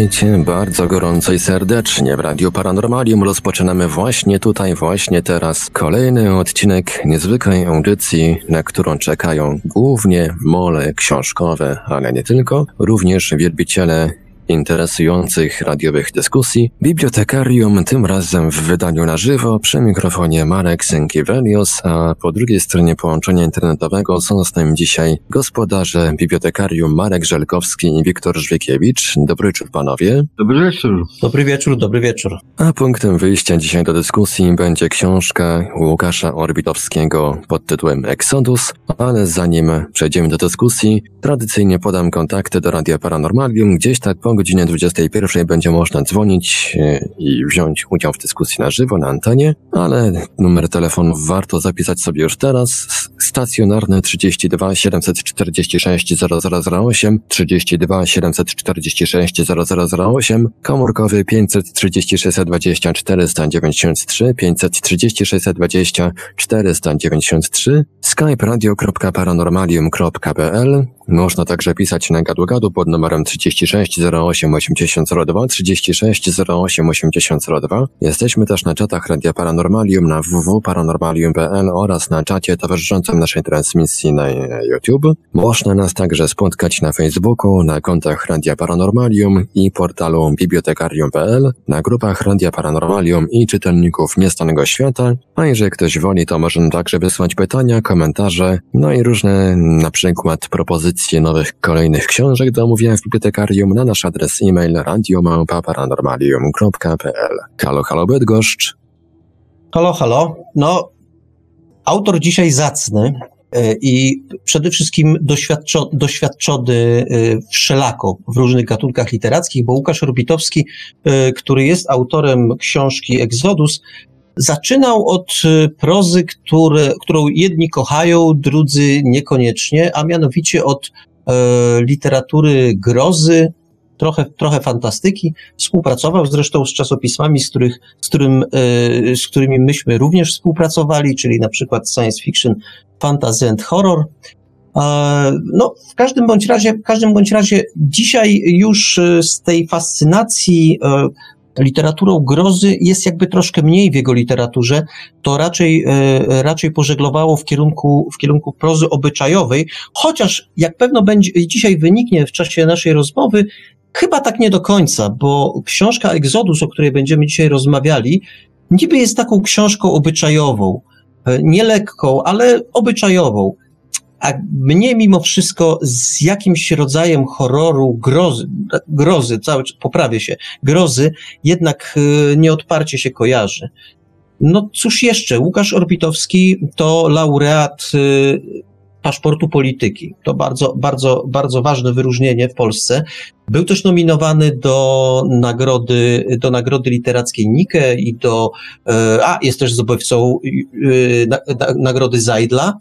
Witajcie bardzo gorąco i serdecznie w Radiu Paranormalium. Rozpoczynamy właśnie tutaj, właśnie teraz kolejny odcinek niezwykłej audycji, na którą czekają głównie mole książkowe, ale nie tylko, również wielbiciele interesujących radiowych dyskusji, bibliotekarium, tym razem w wydaniu na żywo, przy mikrofonie Marek Sękiewelios, a po drugiej stronie połączenia internetowego są z nami dzisiaj gospodarze bibliotekarium Marek Żelkowski i Wiktor Żwiekiewicz. Dobry wieczór panowie. Dobry wieczór. Dobry wieczór, dobry wieczór. A punktem wyjścia dzisiaj do dyskusji będzie książka Łukasza Orbitowskiego pod tytułem Exodus, ale zanim przejdziemy do dyskusji, tradycyjnie podam kontakty do Radia Paranormalium, gdzieś tak po godzinie 21 będzie można dzwonić e, i wziąć udział w dyskusji na żywo na antenie, ale numer telefonu warto zapisać sobie już teraz. Stacjonarny 32 746 0008, 32 746 0008, komórkowy 536 20 493, 536 20 493, skype radio.paranormalium.pl. Można także pisać na gadu-gadu pod numerem 36 08 8002, 36 08 8002. Jesteśmy też na czatach Radia Paranormalium na www.paranormalium.pl oraz na czacie towarzyszącym naszej transmisji na YouTube. Można nas także spotkać na Facebooku, na kontach Radia Paranormalium i portalu bibliotekarium.pl, na grupach Radia Paranormalium i czytelników Niestanego Świata, a jeżeli ktoś woli, to może także wysłać pytania, komentarze, no i różne na przykład propozycje nowych kolejnych książek do omówienia w bibliotekarium na nasz adres e-mail radiomałpa.paranormalium.pl Halo, halo Bydgoszcz. Halo, halo. No, autor dzisiaj zacny e, i przede wszystkim doświadczo, doświadczony e, wszelako w różnych gatunkach literackich, bo Łukasz Orbitowski, e, który jest autorem książki Exodus, zaczynał od prozy, które, którą jedni kochają, drudzy niekoniecznie, a mianowicie od literatury grozy, trochę, trochę fantastyki. Współpracował zresztą z czasopismami, z, których, z, którym, e, z którymi myśmy również współpracowali, czyli na przykład science fiction, fantasy and horror. No, w każdym bądź razie, w każdym bądź razie dzisiaj już e, z tej fascynacji e, literaturą grozy jest jakby troszkę mniej w jego literaturze, to raczej, raczej pożeglowało w kierunku, w kierunku prozy obyczajowej, chociaż jak pewno będzie dzisiaj wyniknie w czasie naszej rozmowy, Chyba tak nie do końca, bo książka Exodus, o której będziemy dzisiaj rozmawiali, niby jest taką książką obyczajową, e, nie lekką, ale obyczajową. A mnie mimo wszystko z jakimś rodzajem horroru, grozy, grozy, cały, poprawię się, grozy, jednak e, nieodparcie się kojarzy. No cóż jeszcze, Łukasz Orbitowski to laureat e, paszportu polityki. To bardzo, bardzo, bardzo ważne wyróżnienie w Polsce. Był też nominowany do nagrody, do nagrody literackiej Nike i do, e, a jest też zdobywcą e, nagrody Zajdla.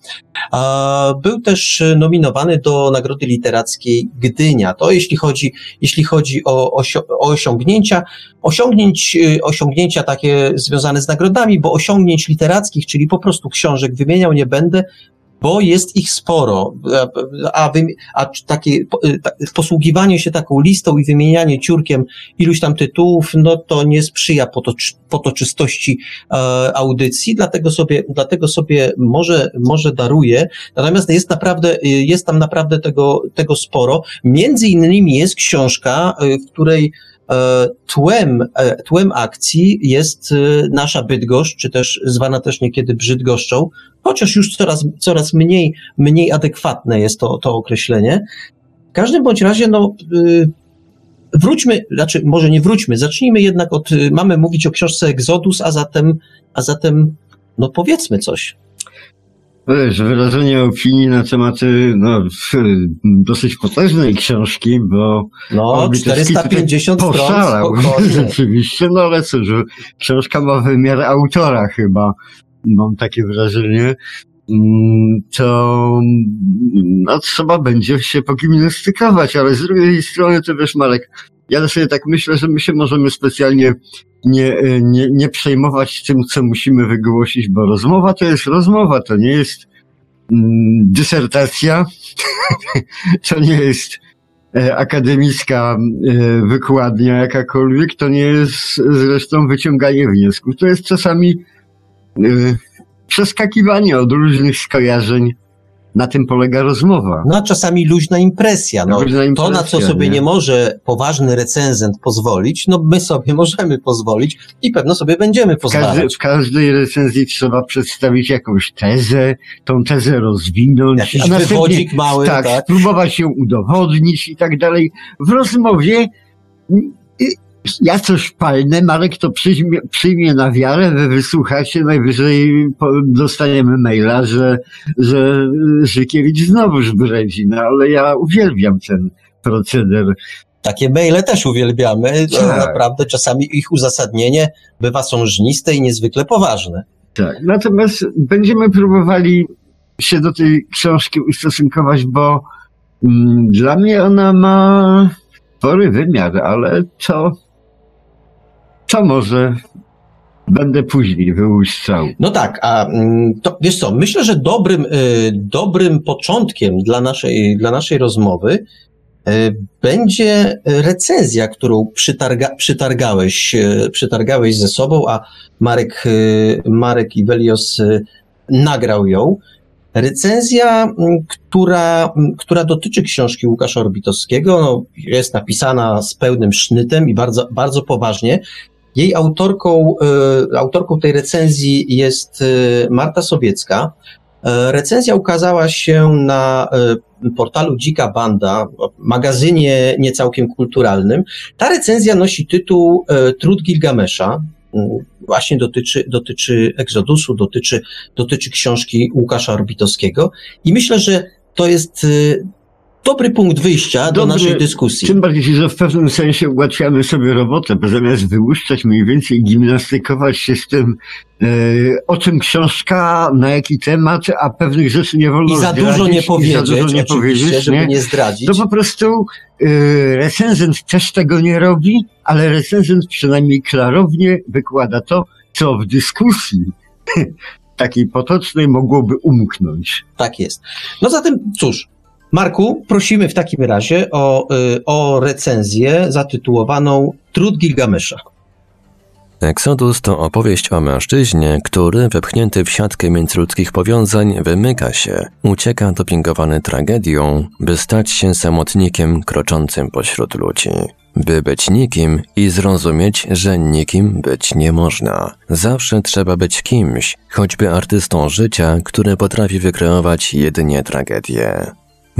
Był też nominowany do nagrody literackiej Gdynia. To jeśli chodzi, jeśli chodzi o, o osiągnięcia, osiągnięć, e, osiągnięcia takie związane z nagrodami, bo osiągnięć literackich, czyli po prostu książek wymieniał nie będę, bo jest ich sporo, a, wy, a takie y, posługiwanie się taką listą i wymienianie ciurkiem iluś tam tytułów, no to nie sprzyja potocz, potoczystości e, audycji, dlatego sobie, dlatego sobie może, może daruję. Natomiast jest naprawdę, y, jest tam naprawdę tego, tego sporo. Między innymi jest książka, w której E, tłem, e, tłem akcji jest e, nasza Bydgoszcz, czy też zwana też niekiedy Brzydgoszczą, chociaż już coraz, coraz mniej, mniej adekwatne jest to, to określenie. W każdym bądź razie, no, wróćmy, znaczy może nie wróćmy, zacznijmy jednak od, mamy mówić o książce Exodus, a zatem, a zatem, no powiedzmy coś. Wiesz, wyrażenie opinii na tematy no, dosyć potężnej książki, bo no, 450 poszalał, rzeczywiście, no ale cóż, książka ma wymiar autora chyba, mam takie wrażenie, mm, to no, trzeba będzie się pogimnastykować, ale z drugiej strony to wiesz Marek, ja sobie tak myślę, że my się możemy specjalnie nie, nie, nie przejmować tym, co musimy wygłosić, bo rozmowa to jest rozmowa, to nie jest mm, dysertacja, to nie jest e, akademicka e, wykładnia jakakolwiek, to nie jest zresztą wyciąganie wniosków. To jest czasami e, przeskakiwanie od różnych skojarzeń na tym polega rozmowa. No a czasami luźna impresja. No, Luźna impresja, to, na co sobie nie? nie może poważny recenzent pozwolić, no my sobie możemy pozwolić i pewno sobie będziemy W, każdy, pozwalać. w każdej recenzji trzeba przedstawić jakąś tezę, tą tezę rozwinąć, Jakiś a następnie mały, tak, tak? spróbować ją udowodnić i tak dalej. W rozmowie y, ja coś palnę, Marek to przyjmie, przyjmie na wiarę, wy wysłuchacie, najwyżej dostaniemy maila, że, że Żykiewicz znowuż bredzi, no ale ja uwielbiam ten proceder. Takie maile też uwielbiamy. Tak. Naprawdę czasami ich uzasadnienie bywa sążniste i niezwykle poważne. Tak. Natomiast będziemy próbowali się do tej książki ustosunkować, bo mm, dla mnie ona ma spory wymiar, ale to, to może będę później wyłuszczał. No tak, a mm, to wiesz co, myślę, że dobrym, y, dobrym początkiem dla naszej, dla naszej rozmowy y, będzie recenzja, którą przytarga, przytargałeś, y, przytargałeś ze sobą, a Marek, Marek Iwelios nagrał ją. Recenzja, mm, która, mm, która dotyczy książki Łukasza Orbitowskiego, no, jest napisana z pełnym sznytem i bardzo, bardzo poważnie. Jej autorką, y, autorką tej recenzji jest y, Marta Sowiecka. E, Recenzja ukazała się na portalu Dzika Banda, magazynie niecałkiem kulturalnym. Ta recenzja nosi tytuł Trud Gilgamesza. Y, Właśnie dotyczy, dotyczy Egzodusu, dotyczy, dotyczy książki Łukasza Orbitowskiego. I myślę, że to jest dobry punkt wyjścia do Dobry- naszej dyskusji. Tym bardziej, że w pewnym sensie ułatwiamy sobie robotę, bo zamiast wyłuszczać mniej więcej, gimnastykować się z tym, e, o czym książka, na jaki temat, a pewnych rzeczy nie wolno I za dużo zdradzić, nie i powiedzieć, za dużo nie powiedzieć, żeby nie? nie zdradzić. To po prostu y, recenzent też tego nie robi, ale recenzent przynajmniej klarownie wykłada to, co w dyskusji takiej potocznej mogłoby umknąć. Tak jest. No zatem, cóż, Marku, prosimy w takim razie o, y, o recenzję zatytułowaną Trud Gilgamesza. Exodus to opowieść o mężczyźnie, który, wepchnięty w siatkę międzyludzkich powiązań, wymyka się, ucieka dopingowany tragedią, by stać się samotnikiem kroczącym pośród ludzi. By być nikim i zrozumieć, że nikim być nie można. Zawsze trzeba być kimś, choćby artystą życia, który potrafi wykreować jedynie tragedię.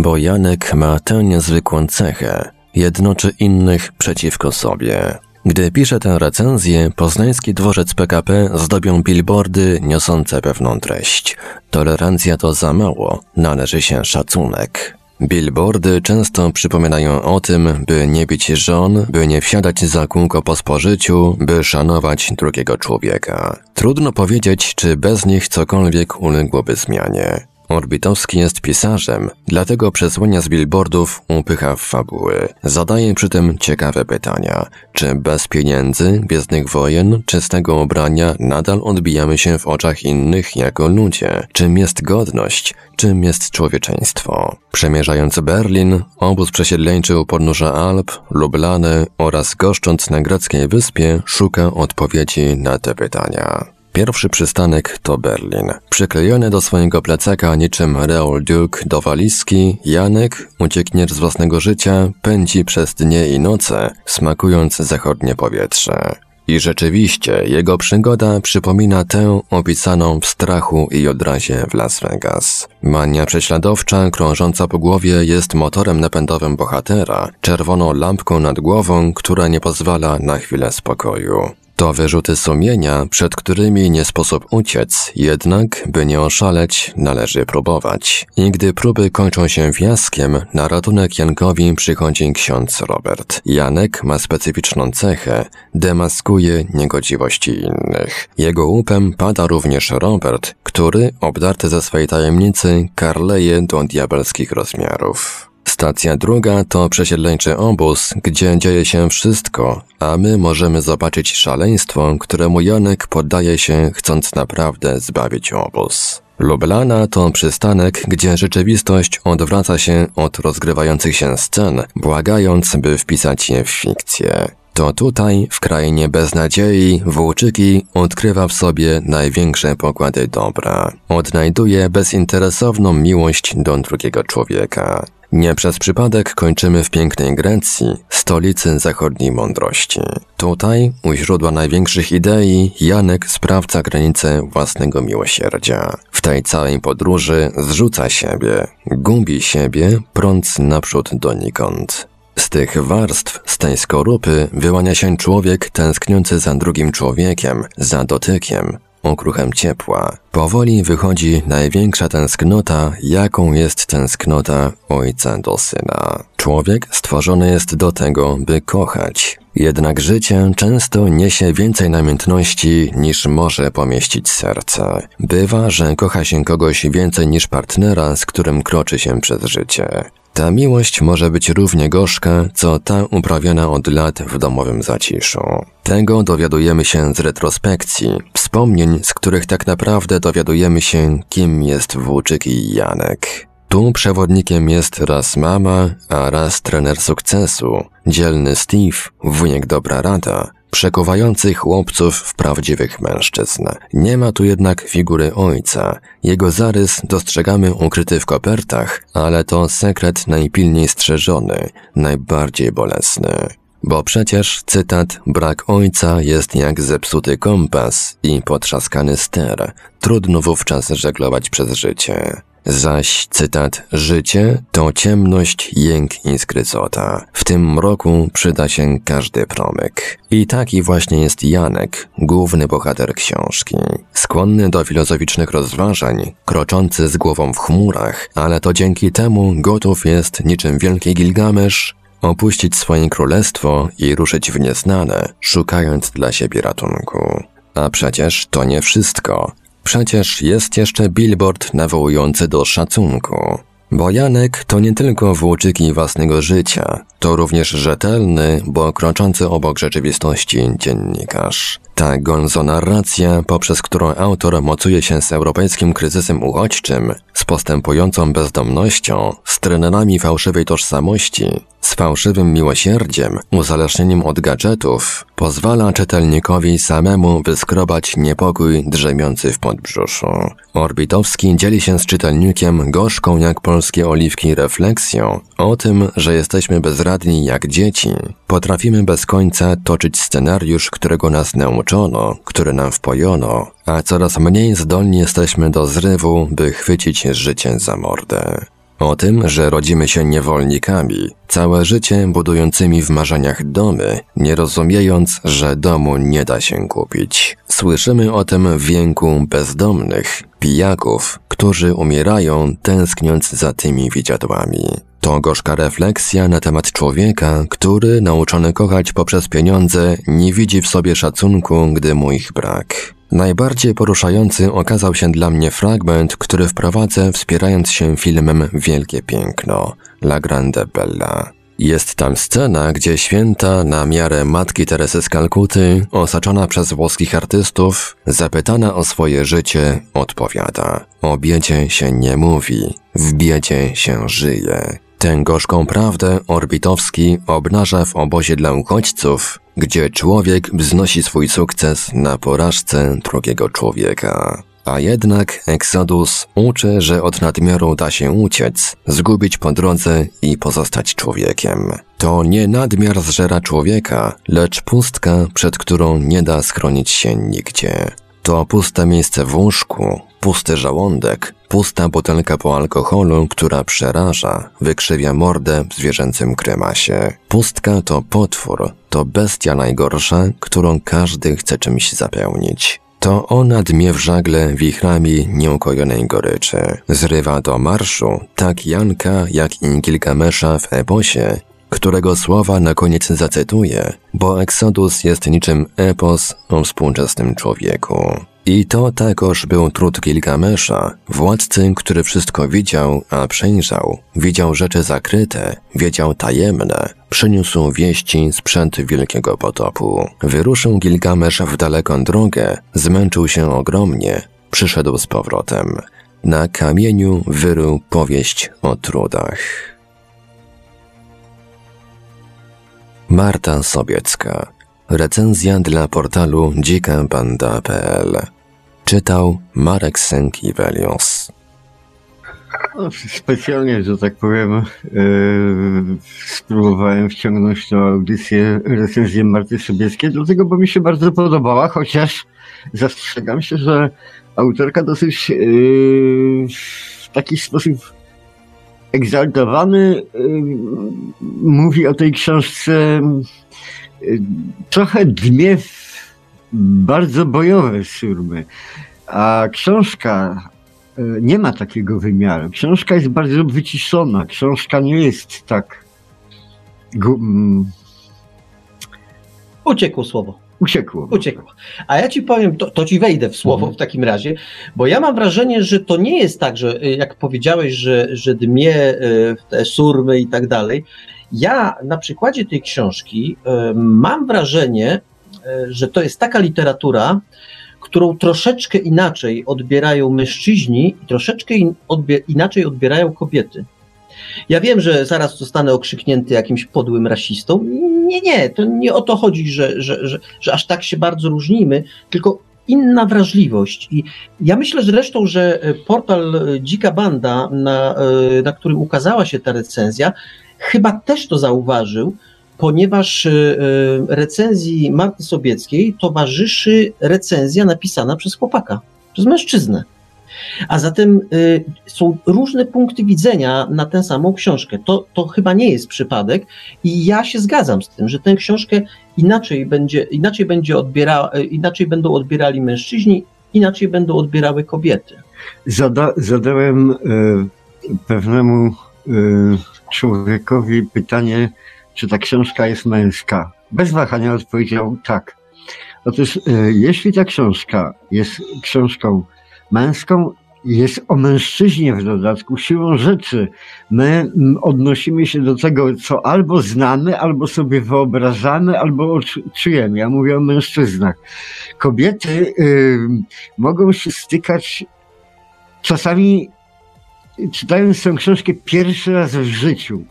Bo Janek ma tę niezwykłą cechę, jednoczy innych przeciwko sobie. Gdy pisze tę recenzję, poznański dworzec PKP zdobią billboardy niosące pewną treść. Tolerancja to za mało, należy się szacunek. Billboardy często przypominają o tym, by nie bić żon, by nie wsiadać za kółko po spożyciu, by szanować drugiego człowieka. Trudno powiedzieć, czy bez nich cokolwiek uległoby zmianie. Orbitowski jest pisarzem, dlatego przesłania z billboardów upycha w fabuły. Zadaje przy tym ciekawe pytania. Czy bez pieniędzy, gwiezdnych wojen, czystego ubrania nadal odbijamy się w oczach innych jako ludzie? Czym jest godność? Czym jest człowieczeństwo? Przemierzając Berlin, obóz przesiedleńczy u podnóża Alp, Lublany oraz goszcząc na greckiej wyspie szuka odpowiedzi na te pytania. Pierwszy przystanek to Berlin. Przyklejony do swojego plecaka niczym Reol Duke do walizki, Janek, ucieknier z własnego życia, pędzi przez dnie i noce, smakując zachodnie powietrze. I rzeczywiście, jego przygoda przypomina tę opisaną w strachu i odrazie w Las Vegas. Mania prześladowcza krążąca po głowie jest motorem napędowym bohatera, czerwoną lampką nad głową, która nie pozwala na chwilę spokoju. To wyrzuty sumienia, przed którymi nie sposób uciec, jednak, by nie oszaleć, należy próbować. I gdy próby kończą się fiaskiem, na ratunek Jankowi przychodzi ksiądz Robert. Janek ma specyficzną cechę, demaskuje niegodziwości innych. Jego łupem pada również Robert, który, obdarty ze swej tajemnicy, karleje do diabelskich rozmiarów. Stacja druga to przesiedleńczy obóz, gdzie dzieje się wszystko, a my możemy zobaczyć szaleństwo, któremu Janek poddaje się, chcąc naprawdę zbawić obóz. Lublana to przystanek, gdzie rzeczywistość odwraca się od rozgrywających się scen, błagając, by wpisać je w fikcję. To tutaj, w krainie beznadziei, Włóczyki odkrywa w sobie największe pokłady dobra. Odnajduje bezinteresowną miłość do drugiego człowieka. Nie przez przypadek kończymy w pięknej Grecji, stolicy zachodniej mądrości. Tutaj, u źródła największych idei, Janek sprawdza granice własnego miłosierdzia. W tej całej podróży zrzuca siebie, gubi siebie, prąc naprzód donikąd. Z tych warstw, z tej skorupy wyłania się człowiek tęskniący za drugim człowiekiem, za dotykiem, okruchem ciepła. Powoli wychodzi największa tęsknota, jaką jest tęsknota ojca do syna. Człowiek stworzony jest do tego, by kochać. Jednak życie często niesie więcej namiętności niż może pomieścić serce. Bywa, że kocha się kogoś więcej niż partnera, z którym kroczy się przez życie. Ta miłość może być równie gorzka, co ta uprawiana od lat w domowym zaciszu. Tego dowiadujemy się z retrospekcji, wspomnień, z których tak naprawdę dowiadujemy się, kim jest Włóczyk i Janek. Tu przewodnikiem jest raz mama, a raz trener sukcesu, dzielny Steve, wujek dobra rada, przekuwający chłopców w prawdziwych mężczyzn. Nie ma tu jednak figury ojca. Jego zarys dostrzegamy ukryty w kopertach, ale to sekret najpilniej strzeżony, najbardziej bolesny. Bo przecież, cytat, brak ojca jest jak zepsuty kompas i potrzaskany ster. Trudno wówczas żeglować przez życie. Zaś, cytat, życie to ciemność, jęk i skrycota. W tym mroku przyda się każdy promyk. I taki właśnie jest Janek, główny bohater książki. Skłonny do filozoficznych rozważań, kroczący z głową w chmurach, ale to dzięki temu gotów jest niczym wielki Gilgamesz opuścić swoje królestwo i ruszyć w nieznane, szukając dla siebie ratunku. A przecież to nie wszystko. Przecież jest jeszcze billboard nawołujący do szacunku. Bo Janek to nie tylko włóczyki własnego życia, to również rzetelny, bo kroczący obok rzeczywistości dziennikarz. Ta gonzonarracja, poprzez którą autor mocuje się z europejskim kryzysem uchodźczym, z postępującą bezdomnością, z trenami fałszywej tożsamości, z fałszywym miłosierdziem, uzależnieniem od gadżetów, pozwala czytelnikowi samemu wyskrobać niepokój drzemiący w podbrzuszu. Orbitowski dzieli się z czytelnikiem gorzką jak polskie oliwki refleksją o tym, że jesteśmy bezradni jak dzieci, potrafimy bez końca toczyć scenariusz, którego nas który nam wpojono, a coraz mniej zdolni jesteśmy do zrywu, by chwycić życie za mordę. O tym, że rodzimy się niewolnikami, całe życie budującymi w marzeniach domy, nie rozumiejąc, że domu nie da się kupić. Słyszymy o tym w jęku bezdomnych, pijaków, którzy umierają tęskniąc za tymi widziadłami. To gorzka refleksja na temat człowieka, który, nauczony kochać poprzez pieniądze, nie widzi w sobie szacunku, gdy mu ich brak. Najbardziej poruszający okazał się dla mnie fragment, który wprowadzę wspierając się filmem Wielkie Piękno, La Grande Bella. Jest tam scena, gdzie święta na miarę matki Teresy z Kalkuty, osaczona przez włoskich artystów, zapytana o swoje życie, odpowiada: O biedzie się nie mówi, w biedzie się żyje. Tę gorzką prawdę Orbitowski obnaża w obozie dla uchodźców, gdzie człowiek wznosi swój sukces na porażce drugiego człowieka. A jednak Exodus uczy, że od nadmiaru da się uciec, zgubić po drodze i pozostać człowiekiem. To nie nadmiar zżera człowieka, lecz pustka, przed którą nie da schronić się nigdzie. To puste miejsce w łóżku, pusty żołądek, pusta butelka po alkoholu, która przeraża, wykrzywia mordę w zwierzęcym krymasie. Pustka to potwór, to bestia najgorsza, którą każdy chce czymś zapełnić. To ona dmie w żagle wichrami nieukojonej goryczy. Zrywa do marszu, tak Janka, jak i Gilgamesza w eposie, którego słowa na koniec zacytuję, bo Exodus jest niczym epos o współczesnym człowieku. I to takoż był trud Gilgamesza, władcy, który wszystko widział, a przejrzał. Widział rzeczy zakryte, wiedział tajemne, przyniósł wieści sprzęt wielkiego potopu. Wyruszył Gilgamesz w daleką drogę, zmęczył się ogromnie, przyszedł z powrotem. na kamieniu wyrył powieść o trudach. Marta Sobiecka. Recenzja dla portalu dzikabanda.pl. Czytał Marek Sękiewelios. No, specjalnie, że tak powiem, yy, spróbowałem wciągnąć na audycję recenzję Marty Sobieckiej, dlatego, bo mi się bardzo podobała, chociaż zastrzegam się, że autorka dosyć yy, w taki sposób egzaltowany yy, mówi o tej książce trochę dmie w bardzo bojowe surmy. A książka nie ma takiego wymiaru. Książka jest bardzo wyciszona. Książka nie jest tak. Uciekło słowo. Uciekło. Uciekło. A ja ci powiem, to, to ci wejdę w słowo mhm. w takim razie, bo ja mam wrażenie, że to nie jest tak, że y, jak powiedziałeś, że, że dmie y, te surmy i tak dalej. Ja na przykładzie tej książki y, mam wrażenie, że to jest taka literatura, którą troszeczkę inaczej odbierają mężczyźni i troszeczkę in, odbier inaczej odbierają kobiety. Ja wiem, że zaraz zostanę okrzyknięty jakimś podłym rasistą. Nie, nie, to nie o to chodzi, że, że, że, że aż tak się bardzo różnimy, tylko inna wrażliwość. I ja myślę zresztą, że portal Dzika Banda, na, na którym ukazała się ta recenzja, chyba też to zauważył, ponieważ y, y, recenzji Marty Sobieckiej towarzyszy recenzja napisana przez chłopaka, przez mężczyznę. A zatem y, są różne punkty widzenia na tę samą książkę. To, to chyba nie jest przypadek i ja się zgadzam z tym, że tę książkę inaczej będzie, inaczej będzie odbiera, inaczej będą odbierali mężczyźni, inaczej będą odbierały kobiety. Zada, zadałem pewnemu człowiekowi pytanie, czy ta książka jest męska. Bez wahania odpowiedział tak. Otóż, e, jeśli ta książka jest książką męską, jest o mężczyźnie w dodatku, siłą rzeczy my odnosimy się do tego, co albo znamy, albo sobie wyobrażamy, albo czujemy. Ja mówię o mężczyznach. Kobiety y, mogą się stykać czasami, czytając tę książkę pierwszy raz w życiu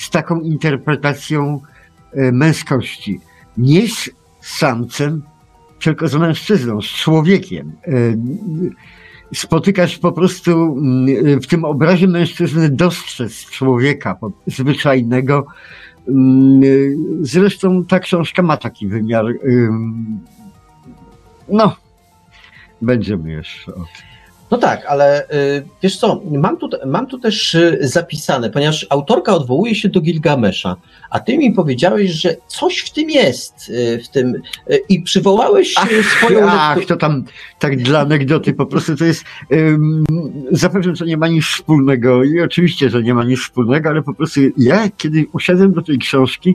z taką interpretacją e, męskości. Nie z samcem, tylko z mężczyzną, z człowiekiem. E, spotykasz po prostu mm, w tym obrazie mężczyzny dostrzec człowieka zwyczajnego. Mm, zresztą ta książka ma taki wymiar. No, będziemy jeszcze o tym. No tak, ale y, wiesz co, mam tu, mam tu też y, zapisane, ponieważ autorka odwołuje się do Gilgamesza, a ty mi powiedziałeś, że coś w tym jest, y, w tym i przywołałeś ach, swoją... Ach, to tam tak dla anegdoty, po prostu to jest, um, zapewne to nie ma nic wspólnego i oczywiście, że nie ma nic wspólnego, ale po prostu ja, kiedy usiadłem do tej książki,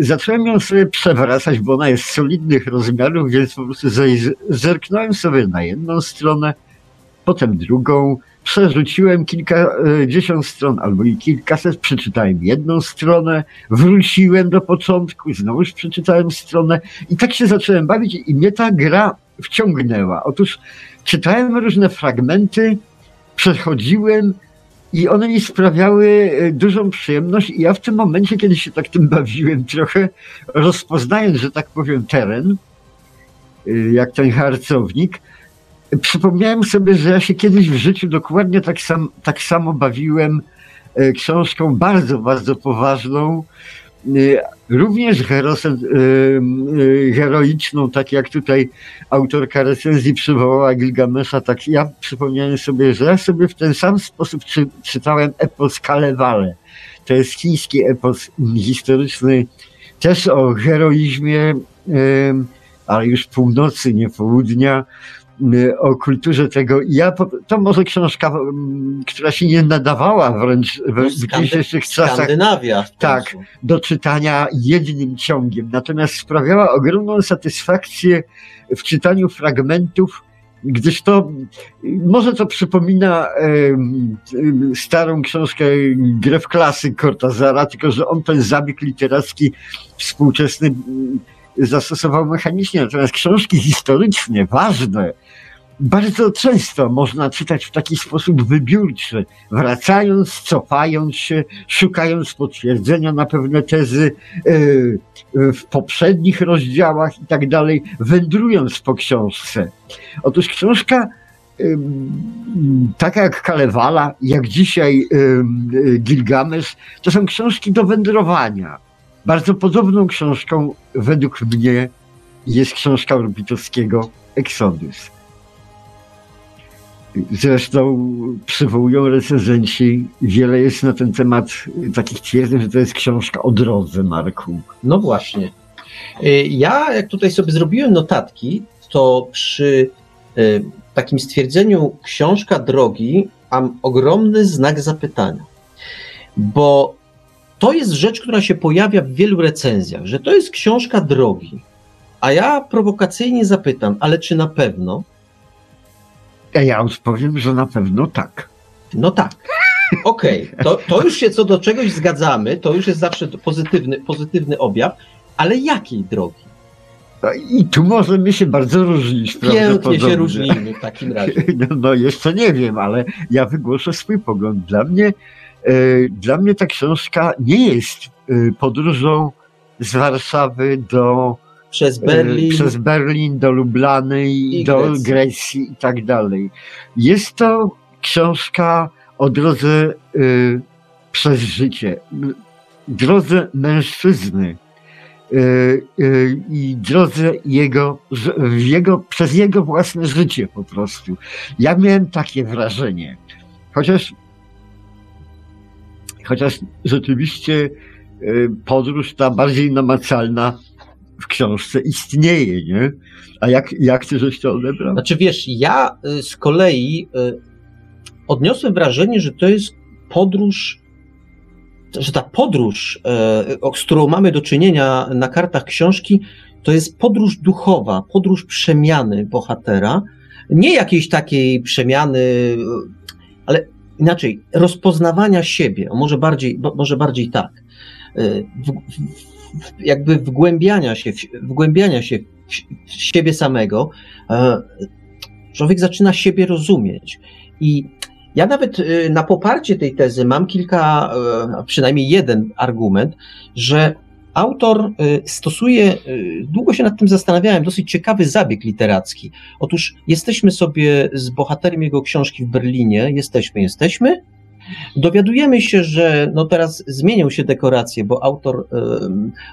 zacząłem ją sobie przewracać, bo ona jest solidnych rozmiarów, więc po prostu zerknąłem sobie na jedną stronę, potem drugą, przerzuciłem kilkadziesiąt stron albo i kilkaset, przeczytałem jedną stronę, wróciłem do początku, znowuż przeczytałem stronę i tak się zacząłem bawić i mnie ta gra wciągnęła. Otóż czytałem różne fragmenty, przechodziłem, i one mi sprawiały e, dużą przyjemność. I ja w tym momencie, kiedy się tak tym bawiłem trochę, rozpoznając, że tak powiem, teren, e, jak ten harcownik, przypomniałem sobie, że ja się kiedyś w życiu dokładnie tak, sam, tak samo bawiłem e, książką bardzo, bardzo poważną, również y, y, heroiczną, tak jak tutaj autorka recenzji przywołała Gilgamesza, tak ja przypomniałem sobie, że ja sobie w ten sam sposób czy, czytałem epos Kalewale. To jest chiński epos historyczny, też o heroizmie, ale już północy, nie południa, Y, o kulturze tego. Ja, to może książka, która się nie nadawała wręcz w, no, dzisiejszych czasach. Skandynawia. Tak, do czytania jednym ciągiem. Natomiast sprawiała ogromną satysfakcję w czytaniu fragmentów, gdyż to może to przypomina e, starą książkę Grę w klasy Cortazara, tylko że on ten zabieg literacki współczesny zastosował mechanicznie. Natomiast książki historyczne, ważne, bardzo często można czytać w taki sposób wybiórczy, wracając, cofając się, szukając potwierdzenia na pewne tezy yy, w poprzednich rozdziałach i tak dalej, wędrując po książce. Otóż książka taka jak Kalewala, jak dzisiaj Gilgamesz, to są książki do wędrowania. Bardzo podobną książką według mnie jest książka Orbitowskiego Exodus. Zresztą przywołują recenzenci, wiele jest na ten temat takich twierdzeń, że to jest książka o drodze, Marku. No właśnie. Y, ja, jak tutaj sobie zrobiłem notatki, to przy y, takim stwierdzeniu książka drogi mam ogromny znak zapytania. Bo to jest rzecz, która się pojawia w wielu recenzjach, że to jest książka drogi. A ja prowokacyjnie zapytam, ale czy na pewno? A ja odpowiem, że na pewno tak. No tak. Okej, okay. to, to już się co do czegoś zgadzamy, to już jest zawsze pozytywny, pozytywny objaw, ale jakiej drogi? No I tu możemy się bardzo różnić. Pięknie się różnimy w takim razie. No, no, jeszcze nie wiem, ale ja wygłoszę swój pogląd. Dla mnie, dla mnie ta książka nie jest e, podróżą z Warszawy do przez e, Berlin, przez Berlin do Lublany i, i do Grecji. Grecji i tak dalej. Jest to książka o drodze y, przez życie, drodze mężczyzny, Y, y, i drodze jego, jego, przez jego własne życie po prostu. Ja miałem takie wrażenie. Chociaż, chociaż rzeczywiście y, podróż ta bardziej namacalna w książce istnieje, nie? A jak, jak ty żeś to odebrał? Znaczy wiesz, ja z kolei odniosłem wrażenie, że to jest podróż że ta podróż, e, z którą mamy do czynienia na kartach książki, to jest podróż duchowa, podróż przemiany bohatera. Nie jakiejś takiej przemiany, ale inaczej, rozpoznawania siebie, może bardziej, może bardziej tak. E, w, w, jakby wgłębiania się, wgłębiania się w siebie samego, e, człowiek zaczyna siebie rozumieć. I ja nawet y, na poparcie tej tezy mam kilka, y, przynajmniej jeden argument, że autor y, stosuje, długo się nad tym zastanawiałem, dosyć ciekawy zabieg literacki. Otóż jesteśmy sobie z bohaterem jego książki w Berlinie, jesteśmy, jesteśmy. Dowiadujemy się, że no teraz zmienią się dekoracje, bo autor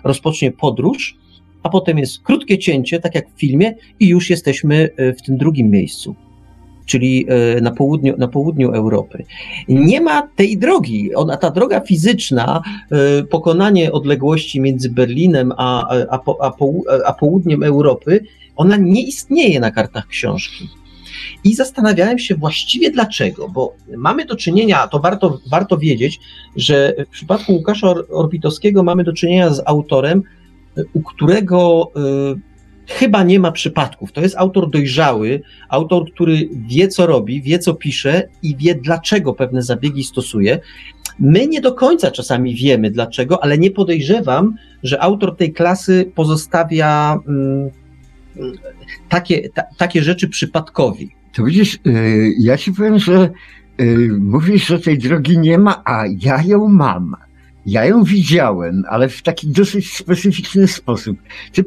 rozpocznie podróż, a potem jest krótkie cięcie, tak jak w filmie, i już jesteśmy w tym drugim miejscu czyli e, na południu, na południu Europy. Nie ma tej drogi. Ona, ta droga fizyczna, e, pokonanie odległości między Berlinem a, a, a, a południem Europy, ona nie istnieje na kartach książki. I zastanawiałem się właściwie dlaczego, bo mamy do czynienia, to warto, warto wiedzieć, że w przypadku Łukasza Orbitowskiego mamy do czynienia z autorem, u którego e, chyba nie ma przypadków. To jest autor dojrzały, autor, który wie, co robi, wie, co pisze i wie, dlaczego pewne zabiegi stosuje. My nie do końca czasami wiemy dlaczego, ale nie podejrzewam, że autor tej klasy pozostawia mm, takie, ta, takie rzeczy przypadkowi. To widzisz, yy, ja ci powiem, że yy, mówisz, że tej drogi nie ma, a ja ją mam. Ja ją widziałem, ale w taki dosyć specyficzny sposób. Ty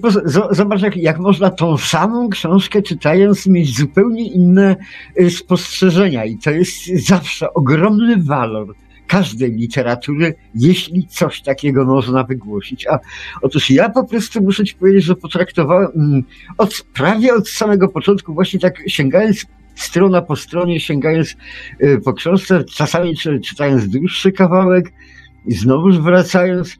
zobacz, jak, jak można tą samą książkę czytając mieć zupełnie inne y, spostrzeżenia i to jest zawsze ogromny walor każdej literatury, jeśli coś takiego można wygłosić. A otóż ja po prostu muszę ci powiedzieć, że potraktowałem mm, od, prawie od samego początku, właśnie tak sięgając strona po stronie, sięgając y, po książce, czasami czytając dłuższy kawałek, i znowuż wracając,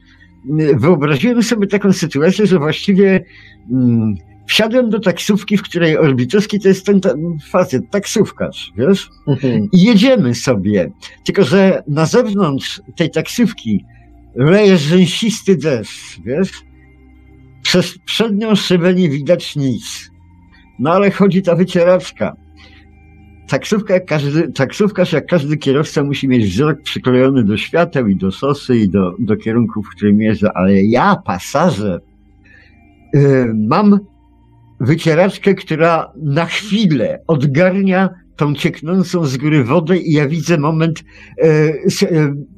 wyobraziłem sobie taką sytuację, że właściwie mm, wsiadłem do taksówki, w której Orbitowski to jest ten facet, taksówkarz, wiesz? Mhm. I jedziemy sobie. Tylko, że na zewnątrz tej taksówki leje rzęsisty deszcz, wiesz? Przez przednią szybę nie widać nic. No ale chodzi ta wycieraczka taksówka jak każdy, taksówkarz jak każdy kierowca musi mieć wzrok przyklejony do świateł i do sosy i do, do kierunku, w którym jeżdżę, ale ja, pasażer, yy, mam wycieraczkę, która na chwilę odgarnia tą cieknącą z góry wodę i ja widzę moment, e,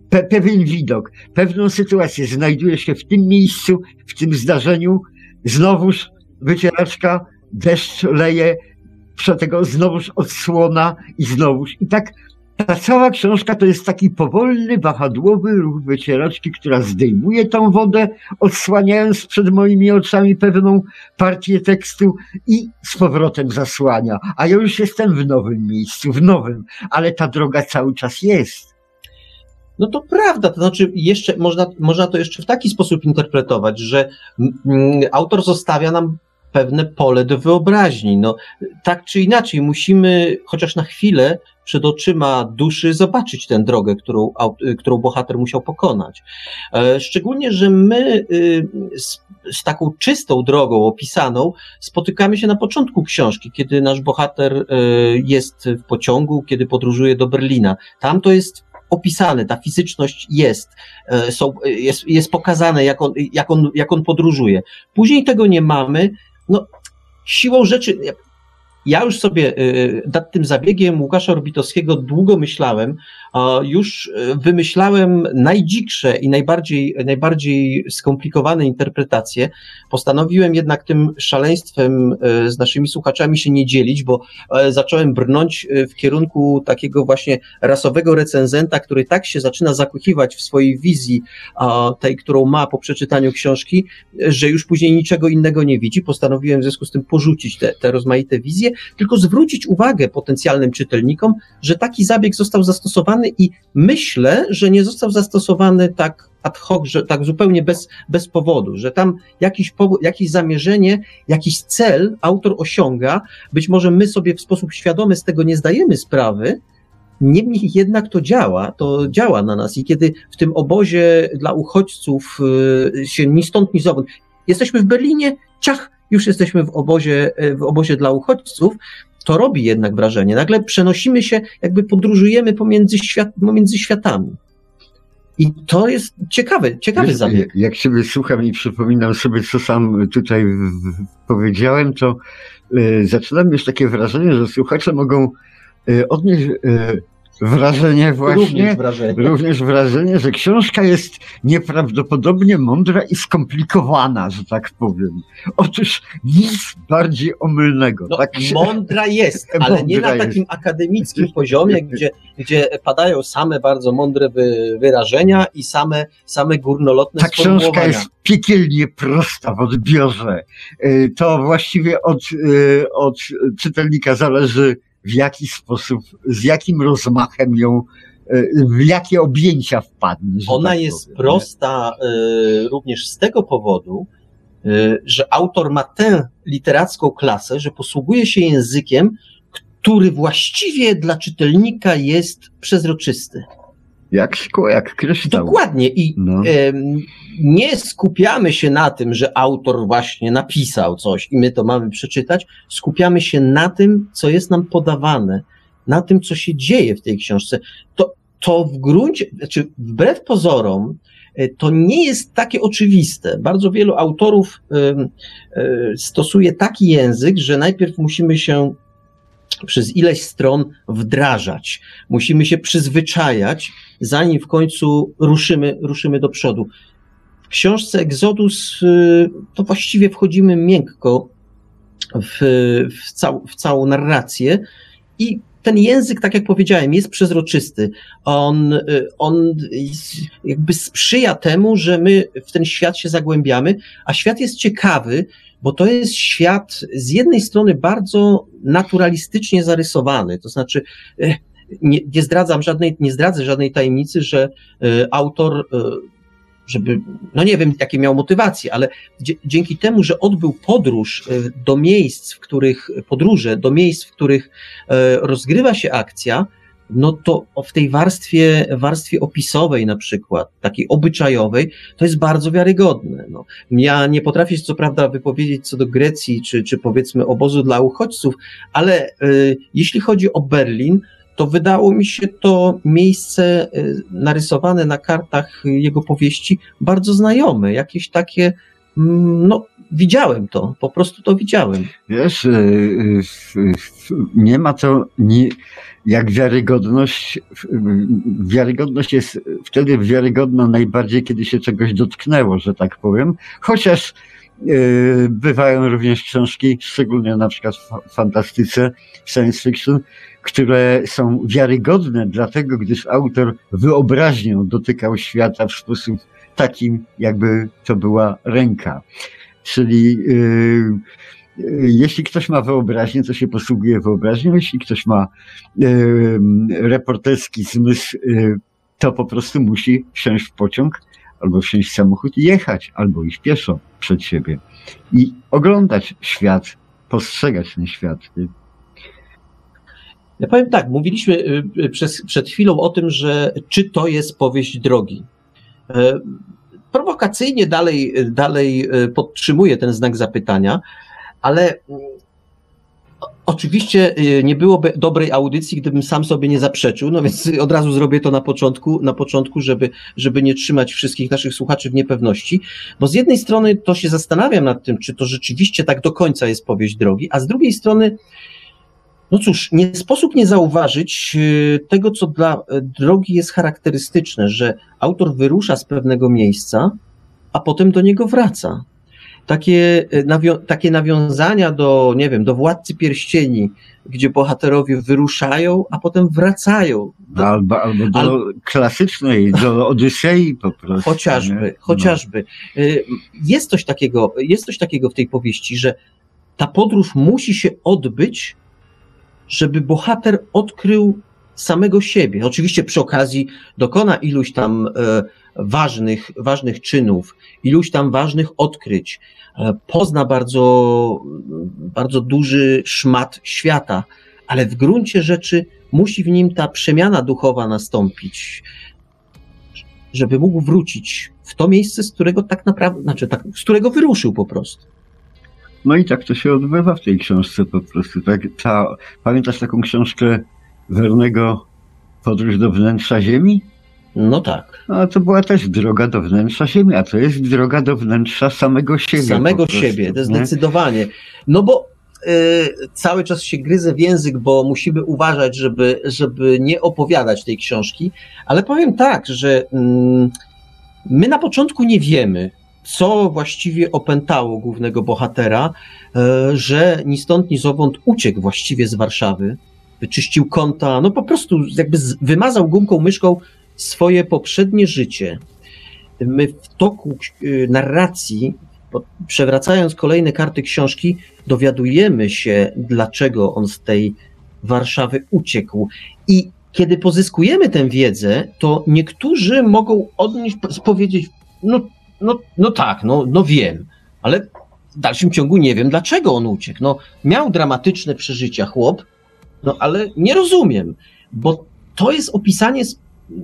pe, pewien widok, pewną sytuację. Znajduję się w tym miejscu, w tym zdarzeniu, znowuż wycieraczka, deszcz leje, tego znowuż odsłona i znowuż. I tak ta cała książka to jest taki powolny, wahadłowy ruch wycieraczki, która zdejmuje tą wodę, odsłaniając przed moimi oczami pewną partię tekstu i z powrotem zasłania. A ja już jestem w nowym miejscu, w nowym, ale ta droga cały czas jest. No to prawda, to znaczy jeszcze można, można to jeszcze w taki sposób interpretować, że mm, autor zostawia nam pewne pole do wyobraźni. No, tak czy inaczej, musimy chociaż na chwilę przed oczyma duszy zobaczyć tę drogę, którą, którą bohater musiał pokonać. E, szczególnie, że my y, z, z taką czystą drogą opisaną spotykamy się na początku książki, kiedy nasz bohater y, jest w pociągu, kiedy podróżuje do Berlina. Tam to jest opisane, ta fizyczność jest, e, są, jest, jest pokazane, jak on, jak, on, jak on podróżuje. Później tego nie mamy. No, siłą rzeczy, ja już sobie y, y, nad tym zabiegiem Łukasza Orbitowskiego długo myślałem, już y, wymyślałem najdziksze i najbardziej, najbardziej skomplikowane interpretacje. Postanowiłem jednak tym szaleństwem z naszymi słuchaczami się nie dzielić, bo zacząłem brnąć w kierunku takiego właśnie rasowego recenzenta, który tak się zaczyna zakochiwać w swojej wizji, tej, którą ma po przeczytaniu książki, że już później niczego innego nie widzi. Postanowiłem w związku z tym porzucić te, te rozmaite wizje tylko zwrócić uwagę potencjalnym czytelnikom, że taki zabieg został zastosowany i myślę, że nie został zastosowany tak ad hoc, że tak zupełnie bez, bez powodu, że tam jakiś, jakieś zamierzenie, jakiś cel autor osiąga, być może my sobie w sposób świadomy z tego nie zdajemy sprawy, Niemniej jednak to działa, to działa na nas i kiedy w tym obozie dla uchodźców y, się ni stąd, ni zowąd, jesteśmy w Berlinie, ciach, już jesteśmy w obozie, e, w obozie dla uchodźców, to robi jednak wrażenie. Nagle przenosimy się, jakby podróżujemy pomiędzy, świat, pomiędzy światami. I to jest ciekawy, ciekawy Wiesz, zabieg. Jak siebie słucham i przypominam sobie, co sam tutaj powiedziałem, to y, zaczynam mieć takie wrażenie, że słuchacze mogą y, odnieść y, wrażenie właśnie, również wrażenie. również wrażenie, że książka jest nieprawdopodobnie mądra i skomplikowana, że tak powiem. Otóż nic bardziej omylnego. No, tak się... Mądra jest, ale mądra nie na takim jest. akademickim poziomie, gdzie, gdzie padają same bardzo mądre wy, wyrażenia i same, same górnolotne Ta książka jest piekielnie prosta w odbiorze. Y, to właściwie od, y, od czytelnika zależy, w jaki sposób, z jakim rozmachem ją, e, w jakie objęcia wpadnie. Ona tak jest powiem, prosta y, również z tego powodu, y, że autor ma tę literacką klasę, że posługuje się językiem, który właściwie dla czytelnika jest przezroczysty. Jak szkło, jak kryształ. Dokładnie. I no. e, nie skupiamy się na tym, że autor właśnie napisał coś i my to mamy przeczytać. Skupiamy się na tym, co jest nam podawane, na tym, co się dzieje w tej książce. To, to w gruncie, znaczy wbrew pozorom, e, to nie jest takie oczywiste. Bardzo wielu autorów e, e, stosuje taki język, że najpierw musimy się przez ileś stron wdrażać. Musimy się przyzwyczajać, zanim w końcu ruszymy, ruszymy do przodu. W książce Exodus y, to właściwie wchodzimy miękko w, w, cał, w całą narrację i ten język, tak jak powiedziałem, jest przezroczysty. On, y, on jakby sprzyja temu, że my w ten świat się zagłębiamy, a świat jest ciekawy, bo to jest świat z jednej strony bardzo naturalistycznie zarysowany, to znaczy e, nie, nie zdradzam żadnej, nie zdradzę żadnej tajemnicy, że e, autor e, żeby, no nie wiem, jakie miał motywacje, ale dzięki temu, że odbył podróż do miejsc, w których, podróże do miejsc, w których rozgrywa się akcja, no to w tej warstwie, warstwie opisowej na przykład, takiej obyczajowej, to jest bardzo wiarygodne. No. Ja nie potrafię się co prawda wypowiedzieć co do Grecji, czy, czy powiedzmy obozu dla uchodźców, ale y, jeśli chodzi o Berlin, to wydało mi się to miejsce y, narysowane na kartach jego powieści bardzo znajome, jakieś takie no, widziałem to, po prostu to widziałem. Wiesz, y, y, nie ma to, nie, jak wiarygodność, wiarygodność jest wtedy wiarygodna najbardziej, kiedy się czegoś dotknęło, że tak powiem, chociaż y, bywają również książki, szczególnie na przykład w fantastyce, science fiction, które są wiarygodne dlatego, gdyż autor wyobraźnią dotykał świata w sposób takim, jakby to była ręka. Czyli yy, jeśli ktoś ma wyobraźnię, to się posługuje wyobraźnią. Jeśli ktoś ma yy, reporterski zmysł, to po prostu musi wsiąść w pociąg, albo wsiąść w samochód i jechać, albo iść pieszo przed siebie i oglądać świat, postrzegać ten świat. Ja powiem tak, mówiliśmy y, y, przez, przed chwilą o tym, że czy to jest powieść drogi. E, prowokacyjnie dalej, dalej y, podtrzymuję ten znak zapytania, ale mm, Oczywiście nie byłoby dobrej audycji, gdybym sam sobie nie zaprzeczył, no więc od razu zrobię to na początku, na początku, żeby, żeby nie trzymać wszystkich naszych słuchaczy w niepewności, bo z jednej strony to się zastanawiam nad tym, czy to rzeczywiście tak do końca jest powieść drogi, a z drugiej strony no cóż, nie sposób nie zauważyć y, tego, co dla y, drogi jest charakterystyczne, że autor wyrusza z pewnego miejsca, a potem do niego wraca. Takie, nawią takie nawiązania do, nie wiem, do władcy pierścieni, gdzie bohaterowie wyruszają, a potem wracają. Do, albo, albo do al... klasycznej, do Odysei po prostu. Chociażby, nie? chociażby. No. Jest coś takiego, jest coś takiego w tej powieści, że ta podróż musi się odbyć żeby bohater odkrył samego siebie. Oczywiście przy okazji dokona iluś tam e, ważnych, ważnych czynów, iluś tam ważnych odkryć, e, pozna bardzo, bardzo duży szmat świata, ale w gruncie rzeczy musi w nim ta przemiana duchowa nastąpić, żeby mógł wrócić w to miejsce, z którego tak naprawdę, znaczy tak, z którego wyruszył po prostu. No i tak to się odbywa w tej książce po prostu. Tak, ta, pamiętasz taką książkę Wernego Podróż do wnętrza Ziemi? No tak. A to była też droga do wnętrza Ziemi, a to jest droga do wnętrza samego siebie. Samego siebie, to zdecydowanie. No bo y, cały czas się gryzę w język, bo musimy uważać, żeby, żeby nie opowiadać tej książki, ale powiem tak, że y, my na początku nie wiemy, co właściwie opętało głównego bohatera, e, że ni stąd, ni zowąd uciekł właściwie z Warszawy, wyczyścił konta, no po prostu jakby wymazał gumką, myszką swoje poprzednie życie. My w toku e, narracji, przewracając kolejne karty książki, dowiadujemy się, dlaczego on z tej Warszawy uciekł. I kiedy pozyskujemy tę wiedzę, to niektórzy mogą odnieść, powiedzieć, no no, no tak, no, no wiem, ale w dalszym ciągu nie wiem, dlaczego on uciekł. No, miał dramatyczne przeżycia chłop, no ale nie rozumiem, bo to jest opisanie,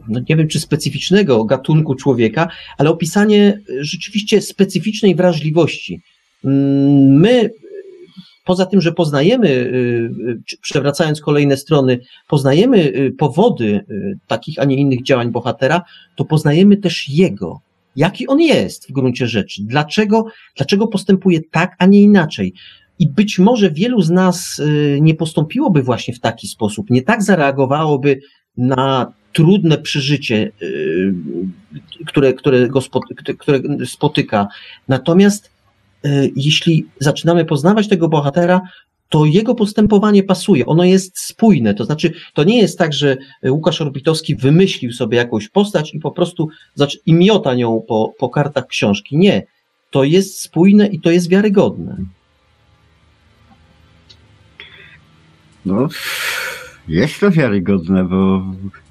no nie wiem czy specyficznego gatunku człowieka, ale opisanie rzeczywiście specyficznej wrażliwości. Mm, my, poza tym, że poznajemy, y, przewracając kolejne strony, poznajemy y, powody takich, a nie innych działań bohatera, to poznajemy też jego jaki on jest w gruncie rzeczy, dlaczego, dlaczego postępuje tak, a nie inaczej. I być może wielu z nas y, nie postąpiłoby właśnie w taki sposób, nie tak zareagowałoby na trudne przeżycie, y, które, które go które spotyka. Natomiast y, jeśli zaczynamy poznawać tego bohatera, to jego postępowanie pasuje, ono jest spójne. To znaczy, to nie jest tak, że Łukasz Orbitowski wymyślił sobie jakąś postać i po prostu i miota nią po, po kartach książki. Nie. To jest spójne i to jest wiarygodne. No, jest to wiarygodne, bo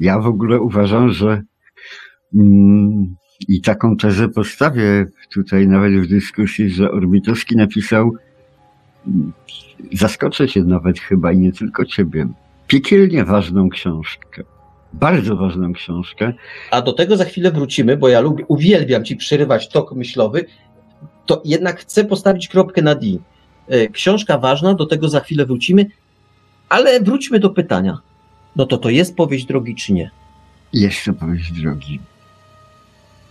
ja w ogóle uważam, że mm, i taką tezę postawię tutaj nawet w dyskusji, że Orbitowski napisał zaskoczę cię nawet chyba i nie tylko ciebie. Piekielnie ważną książkę. Bardzo ważną książkę. A do tego za chwilę wrócimy, bo ja lubię, uwielbiam ci przerywać tok myślowy. To jednak chcę postawić kropkę na D. E, książka ważna, do tego za chwilę wrócimy, ale wróćmy do pytania. No to to jest powieść drogi, czy nie? Jest to powieść drogi.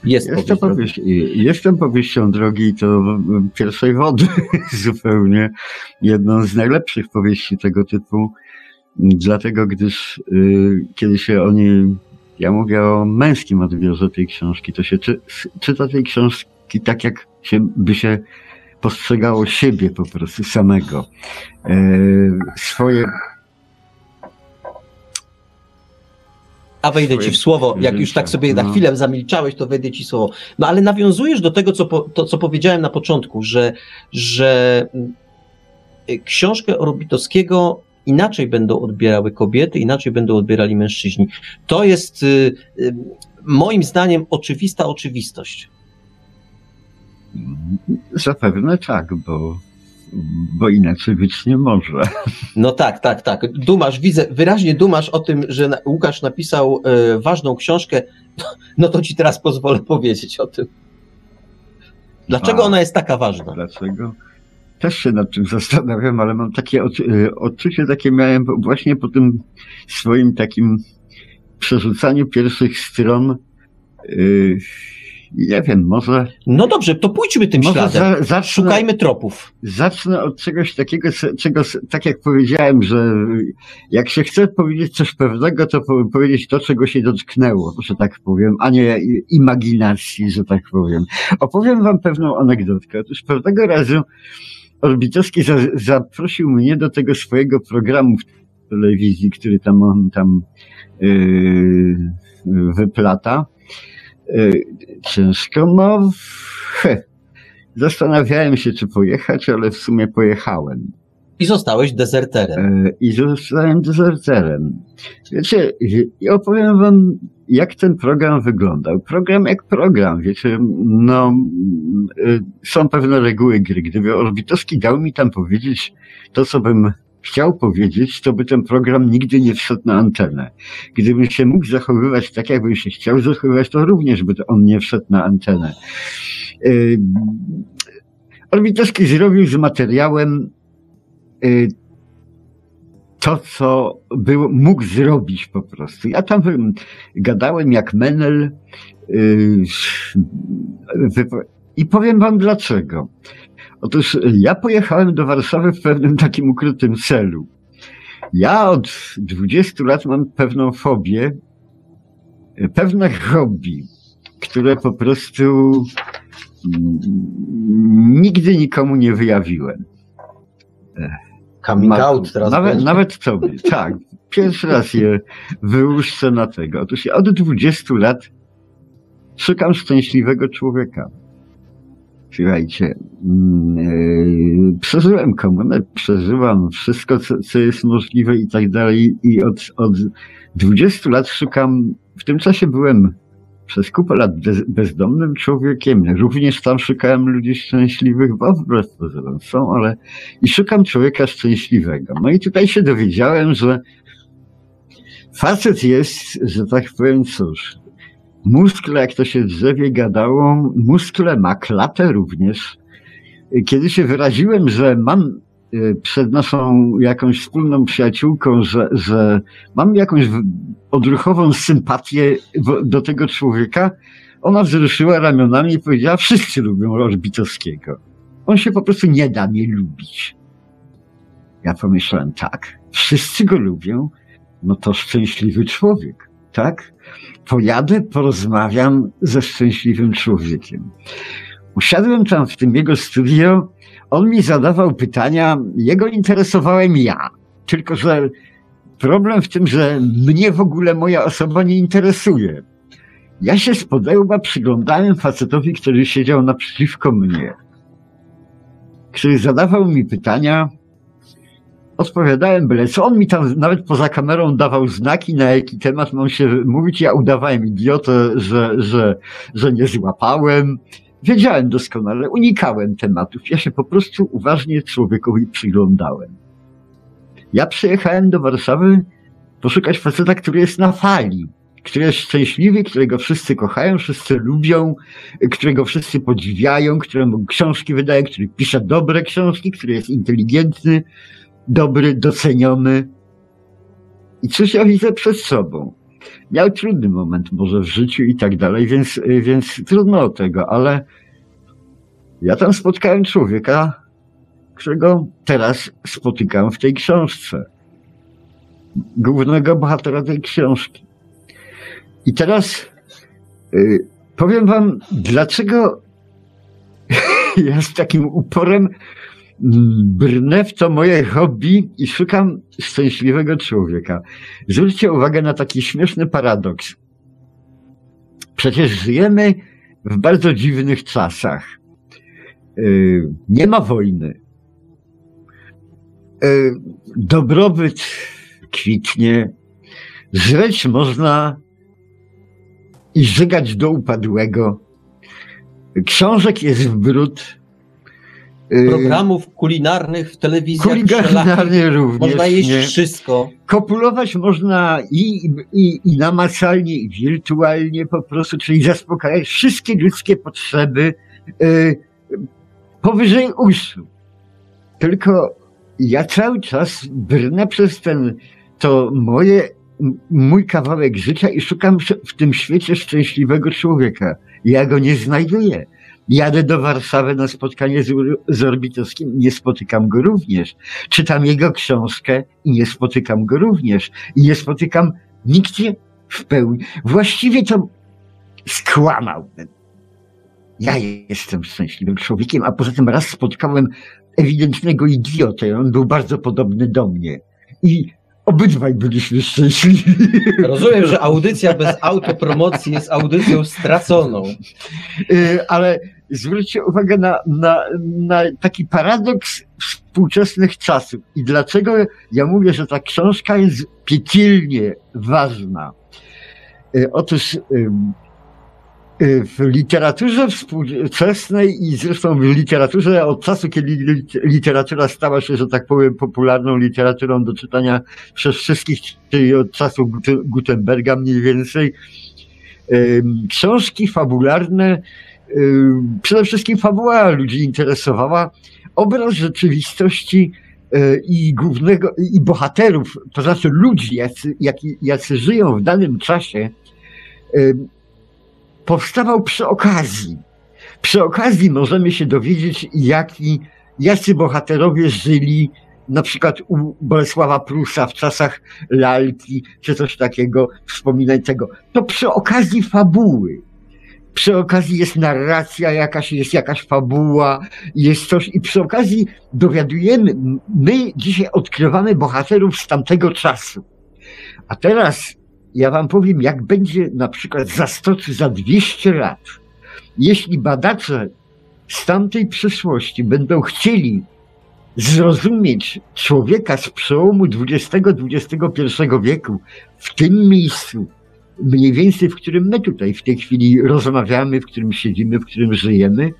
Jest, Jest, powieść jestem powieścią drogi to pierwszej wody zupełnie. Jedną z najlepszych powieści tego typu. Dlatego, gdyż y, kiedy się o niej, ja mówię o męskim odbiorze tej książki, to się czy, czyta tej książki tak, jak się, by się postrzegało siebie po prostu samego. E, swoje A wejdę ci w słowo, jak już tak sobie na No. chwilę zamilczałeś, to wejdę ci słowo. No ale nawiązujesz do tego, co, po, to, co powiedziałem na początku, że, że y, książkę Orbitowskiego inaczej będą odbierały kobiety, inaczej będą odbierali mężczyźni. To jest y, y, moim zdaniem oczywista oczywistość. Zapewne tak, bo, bo inaczej być nie może. No tak, tak, tak. Dumasz, widzę, wyraźnie dumasz o tym, że Łukasz napisał e, ważną książkę. No to ci teraz pozwolę powiedzieć o tym. Dlaczego A. ona jest taka ważna? Dlaczego? Też się nad tym zastanawiam, ale mam takie y, odczucie, takie miałem właśnie po tym swoim takim przerzucaniu pierwszych stron. y, Nie wiem, może, No dobrze, to pójdźmy tym może śladem. za, zacznę, Szukajmy tropów. zacznę od czegoś takiego, czego, tak jak powiedziałem, że jak się chce powiedzieć coś pewnego, to po, powiedzieć to, czego się dotknęło, że tak powiem, a nie imaginacji, że tak powiem. Opowiem wam pewną anegdotkę. Otóż pewnego razu Orbitowski za, zaprosił mnie do tego swojego programu w telewizji, który tam on tam yy, wyplata. Yy, ciężko, no Zastanawiałem się, czy pojechać, ale w sumie pojechałem. I zostałeś dezerterem. E, I zostałem dezerterem. Wiecie, i opowiem wam, jak ten program wyglądał. Program jak program, wiecie, no, e, są pewne reguły gry. Gdyby Orbitowski dał mi tam powiedzieć to, co bym chciał powiedzieć, to by ten program nigdy nie wszedł na antenę. Gdybym się mógł zachowywać tak, jakbym się chciał zachowywać, to również by on nie wszedł na antenę. E, Orbitowski zrobił z materiałem y, to, co był, mógł zrobić po prostu. Ja tam gadałem jak Menel y, wypo- i powiem wam dlaczego. Otóż ja pojechałem do Warszawy w pewnym takim ukrytym celu. Ja od 20 lat mam pewną fobię, pewne hobby, które po prostu mm, nigdy nikomu nie wyjawiłem. Coming Ma- out teraz Nawet, będzie. nawet tobie, tak. Pierwszy raz je wyłuszczę na tego. Otóż ja od 20 lat szukam szczęśliwego człowieka. Słuchajcie, mm, yy, przeżyłem komunę, przeżyłam wszystko, co, co jest możliwe i tak dalej. I od, od 20 lat szukam, w tym czasie byłem przez kupę lat bez, bezdomnym człowiekiem. Również tam szukałem ludzi szczęśliwych, bo wbrew pozorom są, ale i szukam człowieka szczęśliwego. No i tutaj się dowiedziałem, że facet jest, że tak powiem, cóż, muskle, jak to się w drzewie gadało, muskle ma klatę również. Kiedy się wyraziłem, że mam y, przed naszą jakąś wspólną przyjaciółką, że, że mam jakąś odruchową sympatię do tego człowieka, ona wzruszyła ramionami i powiedziała, wszyscy lubią Orbitowskiego. On się po prostu nie da nie lubić. Ja pomyślałem, tak, wszyscy go lubią, no to szczęśliwy człowiek, tak? Pojadę, porozmawiam ze szczęśliwym człowiekiem. Usiadłem tam w tym jego studio, on mi zadawał pytania, jego interesowałem ja. Tylko, że problem w tym, że mnie w ogóle moja osoba nie interesuje. Ja się z podełba przyglądałem facetowi, który siedział naprzeciwko mnie który zadawał mi pytania. Odpowiadałem byle co. On mi tam nawet poza kamerą dawał znaki, na jaki temat mam się mówić. Ja udawałem idiotę, że, że, że nie złapałem. Wiedziałem doskonale, unikałem tematów. Ja się po prostu uważnie człowiekowi przyglądałem. Ja przyjechałem do Warszawy poszukać faceta, który jest na fali, który jest szczęśliwy, którego wszyscy kochają, wszyscy lubią, którego wszyscy podziwiają, któremu książki wydaje, który pisze dobre książki, który jest inteligentny, dobry, doceniony. I cóż ja widzę przed sobą? miał trudny moment może w życiu i tak dalej, więc, więc trudno o tego, ale ja tam spotkałem człowieka, którego teraz spotykam w tej książce. Głównego bohatera tej książki. I teraz y, powiem wam, dlaczego ja z takim uporem brnę w to moje hobby i szukam szczęśliwego człowieka. Zwróćcie uwagę na taki śmieszny paradoks. Przecież żyjemy w bardzo dziwnych czasach. Y, nie ma wojny. Y, dobrobyt kwitnie. Żreć można i żygać do upadłego. Książek jest w brud. Y, Programów kulinarnych w telewizji. Kulinarnie również. Można jeść nie. wszystko. Kopulować można i, i, i namacalnie, i wirtualnie po prostu, czyli zaspokajać wszystkie ludzkie potrzeby y, powyżej uszu. Tylko ja cały czas brnę przez ten, to moje, mój kawałek życia i szukam w tym świecie szczęśliwego człowieka. Ja go nie znajduję. Jadę do Warszawy na spotkanie z, z Orbitowskim nie spotykam go również. Czytam jego książkę i nie spotykam go również. I nie spotykam nigdzie w pełni. Właściwie to skłamał. Ja jestem szczęśliwym człowiekiem, a poza tym raz spotkałem ewidentnego idiotę. On był bardzo podobny do mnie. I obydwaj byliśmy szczęśliwi. Rozumiem, że audycja bez autopromocji jest audycją straconą. Y, ale zwróćcie uwagę na, na, na taki paradoks współczesnych czasów. I dlaczego ja mówię, że ta książka jest piekielnie ważna. Y, otóż w literaturze współczesnej i zresztą w literaturze od czasu, kiedy literatura stała się, że tak powiem, popularną literaturą do czytania przez wszystkich, czyli od czasu Gutenberga mniej więcej, książki fabularne, przede wszystkim fabuła ludzi interesowała, obraz rzeczywistości y, i głównego, i bohaterów, to znaczy ludzi, jacy, jacy, jacy żyją w danym czasie, powstawał przy okazji. Przy okazji możemy się dowiedzieć, jaki, jacy bohaterowie żyli na przykład u Bolesława Prusa w czasach lalki, czy coś takiego, wspominaj tego. To przy okazji fabuły. Przy okazji jest narracja jakaś, jest jakaś fabuła, jest coś i przy okazji dowiadujemy, my dzisiaj odkrywamy bohaterów z tamtego czasu. A teraz ja wam powiem, jak będzie na przykład za 100 czy za 200 lat. Jeśli badacze z tamtej będą chcieli zrozumieć człowieka z przełomu XX-XXI wieku w tym miejscu, mniej więcej w którym my tutaj w tej chwili rozmawiamy, w którym siedzimy, w którym żyjemy,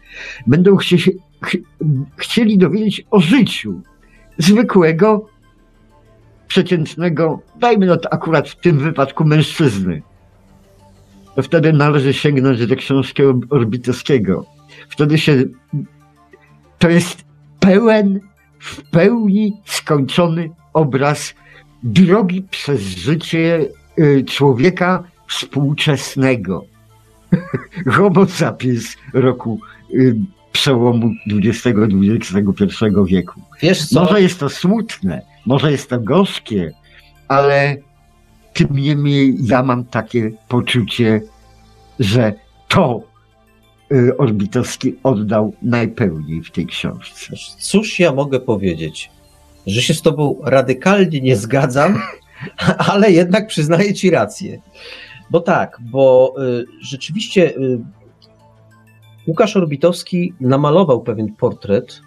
będą ch chcieli dowiedzieć o życiu zwykłego przeciętnego, dajmy no to akurat w tym wypadku mężczyzny, to wtedy należy sięgnąć do książki Orbitowskiego. Wtedy się, to jest pełen, w pełni skończony obraz drogi przez życie y, człowieka współczesnego. Homo sapiens roku y, przełomu XX-XXI wieku. Wiesz co? Może jest to smutne, może jest to gorzkie, ale tym niemniej ja mam takie poczucie, że to y, Orbitowski oddał najpełniej w tej książce. Cóż ja mogę powiedzieć? Że się z tobą radykalnie nie zgadzam, ale jednak przyznaję ci rację. Bo tak, bo y, rzeczywiście y, Łukasz Orbitowski namalował pewien portret,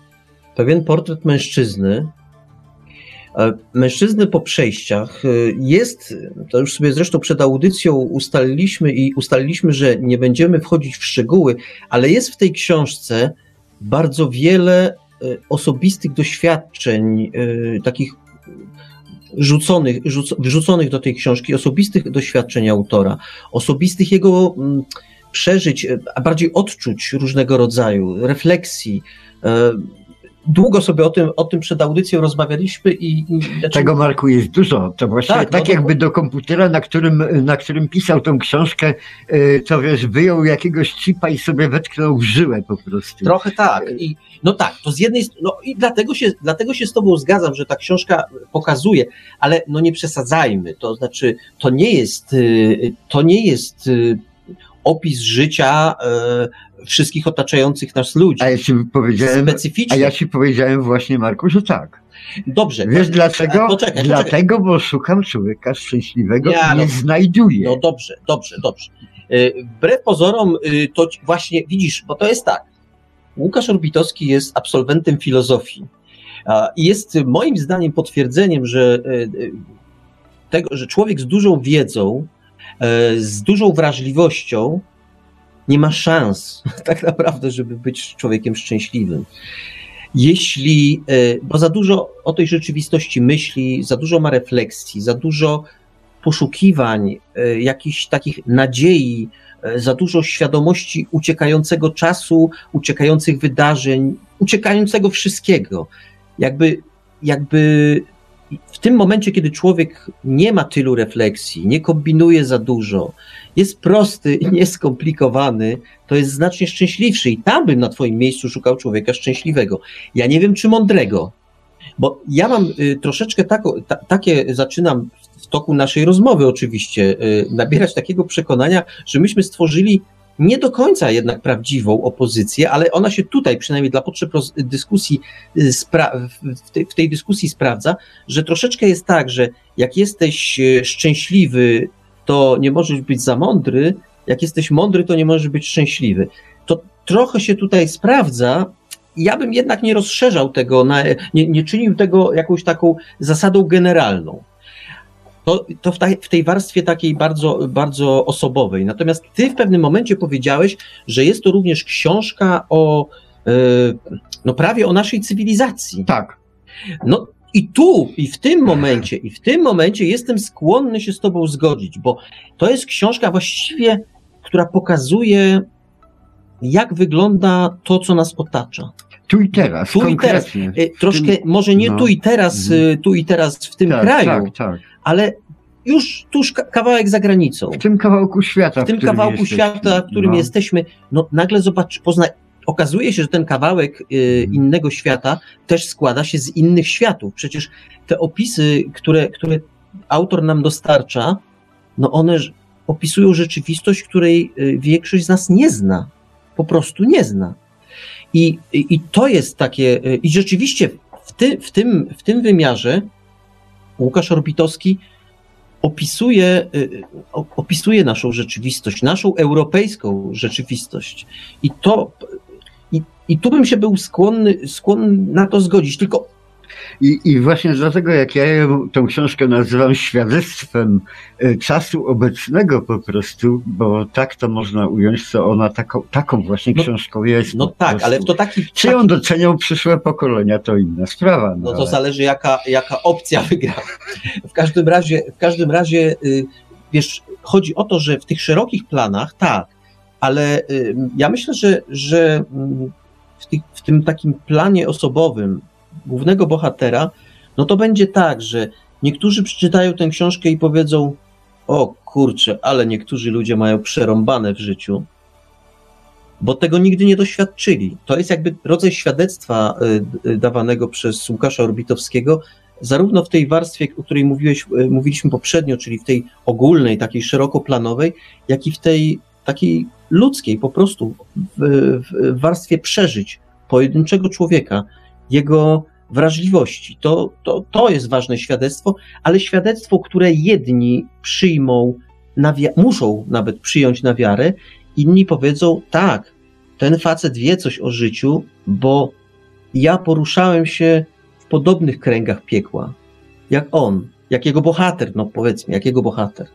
pewien portret mężczyzny, mężczyzny po przejściach e, jest, to już sobie zresztą przed audycją ustaliliśmy i ustaliliśmy, że nie będziemy wchodzić w szczegóły, ale jest w tej książce bardzo wiele e, osobistych doświadczeń, takich rzuconych, wrzuconych do tej książki, osobistych doświadczeń autora, osobistych jego mm, przeżyć, a bardziej odczuć różnego rodzaju, refleksji długo sobie o tym, o tym przed audycją rozmawialiśmy i... i znaczy... Tego Marku jest dużo. To właśnie tak, tak no, jakby do komputera, na którym, na którym pisał tą książkę, y, to wiesz, wyjął jakiegoś chipa i sobie wetknął w żyłę po prostu. Trochę tak. I, no tak, to z jednej strony, no i dlatego się, dlatego się z tobą zgadzam, że ta książka pokazuje, ale no nie przesadzajmy, to znaczy to nie jest, y, to nie jest y, opis życia wszystkich otaczających nas ludzi. A ja ci powiedziałem, a ja ci powiedziałem właśnie, Marku, że tak. Dobrze. Wiesz dlaczego? Poczekaj, Dlatego, bo szukam człowieka szczęśliwego ja, i nie no, znajduję. No dobrze, dobrze, dobrze. Y, wbrew pozorom, y, to właśnie widzisz, bo to jest tak. Łukasz Orbitowski jest absolwentem filozofii i jest moim zdaniem potwierdzeniem, że, y, tego, że człowiek z dużą wiedzą, z dużą wrażliwością nie ma szans tak naprawdę, żeby być człowiekiem szczęśliwym. Jeśli, e, bo za dużo o tej rzeczywistości myśli, za dużo ma refleksji, za dużo poszukiwań, e, jakichś takich nadziei, e, za dużo świadomości uciekającego czasu, uciekających wydarzeń, uciekającego wszystkiego. Jakby, jakby w tym momencie, kiedy człowiek nie ma tylu refleksji, nie kombinuje za dużo, jest prosty i nieskomplikowany, to jest znacznie szczęśliwszy. I tam bym na Twoim miejscu szukał człowieka szczęśliwego. Ja nie wiem, czy mądrego, bo ja mam y, troszeczkę ta, takie, zaczynam w toku naszej rozmowy oczywiście, y, nabierać takiego przekonania, że myśmy stworzyli nie do końca jednak prawdziwą opozycję, ale ona się tutaj, przynajmniej dla potrzeb dyskusji, y, w tej dyskusji sprawdza, że troszeczkę jest tak, że jak jesteś szczęśliwy to nie możesz być za mądry, jak jesteś mądry, to nie możesz być szczęśliwy. To trochę się tutaj sprawdza. Ja bym jednak nie rozszerzał tego, na, nie, nie czynił tego jakąś taką zasadą generalną. To, to w, ta, w, tej warstwie takiej bardzo, bardzo osobowej. Natomiast ty w pewnym momencie powiedziałeś, że jest to również książka o, yy, no prawie o naszej cywilizacji. Tak. No i tu, i w tym momencie, i w tym momencie jestem skłonny się z Tobą zgodzić, bo to jest książka właściwie, która pokazuje, jak wygląda to, co nas otacza. Tu i teraz. Tu i teraz. Y, troszkę, tym, może nie no. tu i teraz, mhm. Y, tu i teraz w tym tak, kraju, tak, tak. ale już tuż kawałek za granicą. W tym kawałku świata. W tym kawałku jesteśmy. świata, w którym no. jesteśmy, no nagle zobacz, poznaj, okazuje się, że ten kawałek y, mhm. innego świata też składa się z innych światów. Przecież te opisy, które, które autor nam dostarcza, no one opisują rzeczywistość, której y, większość z nas nie zna. Po prostu nie zna. I, i, i to jest takie, y, i rzeczywiście w, ty, w, tym, w tym wymiarze Łukasz Orbitowski opisuje, opisuje naszą rzeczywistość, naszą europejską rzeczywistość. I to i tu bym się był skłonny, skłonny na to zgodzić, tylko i, I właśnie dlatego, jak ja tą książkę nazywam świadectwem e, czasu obecnego po prostu, bo tak to można ująć, co ona taką, taką właśnie no, książką jest. No tak, ale to taki. Czy ją docenią przyszłe pokolenia, to inna sprawa. No, no to ale... zależy, jaka, jaka opcja wygra. W każdym razie, w każdym razie, y, wiesz, chodzi o to, że w tych szerokich planach, tak, ale y, ja myślę, że, że mm, w, tych, w tym takim planie osobowym głównego bohatera, no to będzie tak, że niektórzy przeczytają tę książkę i powiedzą: O kurczę, ale niektórzy ludzie mają przerąbane w życiu, bo tego nigdy nie doświadczyli. To jest jakby rodzaj świadectwa y, y, dawanego przez Łukasza Orbitowskiego, zarówno w tej warstwie, o której mówiłeś, y, mówiliśmy poprzednio, czyli w tej ogólnej, takiej szerokoplanowej, jak i w tej takiej ludzkiej, po prostu w, w warstwie przeżyć pojedynczego człowieka, jego wrażliwości. To, to, to jest ważne świadectwo, ale świadectwo, które jedni przyjmą, na muszą nawet przyjąć na wiarę, inni powiedzą: tak, ten facet wie coś o życiu, bo ja poruszałem się w podobnych kręgach piekła, jak on, jak jego bohater, no powiedzmy, jak jego bohater.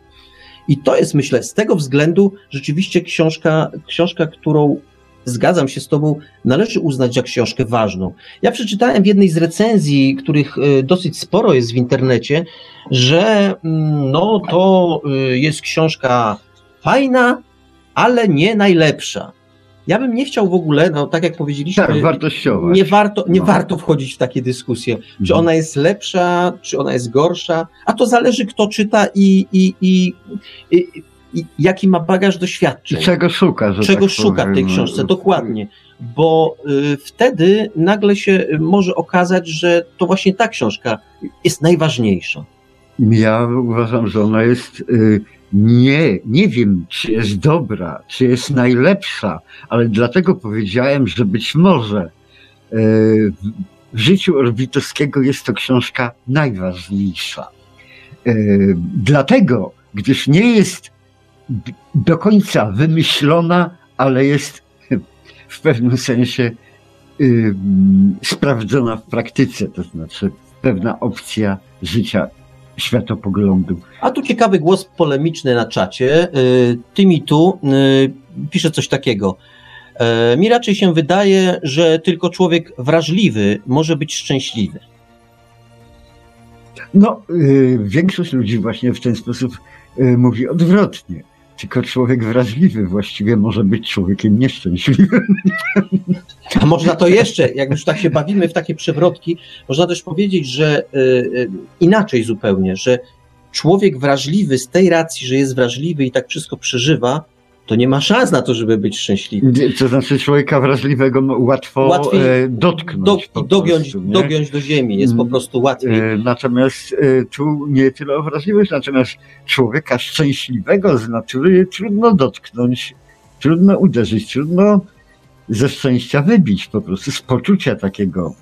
I to jest, myślę, z tego względu rzeczywiście książka, książka, którą zgadzam się z Tobą, należy uznać za książkę ważną. Ja przeczytałem w jednej z recenzji, których e, dosyć sporo jest w internecie, że mm, no to e, jest książka fajna, ale nie najlepsza. Ja bym nie chciał w ogóle, no tak jak powiedzieliśmy, Tak, wartościować. nie warto, nie No. warto wchodzić w takie dyskusje, czy Mhm. ona jest lepsza, czy ona jest gorsza, a to zależy kto czyta i, i, i, i, i jaki ma bagaż I doświadczeń. czego szuka, czego tak szuka w tej powiem. książce, dokładnie. Bo y, wtedy nagle się może okazać, że to właśnie ta książka jest najważniejsza. Ja uważam, że ona jest y, nie, nie wiem, czy jest dobra, czy jest najlepsza, ale dlatego powiedziałem, że być może y, w życiu Orbitowskiego jest to książka najważniejsza. Y, dlatego, gdyż nie jest do końca wymyślona, ale jest w pewnym sensie y, sprawdzona w praktyce, to znaczy pewna opcja życia światopoglądu. A tu ciekawy głos polemiczny na czacie. Y, Ty mi tu y, pisze coś takiego. E, Mi raczej się wydaje, że tylko człowiek wrażliwy może być szczęśliwy. No, y, większość ludzi właśnie w ten sposób mówi odwrotnie. Tylko człowiek wrażliwy właściwie może być człowiekiem nieszczęśliwym. A można to jeszcze, jak już tak się bawimy w takie przewrotki, można też powiedzieć, że y, y, inaczej zupełnie, że człowiek wrażliwy z tej racji, że jest wrażliwy i tak wszystko przeżywa, to nie ma szans na to, żeby być szczęśliwy. To znaczy człowieka wrażliwego łatwo Łatwiej e, dotknąć. Do, dogiąć, prostu, dogiąć do ziemi jest po Mm, prostu łatwiej. E, Natomiast e, tu nie tyle o wrażliwość, natomiast człowieka szczęśliwego z natury trudno dotknąć, trudno uderzyć, trudno ze szczęścia wybić po prostu, z poczucia takiego.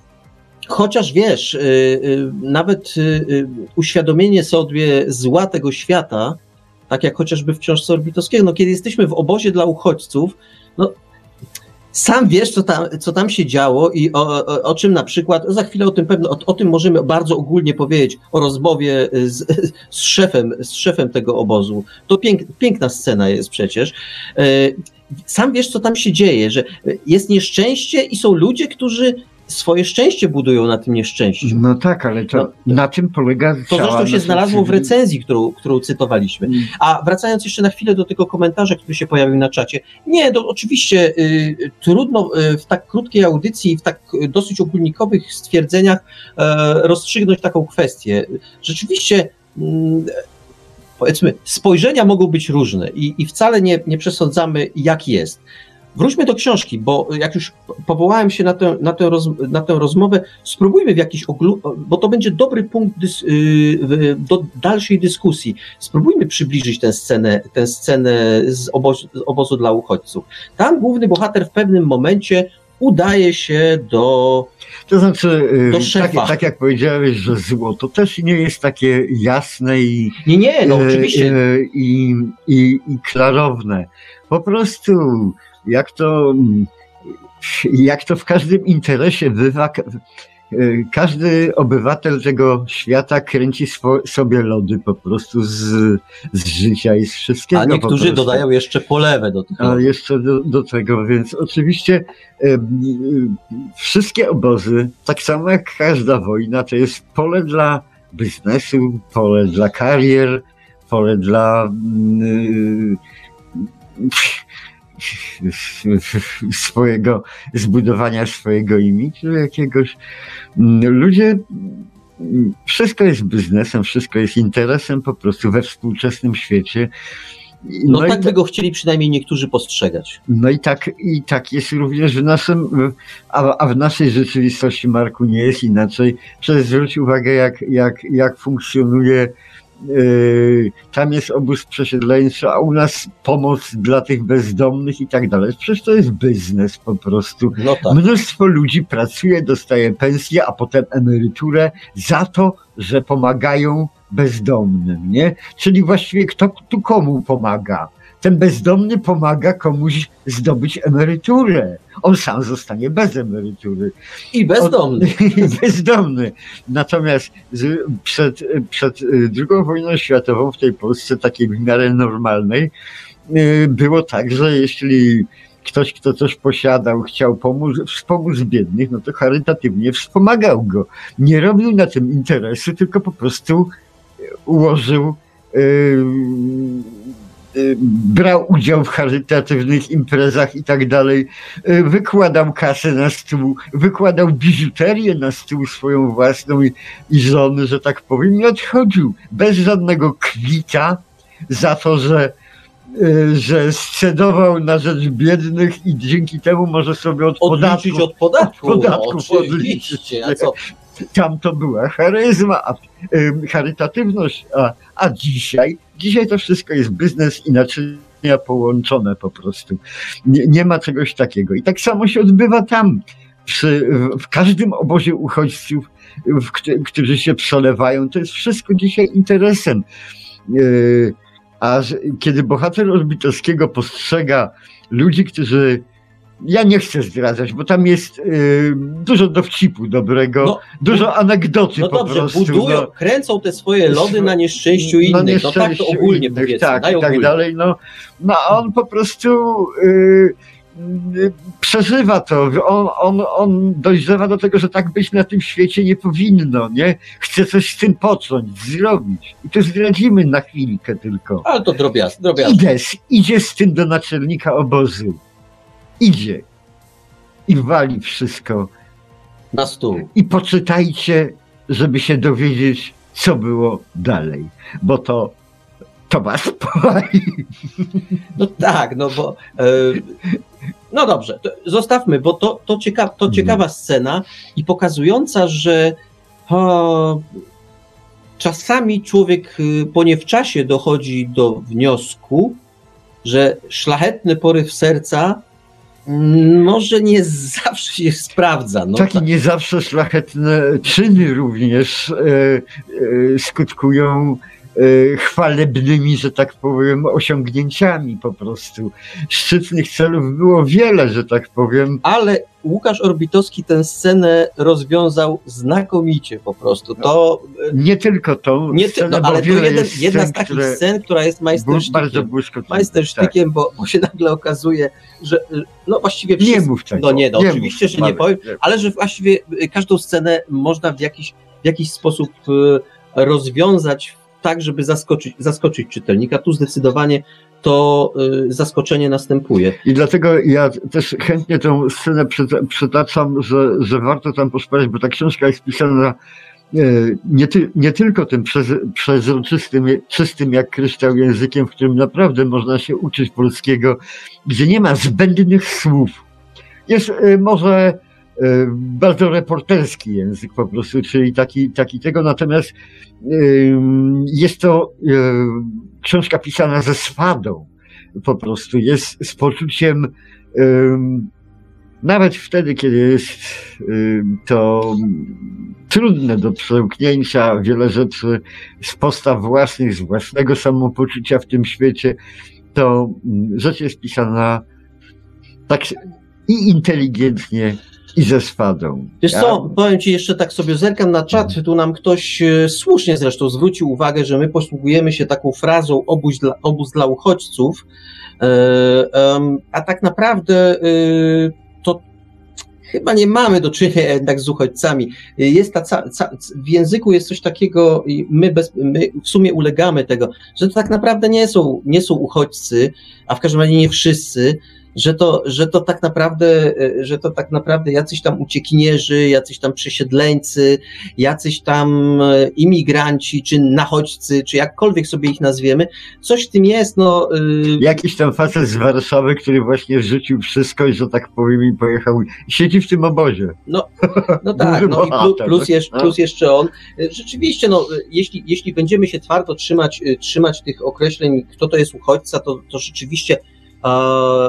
Chociaż wiesz, y, y, nawet y, uświadomienie sobie zła tego świata, tak jak chociażby w książce Orbitowskiego, no kiedy jesteśmy w obozie dla uchodźców, no sam wiesz, co tam, co tam się działo i o, o, o czym na przykład, za chwilę o tym pewno, o, o tym możemy bardzo ogólnie powiedzieć, o rozmowie z, z, szefem, z szefem tego obozu. To pięk, piękna scena jest przecież. E, Sam wiesz, co tam się dzieje, że jest nieszczęście i są ludzie, którzy swoje szczęście budują na tym nieszczęściu. No tak, ale to No, na tym polega To zresztą się znalazło w recenzji, którą, którą cytowaliśmy. Mm. A wracając jeszcze na chwilę do tego komentarza, który się pojawił na czacie. Nie, to oczywiście y, trudno y, w tak krótkiej audycji, w tak y, dosyć ogólnikowych stwierdzeniach e, rozstrzygnąć taką kwestię. Rzeczywiście, mm, powiedzmy, spojrzenia mogą być różne i, i wcale nie, nie przesądzamy, jak jest. Wróćmy do książki, bo jak już powołałem się na tę, na tę, roz, na tę rozmowę, spróbujmy w jakiś oglu, bo to będzie dobry punkt dys, yy, w- do dalszej dyskusji. Spróbujmy przybliżyć tę scenę, tę scenę z obozu, z obozu dla uchodźców. Tam główny bohater w pewnym momencie udaje się do. To znaczy, y, Do tak, szefa. tak jak powiedziałeś, że zło to też nie jest takie jasne i, Nie, nie, no e, oczywiście. i, i, i klarowne. Po prostu, jak to, mm, jak to w każdym interesie bywa, e, każdy obywatel tego świata kręci swo, sobie lody po prostu z, z życia i z wszystkiego. A niektórzy dodają jeszcze polewę do tego. A jeszcze do, do tego, więc oczywiście y, wszystkie obozy, tak samo jak każda wojna, to jest pole dla biznesu, pole dla karier, pole dla mm, y, swojego, zbudowania swojego imidżu jakiegoś. Mm, Ludzie, mm, wszystko jest biznesem, wszystko jest interesem po prostu we współczesnym świecie. No, i tak to- by go chcieli przynajmniej niektórzy postrzegać. no i tak, i tak jest również w naszym, a, a w naszej rzeczywistości, Marku, nie jest inaczej. Przecież zwróć uwagę, jak, jak, jak funkcjonuje, tam jest obóz przesiedleńczy, a u nas pomoc dla tych bezdomnych i tak dalej. Przecież to jest biznes po prostu. No tak. Mnóstwo ludzi pracuje, dostaje pensję, a potem emeryturę za to, że pomagają bezdomnym, nie? Czyli właściwie kto tu komu pomaga? Ten bezdomny pomaga komuś zdobyć emeryturę. On sam zostanie bez emerytury. I bezdomny. bezdomny. Natomiast z, przed, przed y, II wojną światową w tej Polsce, takiej w miarę normalnej, y, było tak, że jeśli ktoś, kto coś posiadał, chciał pomóc, wspomóc biednych, no to charytatywnie wspomagał go. Nie robił na tym interesu, tylko po prostu ułożył yy, y, brał udział w charytatywnych imprezach i tak dalej, y, wykładał kasę na stół, wykładał biżuterię na stół swoją własną i, i żony, że tak powiem, i odchodził bez żadnego kwita za to, że y, że scedował na rzecz biednych i dzięki temu może sobie od Odliczyć od podatku. od podatku oczywiście. Tam to była charyzma, a, charytatywność, a, a dzisiaj, dzisiaj to wszystko jest biznes i naczynia połączone po prostu. Nie, nie ma czegoś takiego. I tak samo się odbywa tam. Przy, w, każdym obozie uchodźców, w, któ- którzy się przelewają, to jest wszystko dzisiaj interesem. Yy, a kiedy bohater Orbitowskiego postrzega ludzi, którzy ja nie chcę zdradzać, bo tam jest y, dużo dowcipu dobrego, No, dużo anegdoty No po dobrze, prostu. budują, kręcą te swoje lody na nieszczęściu innych. na No tak to nieszczęściu ogólnie innych, powiedzmy. Tak, i tak dalej. No, no a on po prostu y, y, przeżywa to. On, on, on dojrzewa do tego, że tak być na tym świecie nie powinno, nie? Chce coś z tym począć, zrobić. I to zdradzimy na chwilkę tylko. Ale to drobiazg, drobiazg. Idę, idzie z tym do naczelnika obozu. Idzie. I wali wszystko. Na stół. I poczytajcie, żeby się dowiedzieć, co było dalej. Bo to, to was powali. No tak, no bo. E, no dobrze, zostawmy, bo to, to, cieka, to Mhm. ciekawa scena i pokazująca, że o, czasami człowiek y, po niewczasie dochodzi do wniosku, że szlachetny poryw serca może nie zawsze się sprawdza. No, Takie tak. nie zawsze szlachetne czyny również e, e, skutkują chwalebnymi, że tak powiem, osiągnięciami po prostu. Szczytnych celów było wiele, że tak powiem. Ale Łukasz Orbitowski tę scenę rozwiązał znakomicie po prostu. To Nie tylko to, Nie, ty, scenę, no, ale to jeden, jedna scen, z takich scen, która jest były bardzo majstersztykiem. błyskotliwe. Majstersztykiem, bo, bo się nagle okazuje, że y, no właściwie Tak. Nie wszystko, mów tego. No nie, no mów, oczywiście, że nie powiem, ale że właściwie każdą scenę można w jakiś, w jakiś sposób rozwiązać tak, żeby zaskoczyć, zaskoczyć czytelnika. Tu zdecydowanie to y, zaskoczenie następuje. I dlatego ja też chętnie tę scenę przyta- przytaczam, że, że warto tam poszperać, bo ta książka jest pisana e, nie, ty, nie tylko tym przez, przezroczystym, czystym jak kryształ językiem, w którym naprawdę można się uczyć polskiego, gdzie nie ma zbędnych słów. Jest e, może bardzo reporterski język po prostu, czyli taki, taki tego, natomiast ym, jest to e, książka pisana ze swadą po prostu jest z poczuciem nawet wtedy, kiedy jest to trudne do przełknięcia, wiele rzeczy z postaw własnych, z własnego samopoczucia w tym świecie, to mm, rzecz jest pisana tak i inteligentnie, i ze swadą. Wiesz Ja- co, powiem Ci jeszcze tak sobie zerkam na czat, tu nam ktoś e, słusznie zresztą zwrócił uwagę, że my posługujemy się taką frazą obóz dla, obóz dla uchodźców, e, a tak naprawdę e, to chyba nie mamy do czynienia jednak z uchodźcami. Jest ta, ca, ca, w języku jest coś takiego i my, bez, my w sumie ulegamy tego, że to tak naprawdę nie są, nie są uchodźcy, a w każdym razie nie wszyscy, że to, że to tak naprawdę, e, że to tak naprawdę jacyś tam uciekinierzy, jacyś tam przesiedleńcy, jacyś tam e, imigranci, czy nachodźcy, czy jakkolwiek sobie ich nazwiemy, coś w tym jest, no. y, Jakiś tam facet z Warszawy, który właśnie rzucił wszystko i, że tak powiem, i pojechał. Siedzi w tym obozie. No tak, Duży no i plus, plus, jeszcze, no. plus jeszcze on. E, Rzeczywiście, no, e, jeśli, jeśli będziemy się twardo trzymać, e, trzymać tych określeń, kto to jest uchodźca, to, to rzeczywiście e,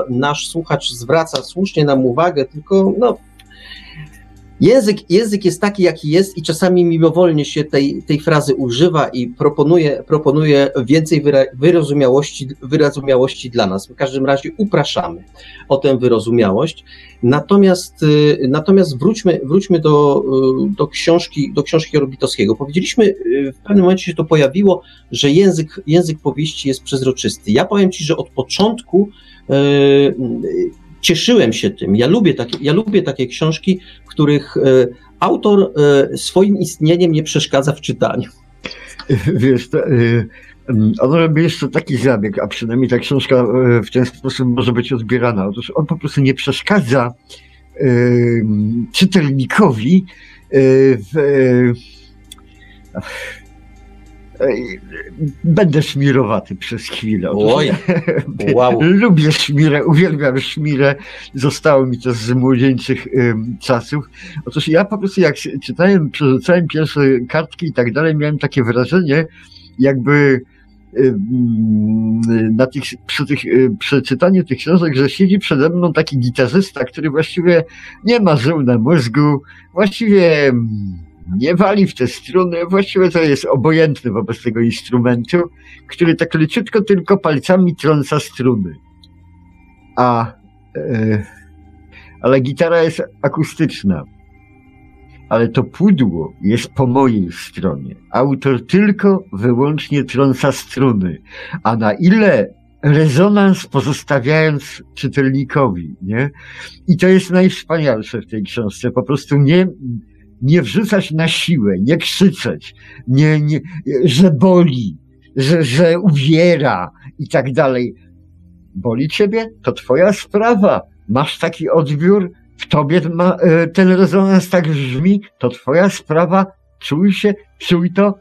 nasz słuchacz zwraca słusznie nam uwagę, tylko no, język, język jest taki, jaki jest i czasami mimowolnie się tej, tej frazy używa i proponuje, proponuje więcej wyra, wyrozumiałości, wyrozumiałości dla nas. W każdym razie upraszamy o tę wyrozumiałość. Natomiast, y, natomiast wróćmy, wróćmy do, y, do, książki, do książki Orbitowskiego. Powiedzieliśmy, y, w pewnym momencie się to pojawiło, że język, język powieści jest przezroczysty. Ja powiem Ci, że od początku y, y, cieszyłem się tym. Ja lubię takie, ja lubię takie książki, których y, autor y, swoim istnieniem nie przeszkadza w czytaniu. Wiesz, to, y, On robi jeszcze taki zabieg, a przynajmniej ta książka e, w ten sposób może być odbierana. Otóż on po prostu nie przeszkadza czytelnikowi w, Będę szmirowaty przez chwilę. Oj, wow. Lubię szmirę, uwielbiam szmirę. Zostało mi to z młodzieńczych um, czasów. Otóż ja po prostu jak czytałem, przerzucałem pierwsze kartki i tak dalej, miałem takie wrażenie, jakby na tych, przy tych, przeczytaniu tych książek, że siedzi przede mną taki gitarzysta, który właściwie nie ma żył na mózgu, właściwie nie wali w te struny, właściwie to jest obojętny wobec tego instrumentu, który tak leciutko tylko palcami trąca struny. A, e, ale gitara jest akustyczna. Ale to pudło jest po mojej stronie. Autor tylko wyłącznie trąca struny. A na ile rezonans pozostawiając czytelnikowi, nie? I to jest najwspanialsze w tej książce. Po prostu nie, nie wrzucać na siłę, nie krzyczeć, nie, nie, że boli, że, że uwiera i tak dalej. Boli ciebie? To twoja sprawa. Masz taki odbiór, w tobie ma, e, ten rezonans tak brzmi, to twoja sprawa, czuj się, czuj to.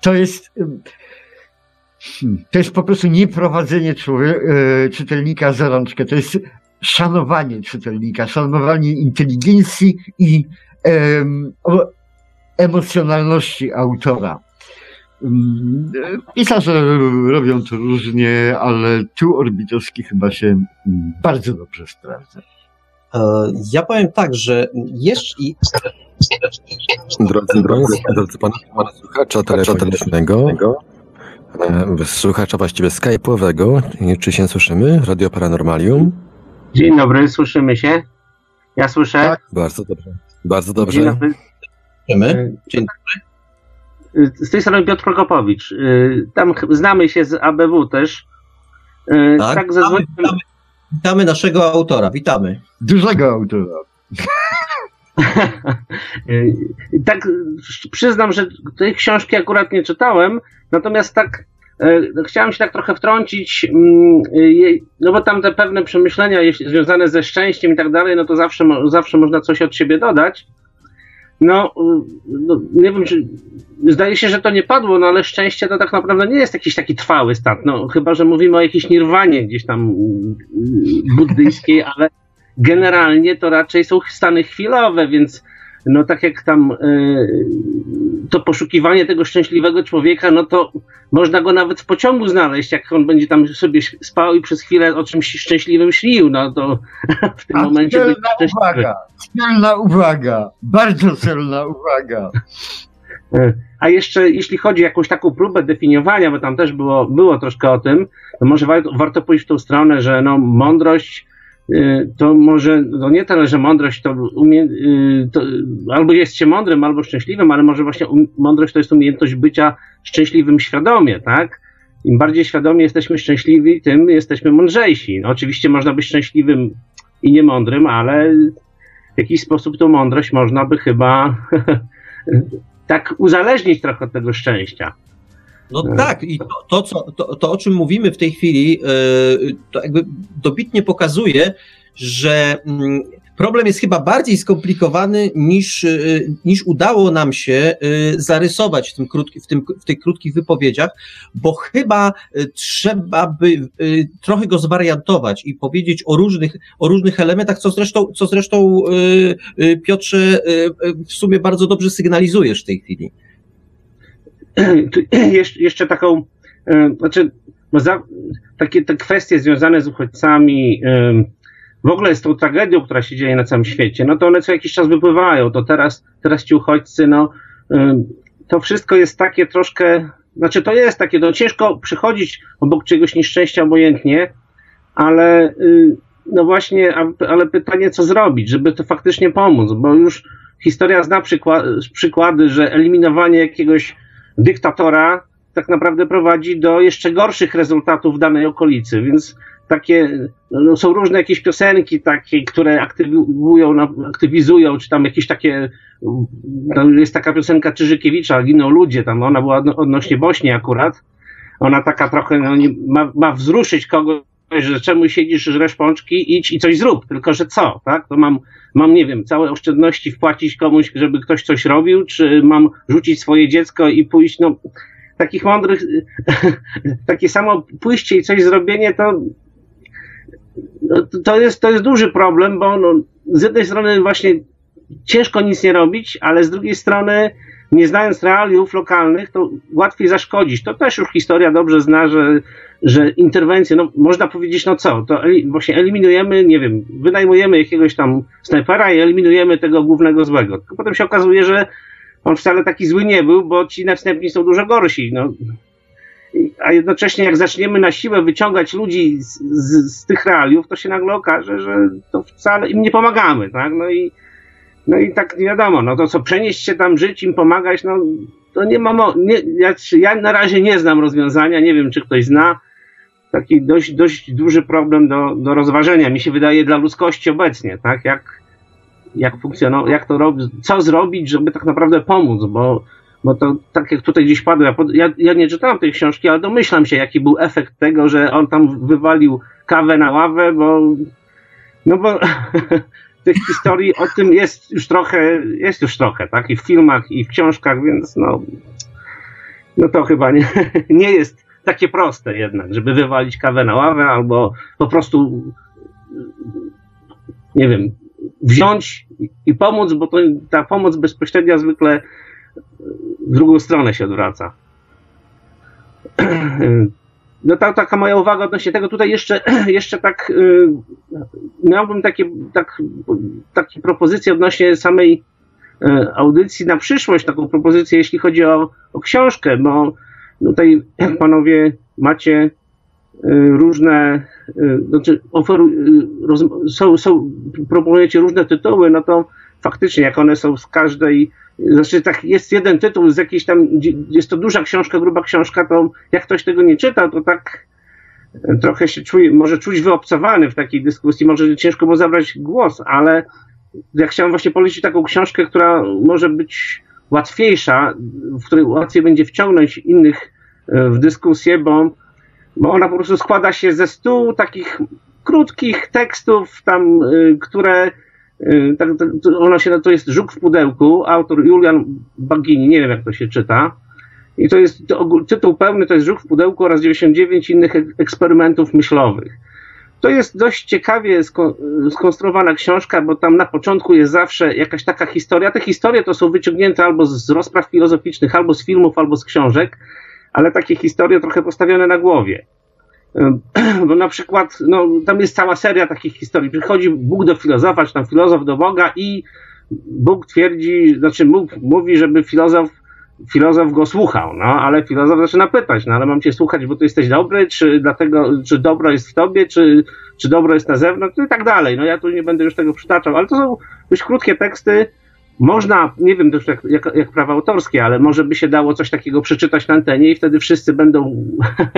To jest, hmm, to jest po prostu nieprowadzenie e, czytelnika za rączkę. To jest szanowanie czytelnika, szanowanie inteligencji i em, emocjonalności autora. Mm, pisarze robią to różnie, ale tu Orbitowski chyba się bardzo dobrze sprawdza. E, ja powiem tak, że jeszcze. Drodzy, drodzy, drodzy pana, pana słuchacza telefonicznego, e, słuchacza właściwie skype'owego, czy się słyszymy? Radio Paranormalium. Dzień dobry, słyszymy się? Ja słyszę? Tak, bardzo dobrze. Bardzo dobrze. Dzień dobry. Słyszymy. Dzień dobry. Z tej strony Piotr Prokopowicz. Tam znamy się z ABW też. Tak, tak witamy, witamy, witamy naszego autora, witamy. Dużego autora. Tak, przyznam, że tej książki akurat nie czytałem, natomiast tak E, chciałem się tak trochę wtrącić, mm, no bo tam te pewne przemyślenia związane ze szczęściem i tak dalej, no to zawsze, zawsze można coś od siebie dodać. No, no, nie wiem, czy zdaje się, że to nie padło, no ale szczęście to tak naprawdę nie jest jakiś taki trwały stan. No, chyba, że mówimy o jakiejś nirwanie gdzieś tam mm, buddyjskiej, ale generalnie to raczej są stany chwilowe, więc no tak jak tam to poszukiwanie tego szczęśliwego człowieka, no to można go nawet w pociągu znaleźć, jak on będzie tam sobie spał i przez chwilę o czymś szczęśliwym śnił, no to w tym A momencie... Celna uwaga, celna uwaga, bardzo celna uwaga. A jeszcze jeśli chodzi o jakąś taką próbę definiowania, bo tam też było, było troszkę o tym, to może warto, warto pójść w tą stronę, że no, mądrość to może, no nie tyle, że mądrość to, umie, y, to albo jest się mądrym, albo szczęśliwym, ale może właśnie um, mądrość to jest umiejętność bycia szczęśliwym świadomie, tak? Im bardziej świadomie jesteśmy szczęśliwi, tym jesteśmy mądrzejsi. No, oczywiście można być szczęśliwym i niemądrym, ale w jakiś sposób tą mądrość można by chyba tak uzależnić trochę od tego szczęścia. No e. tak, i to, to, co, to, to, o czym mówimy w tej chwili, e, to jakby dobitnie pokazuje, że mm, problem jest chyba bardziej skomplikowany niż, e, niż udało nam się zarysować w, tym krótki, w, tym, w tych krótkich wypowiedziach, bo chyba trzeba by trochę go zwariantować i powiedzieć o różnych, o różnych elementach, co zresztą, co zresztą Piotrze w sumie bardzo dobrze sygnalizujesz w tej chwili. jeszcze taką, e, znaczy, za, takie te kwestie związane z uchodźcami, e, w ogóle z tą tragedią, która się dzieje na całym świecie, no to one co jakiś czas wypływają, to teraz, teraz ci uchodźcy, no e, to wszystko jest takie troszkę, znaczy to jest takie, no ciężko przychodzić obok czegoś nieszczęścia obojętnie, ale no właśnie, ale pytanie co zrobić, żeby to faktycznie pomóc, bo już historia zna przykłady, że eliminowanie jakiegoś dyktatora tak naprawdę prowadzi do jeszcze gorszych rezultatów w danej okolicy, więc takie, no, są różne jakieś piosenki takie, które aktywują, no, aktywizują, czy tam jakieś takie, no, jest taka piosenka Czyżykiewicza, giną ludzie, tam ona była odnośnie Bośni akurat, ona taka trochę no, ma, ma wzruszyć kogoś, że czemu siedzisz, żresz pączki, idź i coś zrób, tylko że co, tak? To mam, mam, nie wiem, całe oszczędności wpłacić komuś, żeby ktoś coś robił, czy mam rzucić swoje dziecko i pójść, no, takich mądrych, takie samo pójście i coś zrobienie, to, no, to, jest, to jest duży problem, bo no, z jednej strony właśnie ciężko nic nie robić, ale z drugiej strony nie znając realiów lokalnych, to łatwiej zaszkodzić. To też już historia dobrze zna, że, że interwencje, no można powiedzieć, no co, to właśnie eliminujemy, nie wiem, wynajmujemy jakiegoś tam snajpera i eliminujemy tego głównego złego. Tylko potem się okazuje, że on wcale taki zły nie był, bo ci następni są dużo gorsi. No. A jednocześnie jak zaczniemy na siłę wyciągać ludzi z, z, z tych realiów, to się nagle okaże, że to wcale im nie pomagamy, tak? No i no i tak nie wiadomo, no to co, przenieść się tam, żyć, im pomagać, no to nie ma, mo- nie, ja, ja na razie nie znam rozwiązania, nie wiem czy ktoś zna, taki dość, dość duży problem do, do rozważenia, mi się wydaje, dla ludzkości obecnie, tak, jak, jak funkcjonować, jak to robić, co zrobić, żeby tak naprawdę pomóc, bo, bo to tak jak tutaj gdzieś padło, ja, ja nie czytałem tej książki, ale domyślam się, jaki był efekt tego, że on tam wywalił kawę na ławę, bo no bo tych historii o tym jest już trochę, jest już trochę, tak? I w filmach, i w książkach, więc no, no to chyba nie, nie jest takie proste jednak, żeby wywalić kawę na ławę albo po prostu, nie wiem, wziąć i pomóc, bo to, ta pomoc bezpośrednia zwykle w drugą stronę się odwraca. no ta, taka moja uwaga odnośnie tego, tutaj jeszcze, jeszcze tak y, miałbym takie, tak, takie propozycje odnośnie samej y, audycji na przyszłość, taką propozycję, jeśli chodzi o, o książkę, bo tutaj panowie macie y, różne, y, znaczy oferu, y, roz, są, są, proponujecie różne tytuły, no to faktycznie jak one są z każdej znaczy, tak jest jeden tytuł z jakiejś tam, jest to duża książka, gruba książka, to jak ktoś tego nie czyta, to tak trochę się czuje, może czuć wyobcowany w takiej dyskusji, może ciężko mu zabrać głos, ale ja chciałem właśnie polecić taką książkę, która może być łatwiejsza, w której łatwiej będzie wciągnąć innych e, w dyskusję, bo, bo ona po prostu składa się ze stu takich krótkich tekstów tam, e, które Y, tak, tak, ona się, to jest Żuk w pudełku, autor Julian Bagini, nie wiem jak to się czyta. I to jest to, tytuł pełny, to jest Żuk w pudełku oraz 99 innych eksperymentów myślowych. To jest dość ciekawie skonstruowana książka, bo tam na początku jest zawsze jakaś taka historia. Te historie to są wyciągnięte albo z rozpraw filozoficznych, albo z filmów, albo z książek, ale takie historie trochę postawione na głowie. Bo na przykład, no, tam jest cała seria takich historii. Przychodzi Bóg do filozofa, czy tam filozof do Boga i Bóg twierdzi, znaczy Bóg mówi, żeby filozof, filozof go słuchał, no, ale filozof zaczyna pytać, no, ale mam cię słuchać, bo ty jesteś dobry, czy dlatego, czy dobro jest w tobie, czy, czy dobro jest na zewnątrz, no i tak dalej. No ja tu nie będę już tego przytaczał, ale to są dość krótkie teksty, można, nie wiem też jak, jak, jak prawa autorskie, ale może by się dało coś takiego przeczytać na antenie i wtedy wszyscy będą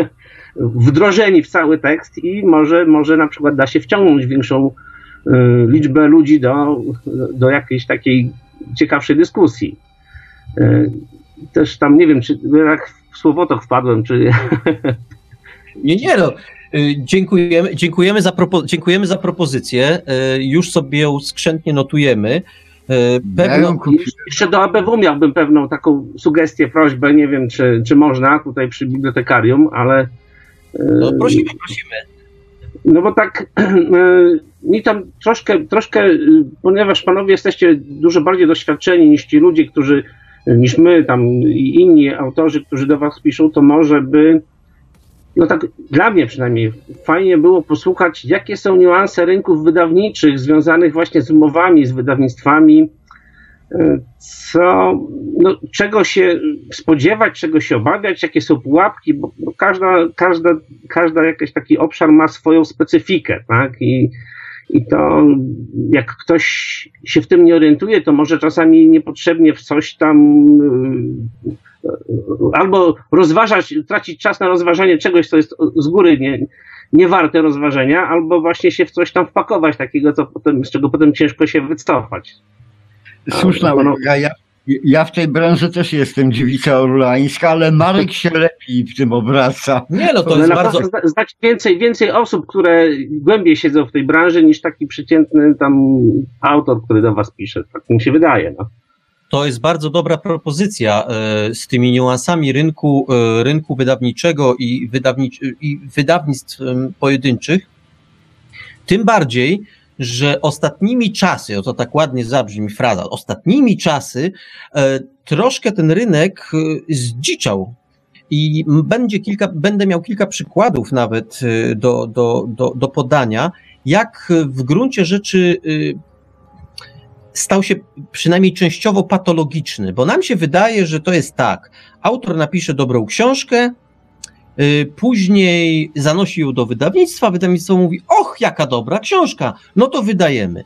wdrożeni w cały tekst i może, może na przykład da się wciągnąć większą y, liczbę ludzi do, do jakiejś takiej ciekawszej dyskusji. Y, też tam nie wiem, czy jak w słowotok wpadłem, czy. Nie, nie, no. Y, dziękujemy, dziękujemy, za propo, dziękujemy za propozycję. Już sobie ją skrzętnie notujemy. Pewno, jeszcze do ABW miałbym pewną taką sugestię, prośbę, nie wiem czy, czy można tutaj przy bibliotekarium, ale no prosimy, prosimy. No bo tak, mi tam troszkę, troszkę, ponieważ panowie jesteście dużo bardziej doświadczeni niż ci ludzie, którzy, niż my tam inni autorzy, którzy do was piszą, to może by, no tak dla mnie przynajmniej, fajnie było posłuchać, jakie są niuanse rynków wydawniczych związanych właśnie z umowami, z wydawnictwami, co, no, czego się spodziewać, czego się obawiać, jakie są pułapki, bo, bo każda, każda, każda jakiś taki obszar ma swoją specyfikę, tak? I, i to jak ktoś się w tym nie orientuje, to może czasami niepotrzebnie w coś tam y, albo rozważać, tracić czas na rozważanie czegoś, co jest z góry nie, nie warte rozważenia, albo właśnie się w coś tam wpakować takiego, co potem, z czego potem ciężko się wycofać. Słuszna uwaga. Ja, ja w tej branży też jestem dziewica orlańska, ale Marek się lepiej w tym obraca. Nie, no to Ale jest na bardzo... znać więcej, więcej osób, które głębiej siedzą w tej branży niż taki przeciętny tam autor, który do was pisze. Tak mi się wydaje. No. To jest bardzo dobra propozycja e, z tymi niuansami rynku, e, rynku wydawniczego i, wydawnic i wydawnictw pojedynczych. Tym bardziej, że ostatnimi czasy, o to tak ładnie zabrzmi fraza, ostatnimi czasy e, troszkę ten rynek e, zdziczał. I będzie kilka, będę miał kilka przykładów nawet e, do, do, do, do podania, jak w gruncie rzeczy stał się przynajmniej częściowo patologiczny, bo nam się wydaje, że to jest tak. Autor napisze dobrą książkę, później zanosi ją do wydawnictwa, wydawnictwo mówi: Och, jaka dobra książka, no to wydajemy.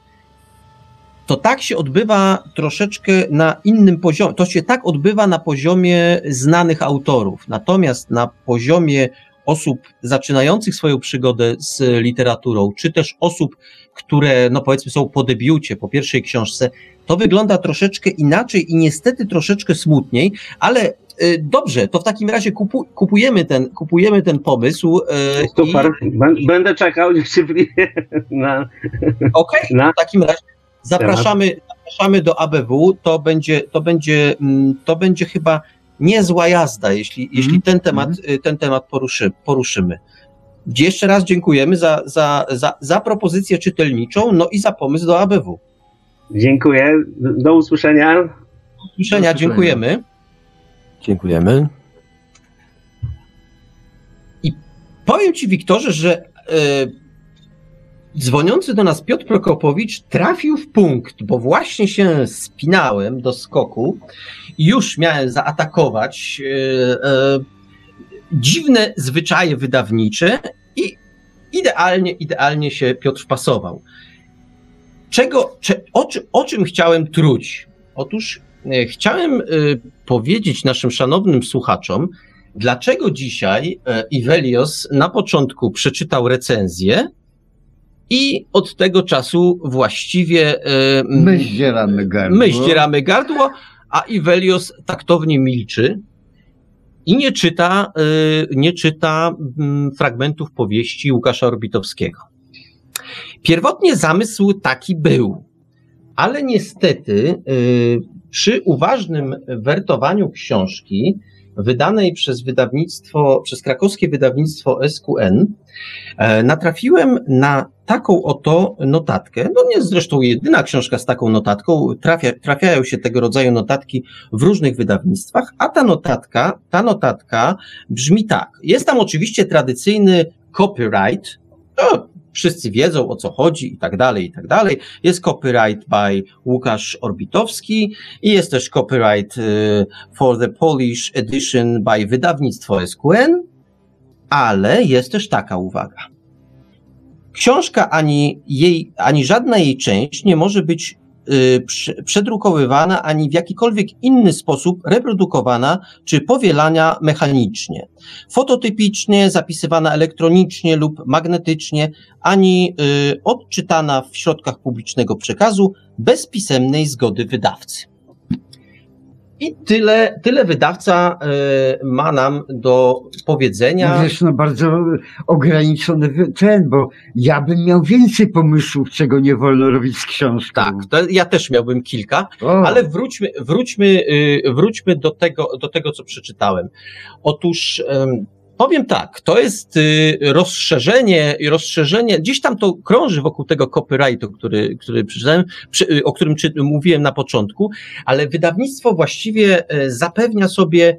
To tak się odbywa troszeczkę na innym poziomie. To się tak odbywa na poziomie znanych autorów. Natomiast na poziomie osób zaczynających swoją przygodę z literaturą, czy też osób, które, no powiedzmy, są po debiucie, po pierwszej książce, to wygląda troszeczkę inaczej i niestety troszeczkę smutniej, ale y, dobrze, to w takim razie kupu, kupujemy, ten, kupujemy ten pomysł. y, Super. Bę- Będę czekał niecierpliwie na, i- Okej, na w takim razie zapraszamy, zapraszamy do ABW. To będzie, to będzie, mm, to będzie chyba niezła jazda, jeśli, jeśli ten temat, y, ten temat poruszy, poruszymy. Jeszcze raz dziękujemy za, za, za, za propozycję czytelniczą, no i za pomysł do ABW. Dziękuję. Do usłyszenia. Do usłyszenia, Do usłyszenia. dziękujemy. Dziękujemy. Powiem Ci, Wiktorze, że e, dzwoniący do nas Piotr Prokopowicz trafił w punkt, bo właśnie się spinałem do skoku i już miałem zaatakować e, e, dziwne zwyczaje wydawnicze i idealnie, idealnie się Piotr wpasował. Czego, cze, o, o czym chciałem truć? Otóż chciałem e, powiedzieć naszym szanownym słuchaczom, dlaczego dzisiaj e, Ivelios na początku przeczytał recenzję i od tego czasu właściwie e, My zdzieramy gardło. my zdzieramy gardło, a Ivelios taktownie milczy i nie czyta, nie czyta fragmentów powieści Łukasza Orbitowskiego. Pierwotnie zamysł taki był, ale niestety przy uważnym wertowaniu książki wydanej przez wydawnictwo, przez krakowskie wydawnictwo SQN, e, natrafiłem na taką oto notatkę. No nie zresztą jedyna książka z taką notatką. Trafia, trafiają się tego rodzaju notatki w różnych wydawnictwach, a ta notatka, ta notatka brzmi tak. Jest tam oczywiście tradycyjny copyright. No, wszyscy wiedzą o co chodzi i tak dalej, i tak dalej. Jest copyright by Łukasz Orbitowski i jest też copyright y, for the Polish edition by wydawnictwo SQN, ale jest też taka uwaga. Książka ani, jej, ani żadna jej część nie może być przedrukowywana ani w jakikolwiek inny sposób reprodukowana czy powielania mechanicznie, fototypicznie, zapisywana elektronicznie lub magnetycznie, ani y, odczytana w środkach publicznego przekazu bez pisemnej zgody wydawcy. I tyle, tyle wydawca y, ma nam do powiedzenia. No wiesz, no bardzo ograniczony ten, bo ja bym miał więcej pomysłów, czego nie wolno robić z książką. Tak, ja też miałbym kilka, O, ale wróćmy, wróćmy, y, wróćmy do tego, do tego, co przeczytałem. Otóż powiem tak, to jest y, rozszerzenie, rozszerzenie, gdzieś tam to krąży wokół tego copyrightu, który, który przeczytałem, y, o którym czy, mówiłem na początku, ale wydawnictwo właściwie e, zapewnia sobie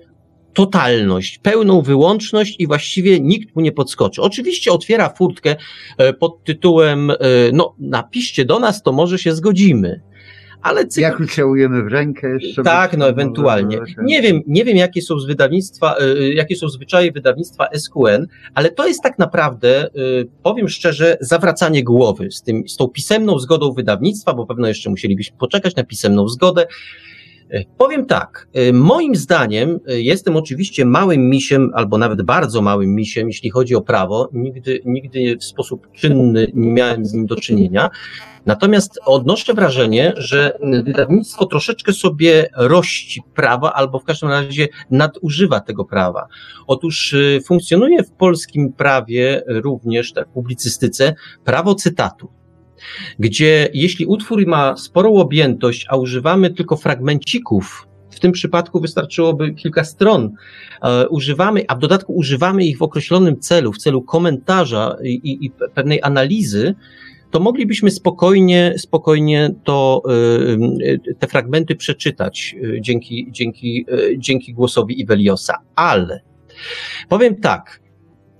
totalność, pełną wyłączność i właściwie nikt mu nie podskoczy. Oczywiście otwiera furtkę e, pod tytułem, e, no napiszcie do nas, to może się zgodzimy. Ale cykl Jak ucałujemy w rękę jeszcze? tak, no ewentualnie. Nie wiem, nie wiem jakie są z wydawnictwa, y, jakie są zwyczaje wydawnictwa SQN, ale to jest tak naprawdę, y, powiem szczerze, zawracanie głowy z tym, z tą pisemną zgodą wydawnictwa, bo pewno jeszcze musielibyśmy poczekać na pisemną zgodę. Powiem tak, moim zdaniem jestem oczywiście małym misiem, albo nawet bardzo małym misiem, jeśli chodzi o prawo. Nigdy, nigdy w sposób czynny nie miałem z nim do czynienia. Natomiast odnoszę wrażenie, że wydawnictwo troszeczkę sobie rości prawa, albo w każdym razie nadużywa tego prawa. Otóż funkcjonuje w polskim prawie również, tak w publicystyce, prawo cytatu gdzie jeśli utwór ma sporą objętość, a używamy tylko fragmencików, w tym przypadku wystarczyłoby kilka stron, e, używamy, a w dodatku używamy ich w określonym celu, w celu komentarza i, i, i pewnej analizy, to moglibyśmy spokojnie, spokojnie to, y, te fragmenty przeczytać y, dzięki, dzięki, dzięki głosowi Iweliosa. Ale powiem tak,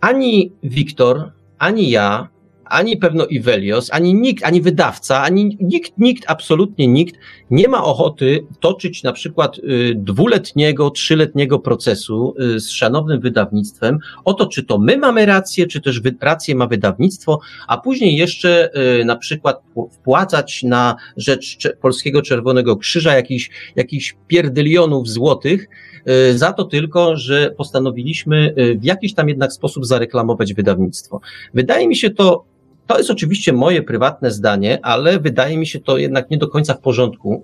ani Wiktor, ani ja ani pewno Ivelios, ani nikt, ani wydawca, ani nikt, nikt, absolutnie nikt nie ma ochoty toczyć na przykład y, dwuletniego, trzyletniego procesu y, z szanownym wydawnictwem o to, czy to my mamy rację, czy też rację ma wydawnictwo, a później jeszcze y, na przykład wpłacać na rzecz Polskiego Czerwonego Krzyża jakiś, jakiś pierdylionów złotych, za to tylko, że postanowiliśmy w jakiś tam jednak sposób zareklamować wydawnictwo. Wydaje mi się to to jest oczywiście moje prywatne zdanie, ale wydaje mi się to jednak nie do końca w porządku.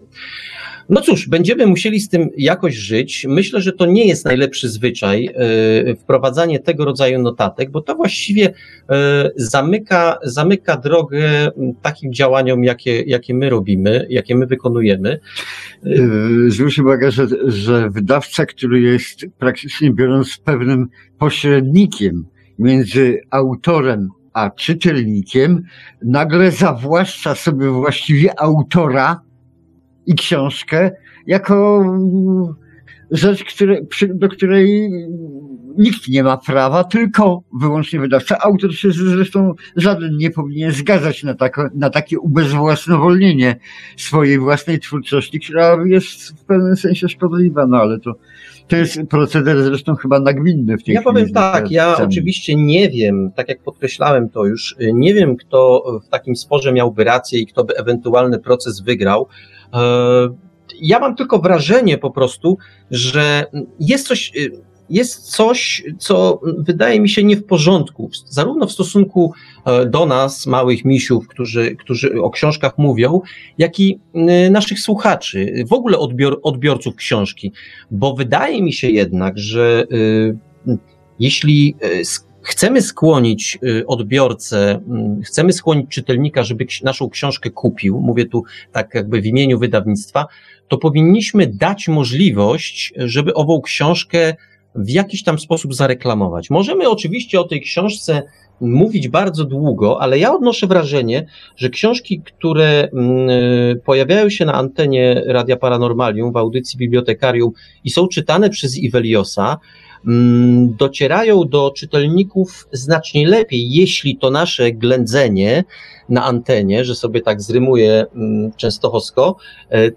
No cóż, będziemy musieli z tym jakoś żyć. Myślę, że to nie jest najlepszy zwyczaj yy, wprowadzanie tego rodzaju notatek, bo to właściwie yy, zamyka, zamyka drogę takim działaniom, jakie, jakie my robimy, jakie my wykonujemy. Yy, zwróć uwagę, że, że wydawca, który jest praktycznie biorąc pewnym pośrednikiem między autorem a czytelnikiem, nagle zawłaszcza sobie właściwie autora i książkę jako rzecz, które, do której nikt nie ma prawa, tylko wyłącznie wydawca. Autor się zresztą żaden nie powinien zgadzać na, tak, na takie ubezwłasnowolnienie swojej własnej twórczości, która jest w pewnym sensie szkodliwa, no ale to to jest proceder zresztą chyba nagminny w tej Ja chwili. powiem tak, ja oczywiście nie wiem, tak jak podkreślałem to już, nie wiem, kto w takim sporze miałby rację i kto by ewentualny proces wygrał. E, ja mam tylko wrażenie po prostu, że jest coś jest coś, co wydaje mi się nie w porządku, zarówno w stosunku e, do nas, małych misiów, którzy, którzy o książkach mówią, jak i naszych słuchaczy, w ogóle odbior, odbiorców książki, bo wydaje mi się jednak, że y, jeśli e, chcemy skłonić odbiorcę, chcemy skłonić czytelnika, żeby naszą książkę kupił, mówię tu tak jakby w imieniu wydawnictwa, to powinniśmy dać możliwość, żeby ową książkę w jakiś tam sposób zareklamować. Możemy oczywiście o tej książce mówić bardzo długo, ale ja odnoszę wrażenie, że książki, które mm, pojawiają się na antenie Radia Paranormalium w audycji Bibliotekarium i są czytane przez Iweliosa, mm, docierają do czytelników znacznie lepiej, jeśli to nasze ględzenie na antenie, że sobie tak zrymuję mm, częstochowsko, e,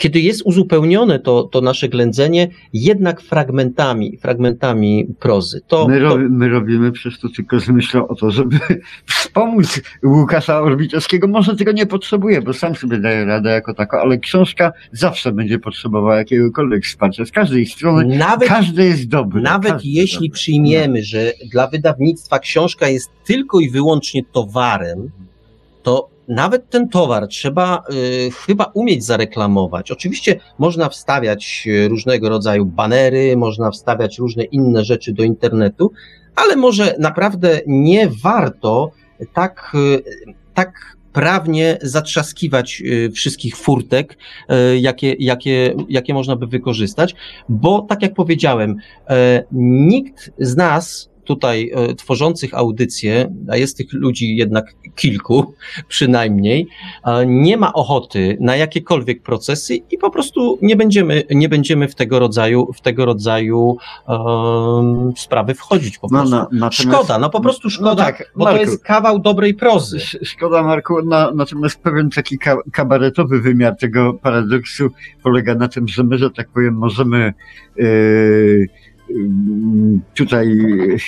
kiedy jest uzupełnione to, to nasze ględzenie jednak fragmentami, fragmentami prozy. To, my, to... my robimy przez to tylko z myślą o to, żeby wspomóc Łukasza Orbitowskiego. Może tego nie potrzebuje, bo sam sobie daje radę jako tako, ale książka zawsze będzie potrzebowała jakiegokolwiek wsparcia. Z każdej strony nawet, każdy jest dobry. Nawet jeśli dobry. przyjmiemy, no. że dla wydawnictwa książka jest tylko i wyłącznie towarem, to nawet ten towar trzeba y, chyba umieć zareklamować. Oczywiście można wstawiać y, różnego rodzaju banery, można wstawiać różne inne rzeczy do internetu, ale może naprawdę nie warto tak, y, tak prawnie zatrzaskiwać wszystkich furtek, jakie, jakie, jakie można by wykorzystać, bo tak jak powiedziałem, nikt z nas tutaj e, tworzących audycje, a jest tych ludzi jednak kilku przynajmniej, nie ma ochoty na jakiekolwiek procesy i po prostu nie będziemy, nie będziemy w tego rodzaju, w tego rodzaju um, sprawy wchodzić po no, prostu. No, na, szkoda, no po prostu no szkoda, no tak, bo Marku, to jest kawał dobrej prozy. Szkoda Marku, na, natomiast pewien taki kabaretowy wymiar tego paradoksu polega na tym, że my, że tak powiem, możemy yy, tutaj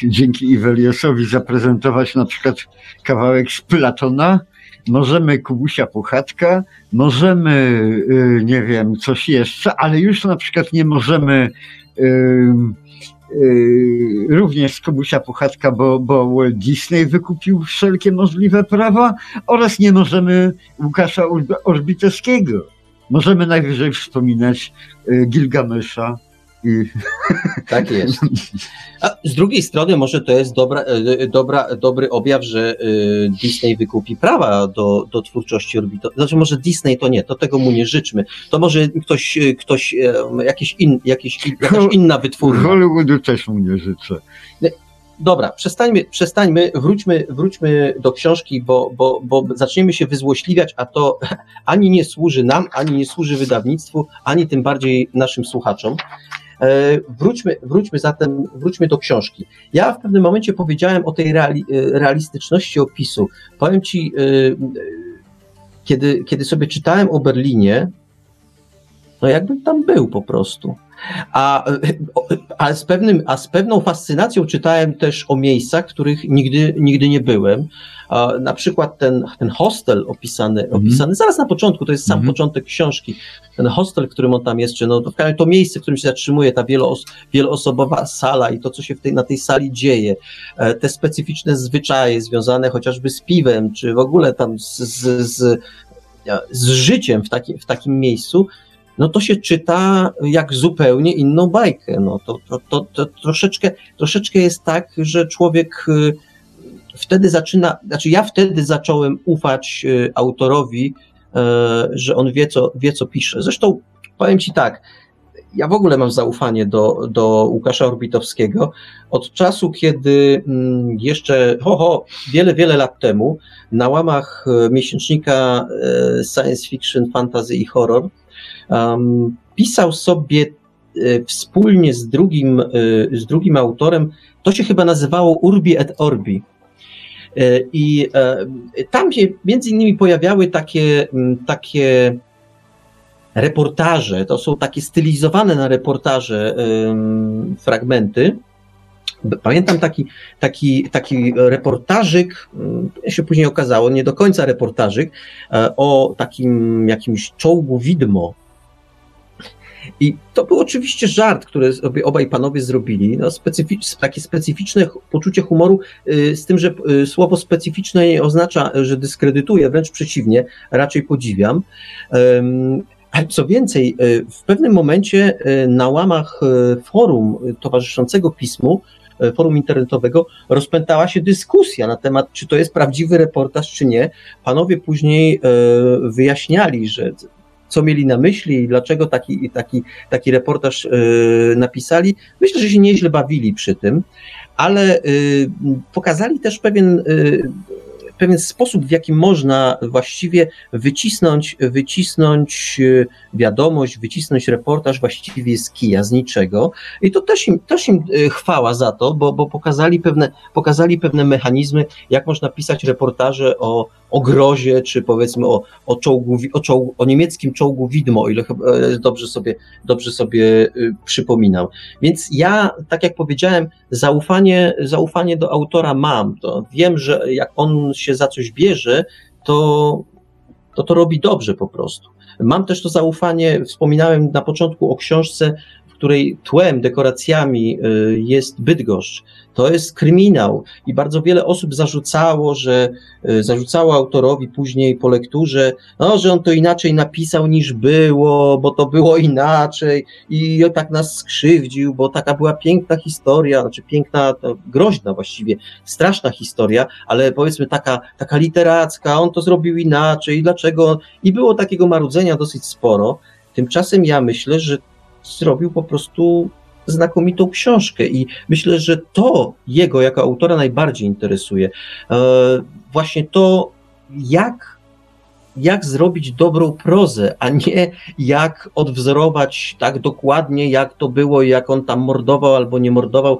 dzięki Iweliosowi zaprezentować na przykład kawałek z Platona, możemy Kubusia Puchatka, możemy, y, nie wiem, coś jeszcze, ale już na przykład nie możemy y, y, również Kubusia Puchatka, bo, bo Walt Disney wykupił wszelkie możliwe prawa oraz nie możemy Łukasza Orbitowskiego. Możemy najwyżej wspominać Gilgamesza, i... Tak jest. A z drugiej strony może to jest dobra, e, dobra, dobry objaw, że e, Disney wykupi prawa do, do twórczości Orbito. Znaczy może Disney to nie, to tego mu nie życzmy. To może ktoś, e, ktoś jakiś in, jakiś, jakaś inna wytwórnia. Hollywoodu też mu nie życzę. Dobra, przestańmy, przestańmy wróćmy, wróćmy do książki, bo, bo, bo zaczniemy się wyzłośliwiać, a to ani nie służy nam, ani nie służy wydawnictwu, ani tym bardziej naszym słuchaczom. E, wróćmy, wróćmy zatem, wróćmy do książki. Ja w pewnym momencie powiedziałem o tej reali, e, realistyczności opisu. Powiem Ci, e, kiedy, kiedy sobie czytałem o Berlinie, no jakbym tam był po prostu. A, a, z pewnym, a z pewną fascynacją czytałem też o miejscach, których nigdy, nigdy nie byłem. Na przykład ten, ten hostel opisany, mm. opisany zaraz na początku, to jest sam mm. początek książki. Ten hostel, w którym on tam jest, czy no, to, to miejsce, w którym się zatrzymuje, ta wieleos, wieloosobowa sala i to, co się w tej, na tej sali dzieje, e, te specyficzne zwyczaje związane chociażby z piwem, czy w ogóle tam z, z, z, z życiem w takim, w takim miejscu, no to się czyta jak zupełnie inną bajkę. No to, to, to, to troszeczkę, troszeczkę jest tak, że człowiek y, wtedy zaczyna, znaczy ja wtedy zacząłem ufać y, autorowi, y, że on wie co, wie, co pisze. Zresztą powiem Ci tak, ja w ogóle mam zaufanie do, do Łukasza Orbitowskiego. Od czasu, kiedy mm, jeszcze ho, ho, wiele, wiele lat temu na łamach miesięcznika Science Fiction, Fantasy i Horror um, pisał sobie e, wspólnie z drugim, e, z drugim autorem, to się chyba nazywało Urbi et Orbi. E, I tam się między innymi pojawiały takie, takie reportaże, to są takie stylizowane na reportaże fragmenty. Pamiętam taki, taki, taki reportażyk, się później okazało, nie do końca reportażyk, o takim jakimś czołgu widmo i to był oczywiście żart, który obaj panowie zrobili. No, specyficz, takie specyficzne poczucie humoru, y, z tym, że y, słowo specyficzne nie oznacza, że dyskredytuje, wręcz przeciwnie, raczej podziwiam. Co więcej, y, w pewnym momencie na łamach forum towarzyszącego pismu, forum internetowego, rozpętała się dyskusja na temat, czy to jest prawdziwy reportaż, czy nie. Panowie później wyjaśniali, że co mieli na myśli i dlaczego taki, taki, taki reportaż yy, napisali. Myślę, że się nieźle bawili przy tym, ale yy, pokazali też pewien yy, pewien sposób, w jaki można właściwie wycisnąć, wycisnąć wiadomość, wycisnąć reportaż właściwie z kija, z niczego. I to też im, też im chwała za to, bo, bo pokazali, pewne, pokazali pewne mechanizmy, jak można pisać reportaże o, o grozie, czy powiedzmy o, o, czołgu, o, czołgu, o niemieckim czołgu widmo, o ile e, dobrze sobie, dobrze sobie przypominam. Więc ja, tak jak powiedziałem, zaufanie, zaufanie do autora mam. To wiem, że jak on się za coś bierze, to to, to robi dobrze po prostu. Mam też to zaufanie, wspominałem na początku o książce której tłem, dekoracjami y, jest Bydgoszcz. To jest kryminał i bardzo wiele osób zarzucało, że y, zarzucało autorowi później po lekturze, no, że on to inaczej napisał niż było, bo to było inaczej i tak nas skrzywdził, bo taka była piękna historia, znaczy piękna, groźna właściwie, straszna historia, ale powiedzmy taka, taka literacka, on to zrobił inaczej, dlaczego? I było takiego marudzenia dosyć sporo. Tymczasem ja myślę, że zrobił po prostu znakomitą książkę i myślę, że to jego jako autora najbardziej interesuje. E, właśnie to, jak, jak zrobić dobrą prozę, a nie jak odwzorować tak dokładnie, jak to było, jak on tam mordował albo nie mordował.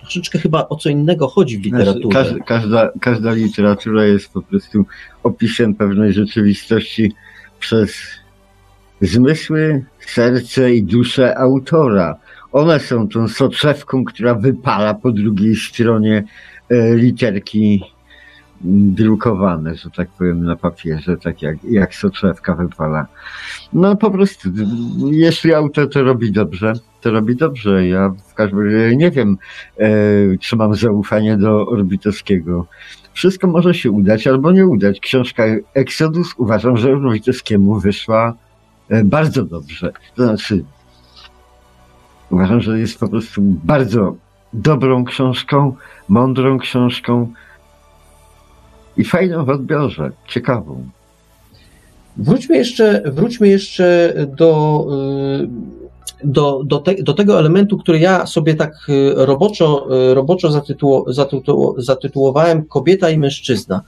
Troszeczkę chyba o co innego chodzi w literaturze. Znaczy, każda, każda, każda literatura jest po prostu opisem pewnej rzeczywistości przez zmysły, serce i duszę autora. One są tą soczewką, która wypala po drugiej stronie e, literki drukowane, że tak powiem, na papierze, tak jak, jak soczewka wypala. No po prostu, jeśli autor to robi dobrze, to robi dobrze. Ja w każdym razie nie wiem, e, czy mam zaufanie do Orbitowskiego. Wszystko może się udać albo nie udać. Książka Exodus uważam, że Orbitowskiemu wyszła bardzo dobrze. To znaczy, uważam, że jest po prostu bardzo dobrą książką, mądrą książką i fajną w odbiorze, ciekawą. Wróćmy jeszcze, wróćmy jeszcze do, y, do, do, te, do tego elementu, który ja sobie tak y, roboczo, y, roboczo zatytuło, zatytuło, zatytułowałem Kobieta i mężczyzna,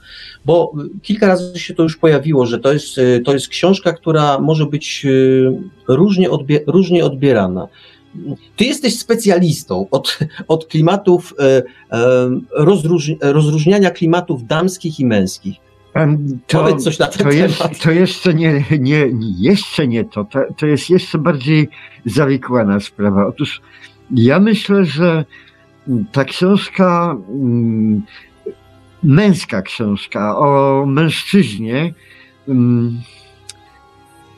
bo kilka razy się to już pojawiło, że to jest, to jest książka, która może być różnie, odbie, różnie odbierana. Ty jesteś specjalistą od, od klimatów, rozróż, rozróżniania klimatów damskich i męskich. To, Powiedz coś na ten to temat. Jest, to jeszcze nie, nie, jeszcze nie to, to, to jest jeszcze bardziej zawikłana sprawa. Otóż ja myślę, że ta książka, mm, męska książka o mężczyźnie, mm,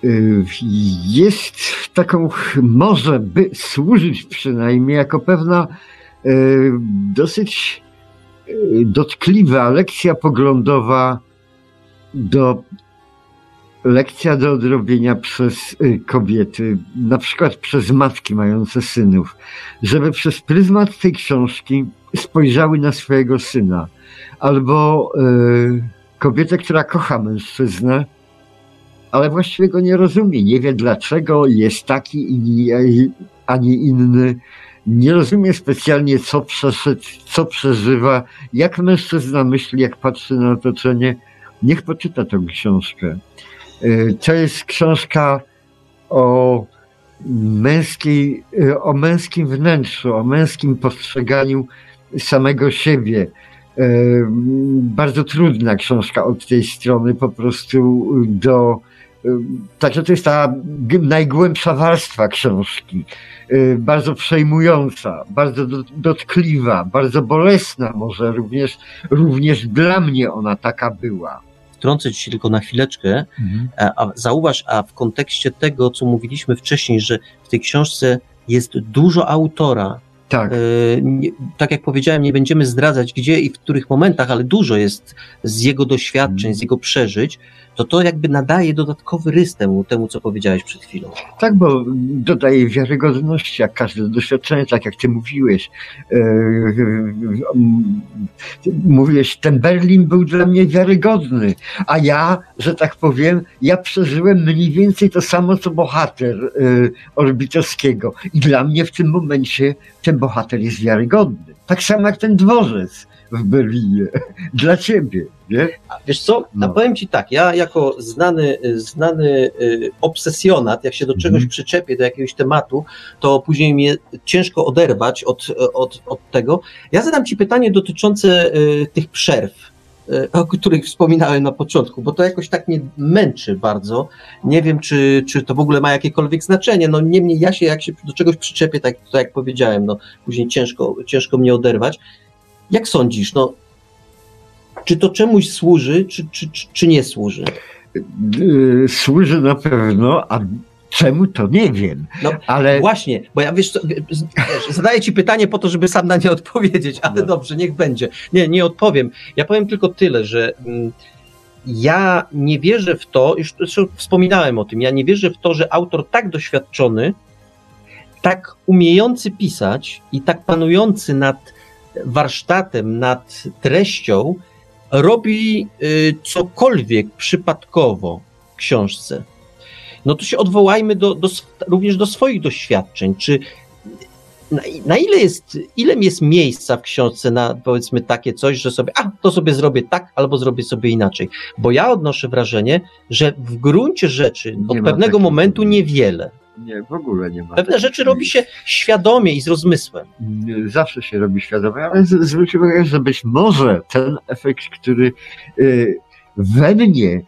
Y, jest taką, może by służyć przynajmniej jako pewna y, dosyć y, dotkliwa lekcja poglądowa do lekcja do odrobienia przez kobiety, na przykład przez matki mające synów, żeby przez pryzmat tej książki spojrzały na swojego syna, albo y, kobietę, która kocha mężczyznę, ale właściwie go nie rozumie. Nie wie dlaczego jest taki, a nie inny. Nie rozumie specjalnie, co przeszedł, co przeżywa, jak mężczyzna myśli, jak patrzy na otoczenie. Niech poczyta tę książkę. E, to jest książka o męskiej, e, o męskim wnętrzu, o męskim postrzeganiu samego siebie. E, bardzo trudna książka od tej strony, po prostu do Także to jest ta najgłębsza warstwa książki. Y, bardzo przejmująca, bardzo dotkliwa, bardzo bolesna może również, również dla mnie ona taka była. Wtrącę ci się tylko na chwileczkę, mhm. a zauważ, a w kontekście tego, co mówiliśmy wcześniej, że w tej książce jest dużo autora, tak. Y, nie, tak jak powiedziałem, nie będziemy zdradzać gdzie i w których momentach, ale dużo jest z jego doświadczeń, z jego przeżyć to to jakby nadaje dodatkowy rys temu, temu, co powiedziałeś przed chwilą. Tak, bo dodaje wiarygodności, jak każde doświadczenie, tak jak ty mówiłeś. E, mówiłeś, ten Berlin był dla mnie wiarygodny, a ja, że tak powiem, ja przeżyłem mniej więcej to samo, co bohater e, Orbitowskiego. I dla mnie w tym momencie ten bohater jest wiarygodny. Tak samo jak ten dworzec w Berlinie. Dla ciebie, nie? A wiesz co, no. a powiem ci tak, ja jako znany, znany y, obsesjonat, jak się do czegoś mm. przyczepię, do jakiegoś tematu, to później mnie ciężko oderwać od, od, od tego. Ja zadam ci pytanie dotyczące y, tych przerw y, o których wspominałem na początku, bo to jakoś tak mnie męczy bardzo. Nie wiem, czy, czy to w ogóle ma jakiekolwiek znaczenie. No niemniej ja się, jak się do czegoś przyczepię, tak, tak jak powiedziałem, no później ciężko, ciężko mnie oderwać. Jak sądzisz, no, czy to czemuś służy, czy, czy, czy, czy nie służy? Yy, służy na pewno, a czemu to nie wiem. No ale właśnie, bo ja wiesz, co, wiesz, zadaję ci pytanie po to, żeby sam na nie odpowiedzieć, ale no. dobrze, niech będzie. Nie, nie odpowiem. Ja powiem tylko tyle, że mm, ja nie wierzę w to, już wspominałem o tym, ja nie wierzę w to, że autor tak doświadczony, tak umiejący pisać i tak panujący nad warsztatem, nad treścią, robi y, cokolwiek przypadkowo w książce, no to się odwołajmy do, do, również do swoich doświadczeń. Czy na, na, ile jest, ile jest miejsca w książce na powiedzmy takie coś, że sobie, a to sobie zrobię tak, albo zrobię sobie inaczej. Bo ja odnoszę wrażenie, że w gruncie rzeczy od pewnego momentu niewiele. Nie, w ogóle nie ma. Pewne rzeczy robi się świadomie i z rozmysłem. Zawsze się robi świadomie, ale zwróć uwagę, że być może ten efekt, który y, we mnie,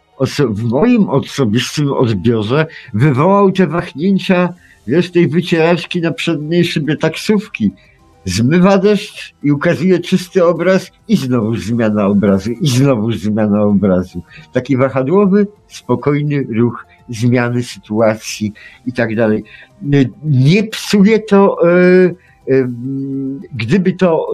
w moim osobistym odbiorze wywołał te wahnięcia, wiesz, tej wycieraczki na przedniej szybie taksówki. zmywa deszcz i ukazuje czysty obraz i znowu zmiana obrazu, i znowu zmiana obrazu. Taki wahadłowy, spokojny ruch zmiany sytuacji i tak dalej. Nie psuje to, e, e, gdyby to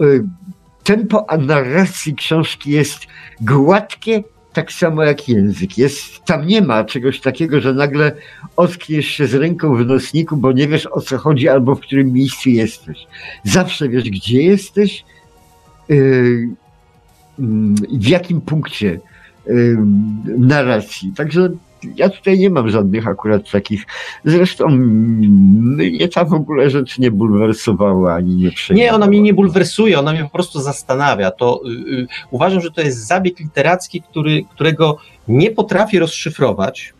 tempo narracji książki jest gładkie, tak samo jak język. Jest, tam nie ma czegoś takiego, że nagle otkniesz się z ręką w nosniku, bo nie wiesz o co chodzi albo w którym miejscu jesteś. Zawsze wiesz, gdzie jesteś, yy, w jakim punkcie narracji. Także ja tutaj nie mam żadnych akurat takich. Zresztą mnie ta w ogóle rzecz nie bulwersowała ani nie przejmowała. Nie, ona mnie nie bulwersuje, ona mnie po prostu zastanawia. To yy, uważam, że to jest zabieg literacki, który, którego nie potrafię rozszyfrować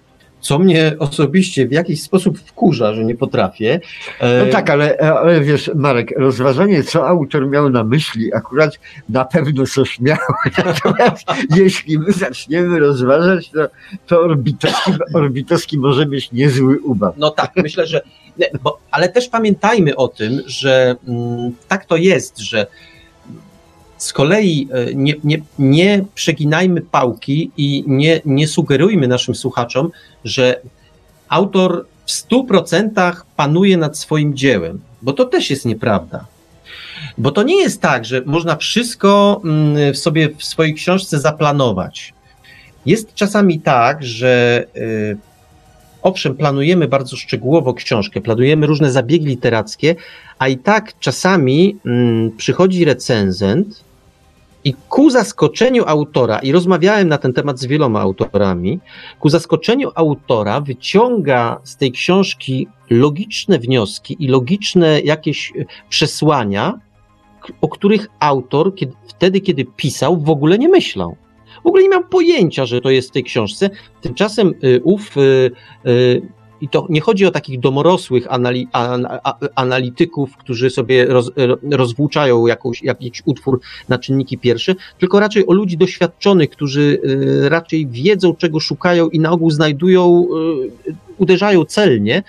co mnie osobiście w jakiś sposób wkurza, że nie potrafię. No tak, ale, ale wiesz, Marek, rozważanie, co autor miał na myśli, akurat na pewno coś miał. Natomiast jeśli my zaczniemy rozważać, to, to Orbitowski, Orbitowski może mieć niezły ubaw. No tak, myślę, że. Bo, ale też pamiętajmy o tym, że mm, tak to jest, że z kolei e, nie, nie, nie przeginajmy pałki i nie, nie sugerujmy naszym słuchaczom, że autor w 100% panuje nad swoim dziełem, bo to też jest nieprawda. Bo to nie jest tak, że można wszystko mm, w sobie w swojej książce zaplanować. Jest czasami tak, że y, owszem, planujemy bardzo szczegółowo książkę, planujemy różne zabiegi literackie, a i tak czasami mm, przychodzi recenzent i ku zaskoczeniu autora, i rozmawiałem na ten temat z wieloma autorami, ku zaskoczeniu autora wyciąga z tej książki logiczne wnioski i logiczne jakieś e, przesłania, o których autor kiedy, wtedy, kiedy pisał, w ogóle nie myślał. W ogóle nie miał pojęcia, że to jest w tej książce. Tymczasem y, ów y, y, i to nie chodzi o takich domorosłych anali, an, analityków, którzy sobie roz, rozwłóczają jakąś, jakiś utwór na czynniki pierwsze, tylko raczej o ludzi doświadczonych, którzy y, raczej wiedzą, czego szukają i na ogół znajdują, y, uderzają celnie.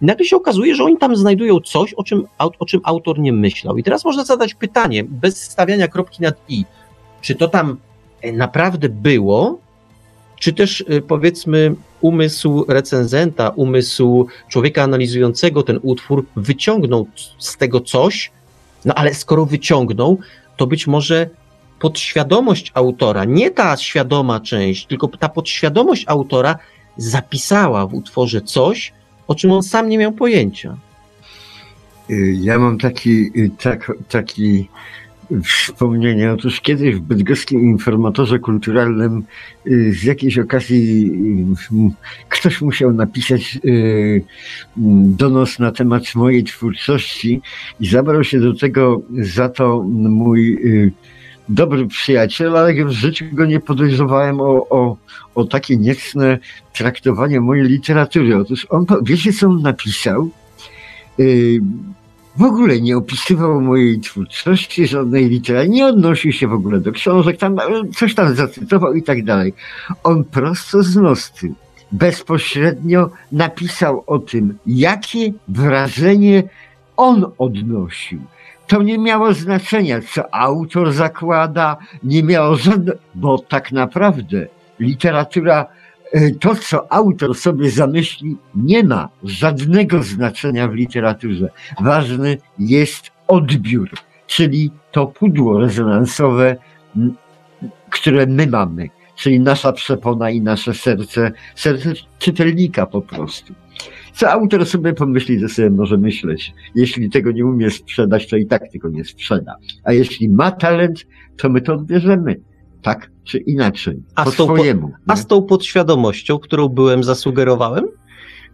Nagle się okazuje, że oni tam znajdują coś, o czym, o czym autor nie myślał. I teraz można zadać pytanie, bez stawiania kropki nad i, czy to tam naprawdę było, czy też y, powiedzmy umysł recenzenta, umysł człowieka analizującego ten utwór wyciągnął z tego coś, no ale skoro wyciągnął, to być może podświadomość autora, nie ta świadoma część, tylko ta podświadomość autora zapisała w utworze coś, o czym on sam nie miał pojęcia. Y, ja mam taki, y, tak, taki wspomnienia. Otóż kiedyś w bydgoskim informatorze kulturalnym y, z jakiejś okazji y, ktoś musiał napisać y, donos na temat mojej twórczości i zabrał się do tego za to mój dobry przyjaciel, ale w życiu go nie podejrzewałem o, o, o takie niecne traktowanie mojej literatury. Otóż on, wiecie co on napisał? W ogóle nie opisywał mojej twórczości, żadnej literatury, nie odnosił się w ogóle do książek, tam coś tam zacytował i tak dalej. On prosto z nosty bezpośrednio napisał o tym, jakie wrażenie on odnosił. To nie miało znaczenia, co autor zakłada, nie miało żadnego, bo tak naprawdę literatura E, to, co autor sobie zamyśli, nie ma żadnego znaczenia w literaturze. Ważny jest odbiór, czyli to pudło rezonansowe, które my mamy, czyli nasza przepona i nasze serce, serce czytelnika po prostu. Co autor sobie pomyśli, to sobie może myśleć. Jeśli tego nie umie sprzedać, to i tak tego nie sprzeda. A jeśli ma talent, to my to odbierzemy tak czy inaczej, a po swojemu. Po, a z tą podświadomością, którą byłem, zasugerowałem?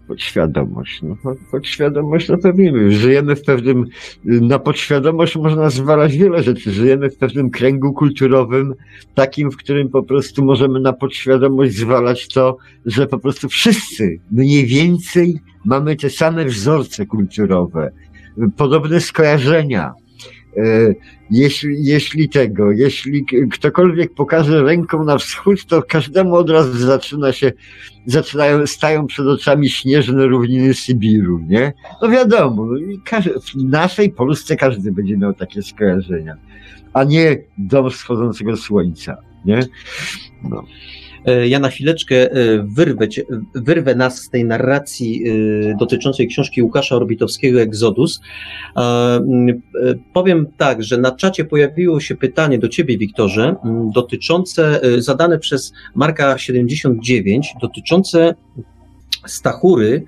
Podświadomość, no podświadomość, no pewnie żyjemy w pewnym, na podświadomość można zwalać wiele rzeczy, żyjemy w pewnym kręgu kulturowym, takim, w którym po prostu możemy na podświadomość zwalać to, że po prostu wszyscy mniej więcej mamy te same wzorce kulturowe, podobne skojarzenia, jeśli, jeśli tego, jeśli ktokolwiek pokaże ręką na wschód, to każdemu od razu zaczyna się, zaczynają, stają przed oczami śnieżne równiny Sybiru, nie? No wiadomo, w naszej Polsce każdy będzie miał takie skojarzenia, a nie dom wschodzącego słońca, nie? No. E, ja na chwileczkę e, wyrwę, wyrwę nas z tej narracji e, dotyczącej książki Łukasza Orbitowskiego Exodus. Powiem tak, że na czacie pojawiło się pytanie do ciebie, Wiktorze, dotyczące, zadane przez Marka 79, dotyczące Stachury,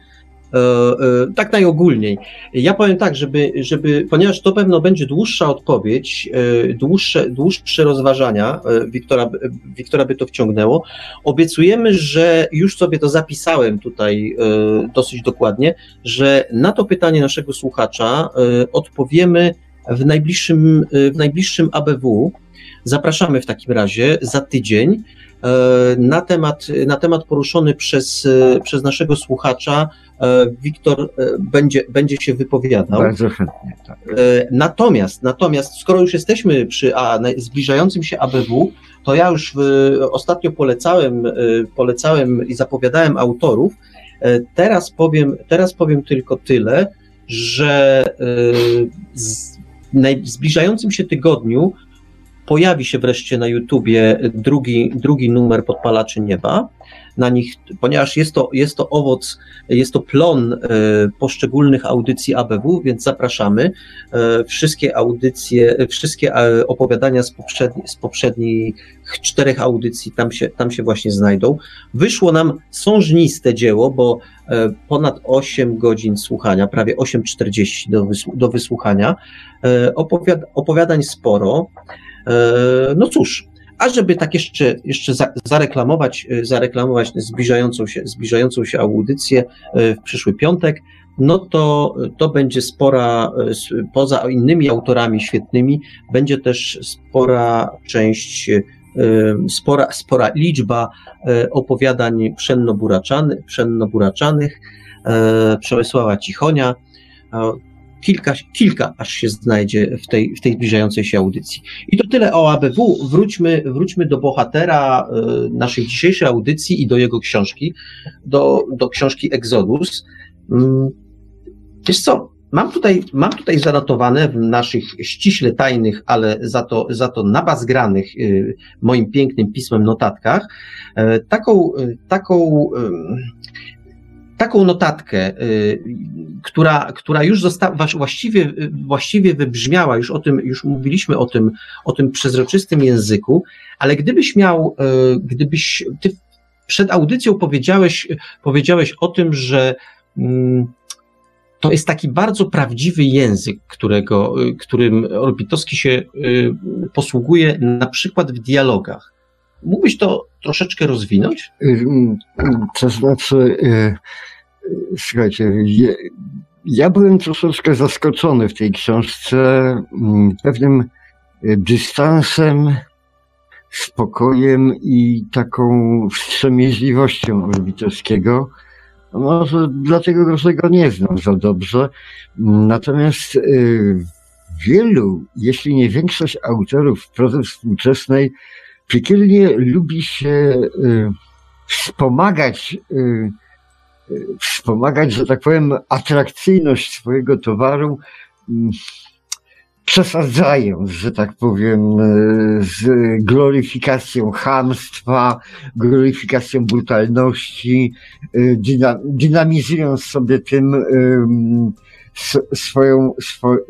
tak najogólniej. Ja powiem tak, żeby, żeby, ponieważ to pewno będzie dłuższa odpowiedź, e, dłuższe, dłuższe rozważania, Wiktora, Wiktora by to wciągnęło, obiecujemy, że już sobie to zapisałem tutaj dosyć dokładnie, że na to pytanie naszego słuchacza odpowiemy w najbliższym, w najbliższym ABW. Zapraszamy w takim razie za tydzień na temat, na temat poruszony przez, przez naszego słuchacza E, Wiktor e, będzie, będzie się wypowiadał. Bardzo chętnie, tak. E, natomiast, natomiast, skoro już jesteśmy przy a, zbliżającym się ABW, to ja już ostatnio polecałem, polecałem i zapowiadałem autorów. Teraz powiem, teraz powiem tylko tyle, że w zbliżającym się tygodniu pojawi się wreszcie na YouTubie drugi, drugi numer Podpalaczy Nieba na nich, ponieważ jest to, jest to owoc, jest to plon e, poszczególnych audycji ABW, więc zapraszamy. E, wszystkie audycje, wszystkie e, opowiadania z, poprzedni, z poprzednich czterech audycji tam się, tam się właśnie znajdą. Wyszło nam sążniste dzieło, bo ponad 8 godzin słuchania, prawie 8.40 do, do wysłuchania. Opowiad opowiadań sporo. No cóż, a żeby tak jeszcze, jeszcze za, zareklamować, e, zareklamować zbliżającą się, zbliżającą się audycję e, w przyszły piątek, no to to będzie spora, e, poza innymi autorami świetnymi, będzie też spora część, spora, spora liczba opowiadań pszenno-buraczanych, pszenno-buraczanych Przemysława Cichonia, kilka, kilka aż się znajdzie w tej, w tej zbliżającej się audycji. I to tyle o ABW. Wróćmy, wróćmy do bohatera y, naszej dzisiejszej audycji i do jego książki, do, do książki Exodus. Mm, wiesz co, mam tutaj, mam tutaj zanotowane w naszych ściśle tajnych, ale za to, za to nabazgranych y, moim pięknym pismem notatkach, y, taką, taką taką notatkę, y, która, która już została, właściwie, właściwie wybrzmiała, już o tym, już mówiliśmy o tym, o tym przezroczystym języku, ale gdybyś miał, y, gdybyś, ty przed audycją powiedziałeś, powiedziałeś o tym, że mm, to jest taki bardzo prawdziwy język, którego, y, którym Orbitowski się posługuje na przykład w dialogach. Mógłbyś to troszeczkę rozwinąć? To znaczy, słuchajcie, ja byłem troszeczkę zaskoczony w tej książce pewnym dystansem, spokojem i taką wstrzemięźliwością Orbitowskiego. Może dlatego, że go nie znam za dobrze. Natomiast wielu, jeśli nie większość autorów prozy współczesnej piekielnie lubi się y, wspomagać, y, y, wspomagać, że tak powiem, atrakcyjność swojego towaru, mm, przesadzając, że tak powiem, z gloryfikacją hamstwa, gloryfikacją brutalności, dynamizując sobie tym swoją,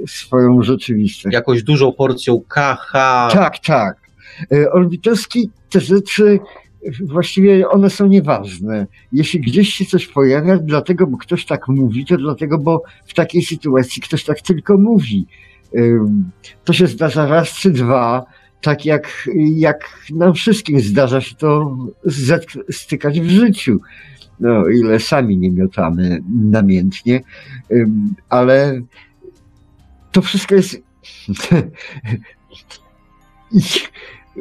swoją rzeczywistość. Jakąś dużą porcją KH. Tak, tak. E, Orbitowski te rzeczy właściwie one są nieważne. Jeśli gdzieś się coś pojawia, dlatego, bo ktoś tak mówi, to dlatego, bo w takiej sytuacji ktoś tak tylko mówi. E, to się zdarza raz czy dwa, tak jak, jak nam wszystkim zdarza się to stykać w życiu. No, ile sami nie miotamy namiętnie, ale to wszystko jest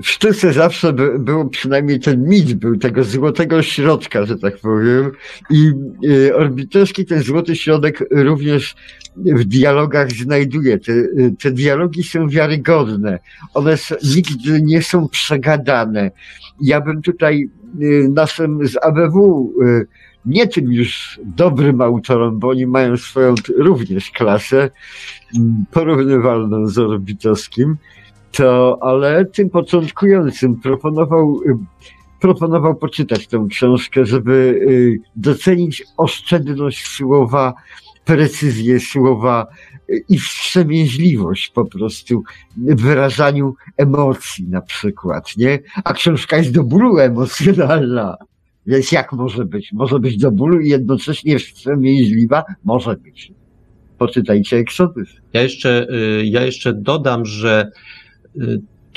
w sztuce zawsze by, był przynajmniej ten mit był tego złotego środka, że tak powiem. I y, Orbitowski ten złoty środek również w dialogach znajduje. Te, te dialogi są wiarygodne. One nigdy nie są przegadane. Ja bym tutaj y, naszym z ABW y, nie tym już dobrym autorom, bo oni mają swoją również klasę porównywalną z Orbitowskim, to, ale tym początkującym proponował, y, proponował poczytać tę książkę, żeby y, docenić oszczędność słowa, precyzję słowa y, i wstrzemięźliwość po prostu w wyrażaniu emocji na przykład, nie? A książka jest do bólu emocjonalna. Więc jak może być? Może być do bólu i jednocześnie wstrzemięźliwa? Może być. Poczytajcie Exodus. Ja jeszcze, ja jeszcze dodam, że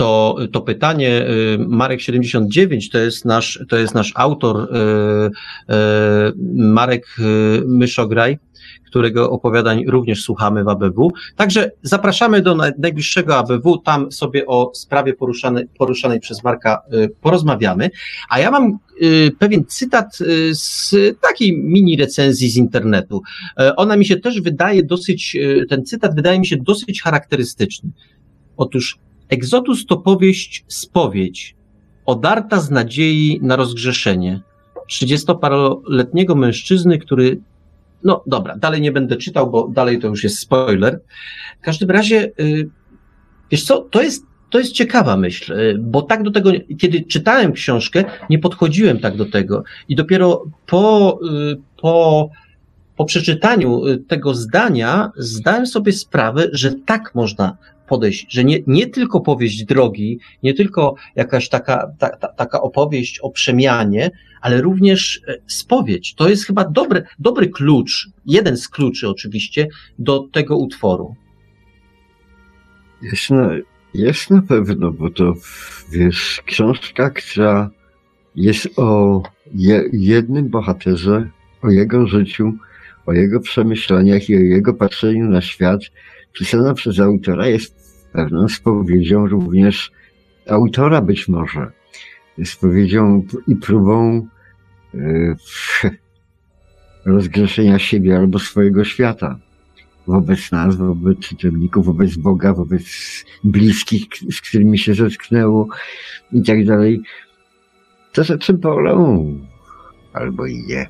to, to pytanie, y, Marek 79, to jest nasz, to jest nasz autor, y, y, Marek Myszograj, którego opowiadań również słuchamy w ABW. Także zapraszamy do najbliższego ABW, tam sobie o sprawie poruszanej, poruszanej przez Marka porozmawiamy. A ja mam pewien cytat z takiej mini recenzji z internetu. Ona mi się też wydaje dosyć, ten cytat wydaje mi się dosyć charakterystyczny. Otóż Egzotus to powieść spowiedź, odarta z nadziei na rozgrzeszenie. Trzydziestoparoletniego mężczyzny, który no dobra, dalej nie będę czytał, bo dalej to już jest spoiler. W każdym razie, y, wiesz co, to jest, to jest ciekawa myśl, y, bo tak do tego, kiedy czytałem książkę, nie podchodziłem tak do tego. I dopiero po, y, po, po przeczytaniu tego zdania zdałem sobie sprawę, że tak można podejść, że nie, nie tylko powieść drogi, nie tylko jakaś taka, ta, ta, taka opowieść o przemianie, ale również e, spowiedź. To jest chyba dobry, dobry klucz, jeden z kluczy oczywiście do tego utworu. Jest na, jest na pewno, bo to wiesz, książka, która jest o je, jednym bohaterze, o jego życiu, o jego przemyśleniach i o jego patrzeniu na świat, pisana przez autora jest pewną spowiedzią również autora być może. Spowiedzią i próbą yy, rozgrzeszenia siebie albo swojego świata wobec nas, wobec czytelników, wobec Boga, wobec bliskich, z którymi się zetknęło i tak dalej. To rzeczy bolą, albo i nie.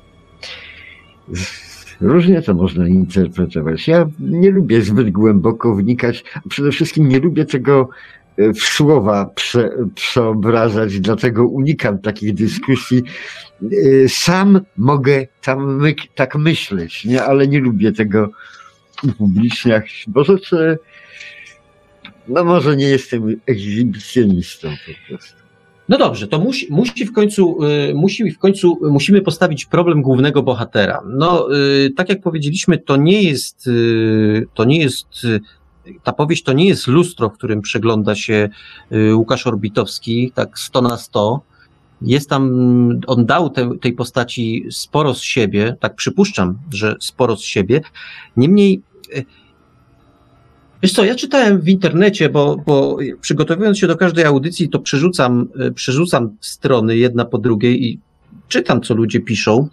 Różnie to można interpretować. Ja nie lubię zbyt głęboko wnikać, przede wszystkim nie lubię tego e, w słowa prze, przeobrażać, dlatego unikam takich dyskusji. E, sam mogę tam my, tak myśleć, nie? ale nie lubię tego upubliczniać, bo rzeczy, no może nie jestem egzybicjonistą po prostu. No dobrze, to musi, musi w końcu, y, musi w końcu, musimy postawić problem głównego bohatera. No, y, tak jak powiedzieliśmy, to nie jest, y, to nie jest, ta powieść to nie jest lustro, w którym przegląda się Łukasz Orbitowski, tak 100 na 100. Jest tam, on dał te, tej postaci sporo z siebie, tak przypuszczam, że sporo z siebie. Niemniej, Wiesz co, ja czytałem w internecie, bo, bo przygotowując się do każdej audycji, to przerzucam, e, przerzucam strony jedna po drugiej i czytam, co ludzie piszą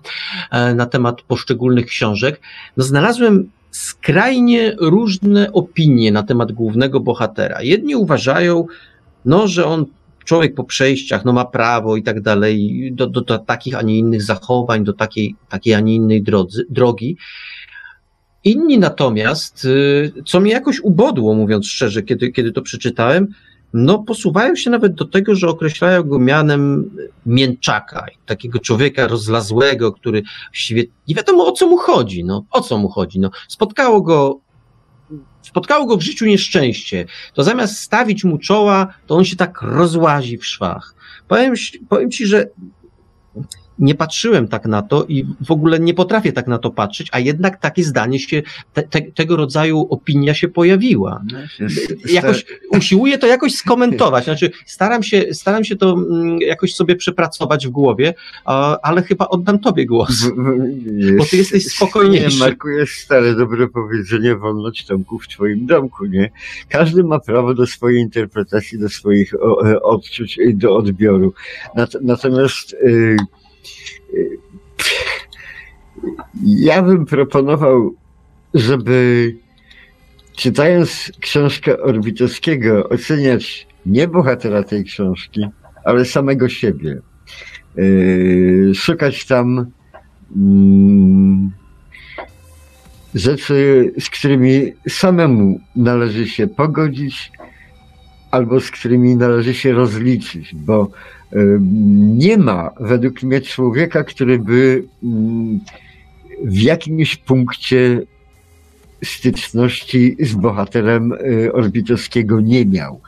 e, na temat poszczególnych książek. No, znalazłem skrajnie różne opinie na temat głównego bohatera. Jedni uważają, no, że on człowiek po przejściach, no ma prawo i tak dalej, do, do, do takich, a nie innych zachowań, do takiej, takiej, a nie innej drodzy, drogi. Inni natomiast, y, co mnie jakoś ubodło, mówiąc szczerze, kiedy, kiedy to przeczytałem, no posuwają się nawet do tego, że określają go mianem mięczaka, takiego człowieka rozlazłego, który właściwie nie wiadomo o co mu chodzi, no o co mu chodzi, no spotkało go spotkało go w życiu nieszczęście, to zamiast stawić mu czoła, to on się tak rozłazi w szwach. Powiem, powiem ci, że nie patrzyłem tak na to i w ogóle nie potrafię tak na to patrzeć, a jednak takie zdanie się, te, te, tego rodzaju opinia się pojawiła. Jakoś usiłuję to jakoś skomentować, znaczy staram się, staram się to mm, jakoś sobie przepracować w głowie, ale chyba oddam tobie głos, bo ty jesteś spokojniejszy. Nie, Marku, jest stare dobre powiedzenie, wolność Tomku w twoim domku, nie? Każdy ma prawo do swojej interpretacji, do swoich e, odczuć, do odbioru. Natomiast yy, ja bym proponował, żeby czytając książkę Orbitowskiego oceniać nie bohatera tej książki, ale samego siebie. Yy, szukać tam mm, rzeczy, z którymi samemu należy się pogodzić, albo z którymi należy się rozliczyć, bo nie ma według mnie człowieka, który by mm, w jakimś punkcie styczności z bohaterem y, Orbitowskiego nie miał.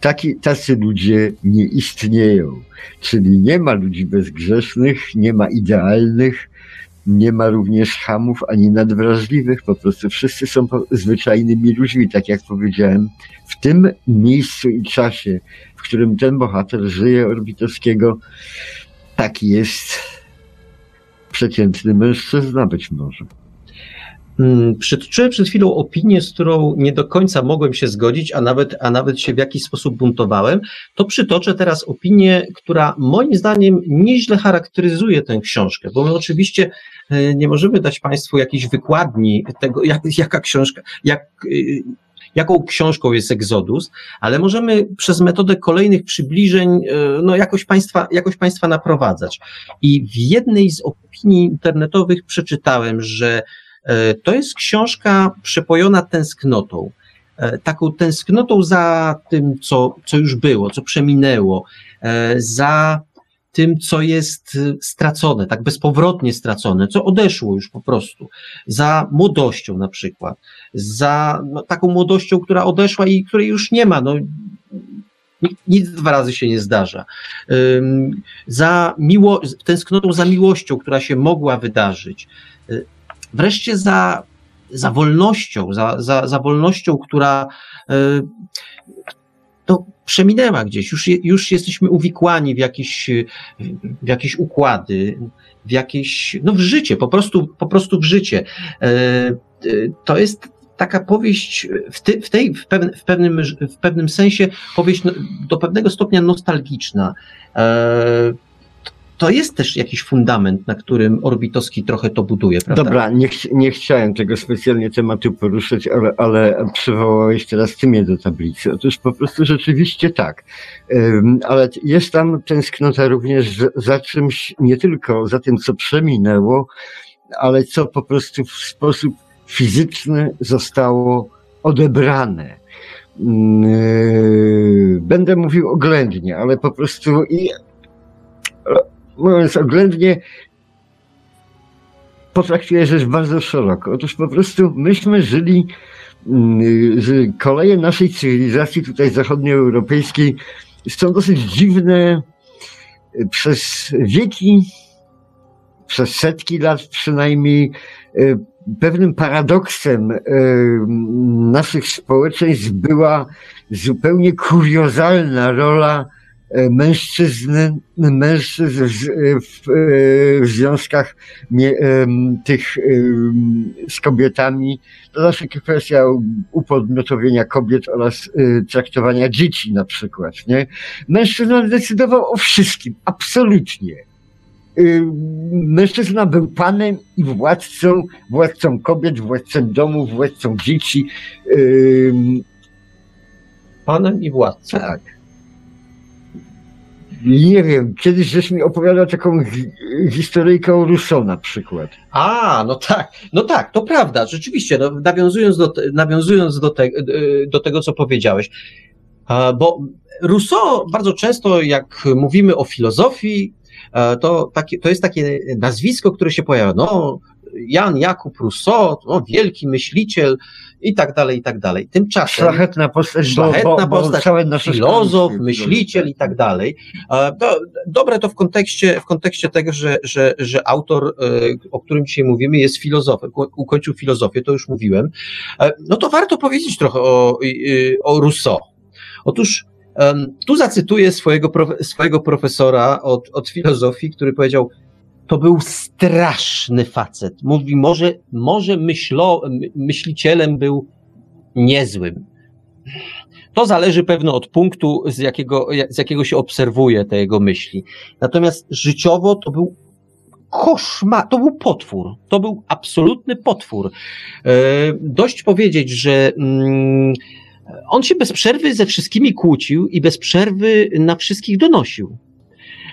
Taki, tacy ludzie nie istnieją. Czyli nie ma ludzi bezgrzesznych, nie ma idealnych, nie ma również hamów ani nadwrażliwych, po prostu wszyscy są zwyczajnymi ludźmi, tak jak powiedziałem. W tym miejscu i czasie, w którym ten bohater żyje Orbitowskiego, taki jest przeciętny mężczyzna być może. Hmm, przytoczyłem przed chwilą opinię, z którą nie do końca mogłem się zgodzić, a nawet, a nawet się w jakiś sposób buntowałem. To przytoczę teraz opinię, która moim zdaniem nieźle charakteryzuje tę książkę, bo my oczywiście e, nie możemy dać Państwu jakiejś wykładni tego, jak, jaka książka, jak, e, jaką książką jest Exodus, ale możemy przez metodę kolejnych przybliżeń e, no, jakoś, państwa, jakoś państwa naprowadzać. I w jednej z opinii internetowych przeczytałem, że e, to jest książka przepojona tęsknotą. E, taką tęsknotą za tym, co, co już było, co przeminęło, za tym, co jest stracone, tak bezpowrotnie stracone, co odeszło już po prostu, za młodością na przykład, za no, taką młodością, która odeszła i której już nie ma, no, nic dwa razy się nie zdarza. Za miło, tęsknotą za miłością, która się mogła wydarzyć. Y, wreszcie za, za wolnością, za, za, za wolnością, która, y, to przeminęła gdzieś, już, już jesteśmy uwikłani w jakieś, w jakieś układy, w jakieś, no w życie, po prostu, po prostu w życie. E, to jest taka powieść w, ty, w, tej, w, w, pewnym, w pewnym sensie powieść no, do pewnego stopnia nostalgiczna. E, to jest też jakiś fundament, na którym Orbitowski trochę to buduje, prawda? Dobra, nie, ch nie chciałem tego specjalnie tematu poruszyć, ale, ale przywołałeś teraz ty mnie do tablicy. Otóż po prostu rzeczywiście tak. Um, ale jest tam tęsknota również za, za czymś, nie tylko za tym, co przeminęło, ale co po prostu w sposób fizyczny zostało odebrane. Mm, będę mówił oględnie, ale po prostu i mówiąc oględnie, potraktuję rzecz bardzo szeroko. Otóż po prostu myśmy żyli, mm, koleje naszej cywilizacji tutaj zachodnioeuropejskiej są dosyć dziwne przez wieki, przez setki lat przynajmniej. E, pewnym paradoksem e, naszych społeczeństw była zupełnie kuriozalna rola E, mężczyzn, mężczyzn w, w, związkach tych z kobietami. To znaczy kwestia upodmiotowienia kobiet oraz traktowania dzieci na przykład. Nie? Mężczyzna decydował o wszystkim, absolutnie. E, mężczyzna był panem i władcą, władcą kobiet, władcą domu, władcą dzieci. Panem i władcą. Tak nie wiem, kiedyś żeś mi opowiadał taką historyjkę o Rousseau na przykład. A, no tak, no tak, to prawda, rzeczywiście, no, nawiązując, do, nawiązując do, te, do tego, co powiedziałeś, bo Rousseau bardzo często, jak mówimy o filozofii, to, takie, to jest takie nazwisko, które się pojawia, no, Jan Jakub Rousseau, o, wielki myśliciel i tak dalej, i tak dalej. Tymczasem Szlachetna postać, szlachetna bo, bo, bo postać, nasze filozof, myśliciel i tak dalej. E, do- Dobre to w kontekście, w kontekście tego, że, że, że autor, e, o którym dzisiaj mówimy, jest filozofem, ukończył filozofię, to już mówiłem. E, No to warto powiedzieć trochę o, o Rousseau. Otóż tu zacytuję swojego, swojego profesora od, od filozofii, który powiedział, to był straszny facet. Mówi, może, może myślo, my- myślicielem był niezłym. To zależy pewno od punktu, z jakiego, z jakiego się obserwuje te jego myśli. Natomiast życiowo to był koszmar, to był potwór. To był absolutny potwór. E, dość powiedzieć, że mm, on się bez przerwy ze wszystkimi kłócił i bez przerwy na wszystkich donosił.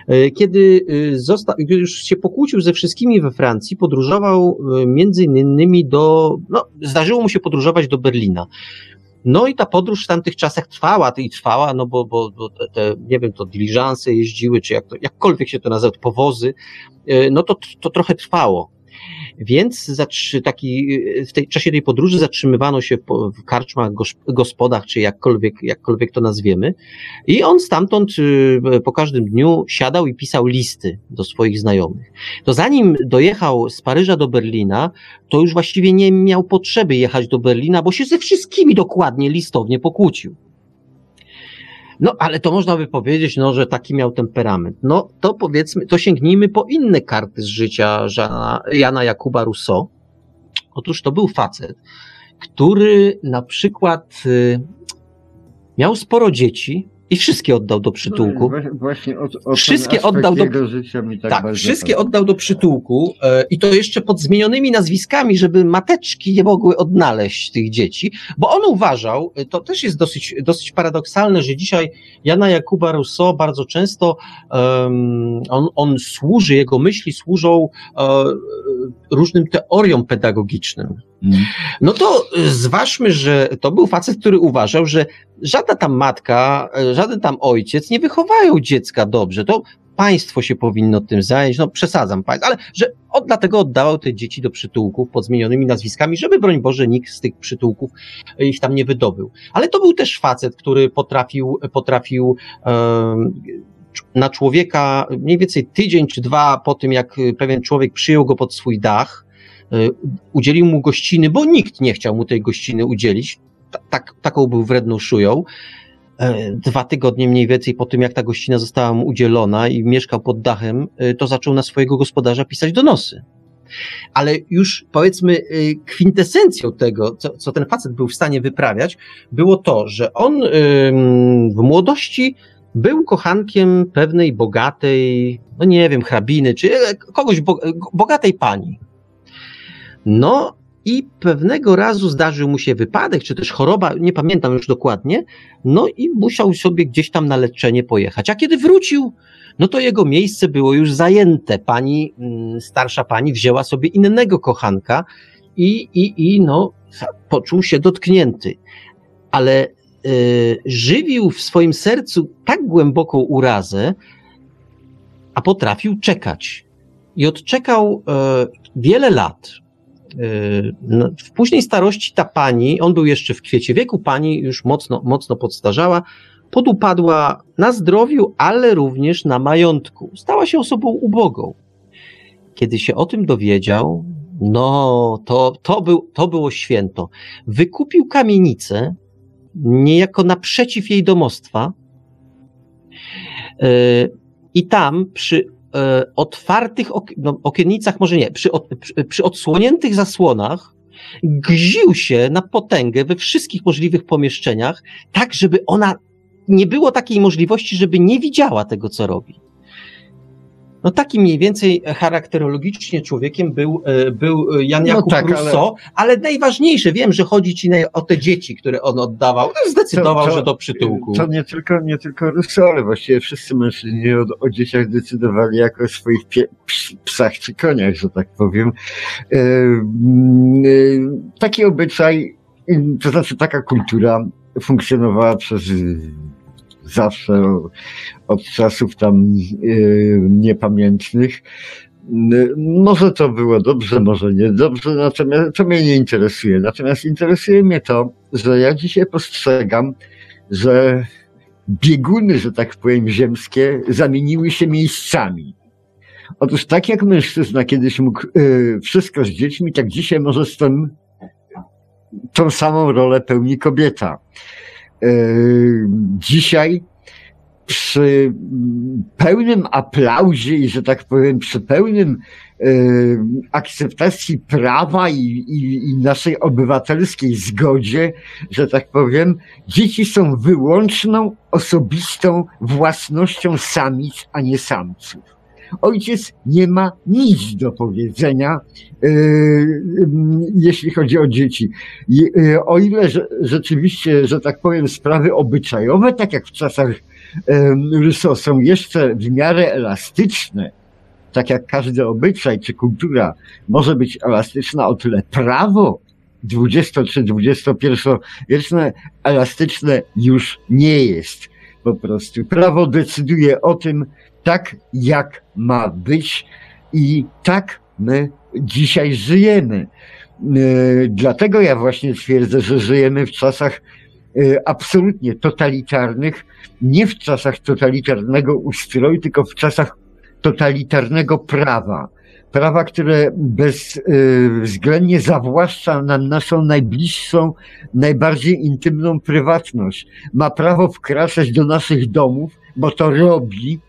E, Kiedy, y, zosta- już się pokłócił ze wszystkimi we Francji, podróżował y, między innymi do, no, zdarzyło mu się podróżować do Berlina. No i ta podróż w tamtych czasach trwała i trwała, no bo, bo, bo te, te, nie wiem, to diligense jeździły, czy jak to, jakkolwiek się to nazywa, powozy, no to, to trochę trwało. Więc taki, y, w tej w czasie tej podróży zatrzymywano się po, w karczmach, gospodach, czy jakkolwiek, jakkolwiek to nazwiemy. I on stamtąd y, po każdym dniu siadał i pisał listy do swoich znajomych. To zanim dojechał z Paryża do Berlina, to już właściwie nie miał potrzeby jechać do Berlina, bo się ze wszystkimi dokładnie listownie pokłócił. No, ale to można by powiedzieć, no, że taki miał temperament. No, to powiedzmy, to sięgnijmy po inne karty z życia Jana, Jana Jakuba Rousseau. Otóż to był facet, który na przykład y, miał sporo dzieci i wszystkie oddał do przytułku. No, właśnie o, o Wszystkie oddał do- tak, Tak, wszystkie chodzi. oddał do przytułku e, i to jeszcze pod zmienionymi nazwiskami, żeby mateczki nie mogły odnaleźć tych dzieci, bo on uważał, e, to też jest dosyć, dosyć paradoksalne, że dzisiaj Jana Jakuba Rousseau bardzo często em, on, on służy, jego myśli służą e, różnym teoriom pedagogicznym. Mm. No to y, zważmy, że to był facet, który uważał, że żadna tam matka, y, żaden tam ojciec nie wychowają dziecka dobrze. To państwo się powinno tym zająć. No przesadzam państwo, ale że on dlatego oddawał te dzieci do przytułków pod zmienionymi nazwiskami, żeby broń Boże nikt z tych przytułków y, ich tam nie wydobył. Ale to był też facet, który potrafił, potrafił na człowieka mniej więcej tydzień czy dwa po tym, jak pewien człowiek przyjął go pod swój dach, udzielił mu gościny, bo nikt nie chciał mu tej gościny udzielić. Ta- Tak, taką był wredną szują. E, Dwa tygodnie mniej więcej po tym, jak ta gościna została mu udzielona i mieszkał pod dachem, y, to zaczął na swojego gospodarza pisać donosy. Ale już powiedzmy, kwintesencją tego, co, co ten facet był w stanie wyprawiać, było to, że on w młodości był kochankiem pewnej bogatej, no nie wiem, hrabiny, czy e, kogoś bo, bogatej pani. No i pewnego razu zdarzył mu się wypadek, czy też choroba, nie pamiętam już dokładnie, no i musiał sobie gdzieś tam na leczenie pojechać. A kiedy wrócił, no to jego miejsce było już zajęte. Pani, mm, starsza pani wzięła sobie innego kochanka i, i, i no, poczuł się dotknięty. Ale y, żywił w swoim sercu tak głęboką urazę, a potrafił czekać. I odczekał e, wiele lat. E, no, w późnej starości ta pani, on był jeszcze w kwiecie wieku, pani już mocno, mocno podstarzała, podupadła na zdrowiu, ale również na majątku. Stała się osobą ubogą. Kiedy się o tym dowiedział, no to, to, był, to było święto. Wykupił kamienicę, niejako naprzeciw jej domostwa, e, i tam przy otwartych ok, no, okiennicach, może nie, przy, od, przy, przy odsłoniętych zasłonach, gził się na potęgę we wszystkich możliwych pomieszczeniach, tak żeby ona nie było takiej możliwości, żeby nie widziała tego, co robi. No takim mniej więcej charakterologicznie człowiekiem był, e, był Jan No Jakub tak, ale- Rousseau, ale... najważniejsze, wiem, że chodzi ci o te dzieci, które on oddawał, no, zdecydował, To- to- że do przytułku. To nie tylko, nie tylko Rousseau, ale właściwie wszyscy mężczyźni o, o dzieciach decydowali jako o swoich pie, ps, psach czy koniach, że tak powiem. E, e, taki obyczaj, to znaczy taka kultura funkcjonowała przez zawsze, od czasów tam e, niepamiętnych. Może to było dobrze, może nie dobrze, natomiast to mnie nie interesuje. Natomiast interesuje mnie to, że ja dzisiaj postrzegam, że bieguny, że tak powiem, ziemskie zamieniły się miejscami. Otóż tak jak mężczyzna kiedyś mógł y, wszystko z dziećmi, tak dzisiaj może z tym tą samą rolę pełni kobieta. Y, dzisiaj przy pełnym aplauzie i, że tak powiem, przy pełnym y, akceptacji prawa i, i, i, naszej obywatelskiej zgodzie, że tak powiem, dzieci są wyłączną, osobistą własnością samic, a nie samców. Ojciec nie ma nic do powiedzenia, yy, jeśli chodzi o dzieci. Yy, o ile rzeczywiście, że tak powiem, sprawy obyczajowe, tak jak w czasach Rousseau są jeszcze w miarę elastyczne, tak jak każdy obyczaj czy kultura może być elastyczna, o tyle prawo 20 czy 21 wieczne elastyczne już nie jest. Po prostu prawo decyduje o tym, tak jak ma być i tak my dzisiaj żyjemy. E, dlatego ja właśnie twierdzę, że żyjemy w czasach e, absolutnie totalitarnych, nie w czasach totalitarnego ustroju, tylko w czasach totalitarnego prawa. Prawa, które bezwzględnie e, zawłaszcza nam naszą najbliższą, najbardziej intymną prywatność. Ma prawo wkraczać do naszych domów, bo to robi,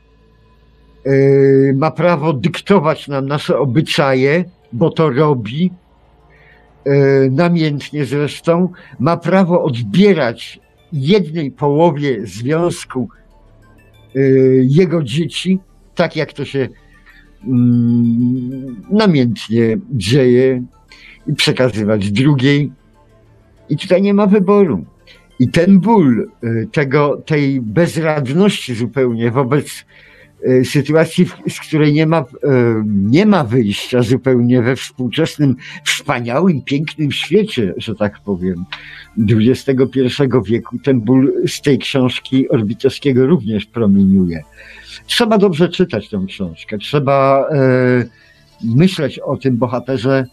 ma prawo dyktować nam nasze obyczaje, bo to robi, yy, namiętnie zresztą, ma prawo odbierać jednej połowie związku yy, jego dzieci, tak jak to się mm, namiętnie dzieje, i przekazywać drugiej. I tutaj nie ma wyboru. I ten ból tego, tej bezradności zupełnie wobec sytuacji, z której nie ma, e, nie ma wyjścia zupełnie we wspaniałym, pięknym świecie, że tak powiem, XXI wieku. Ten ból z tej książki Orbitowskiego również promieniuje. Trzeba dobrze czytać tę książkę. Trzeba e, myśleć o tym bohaterze,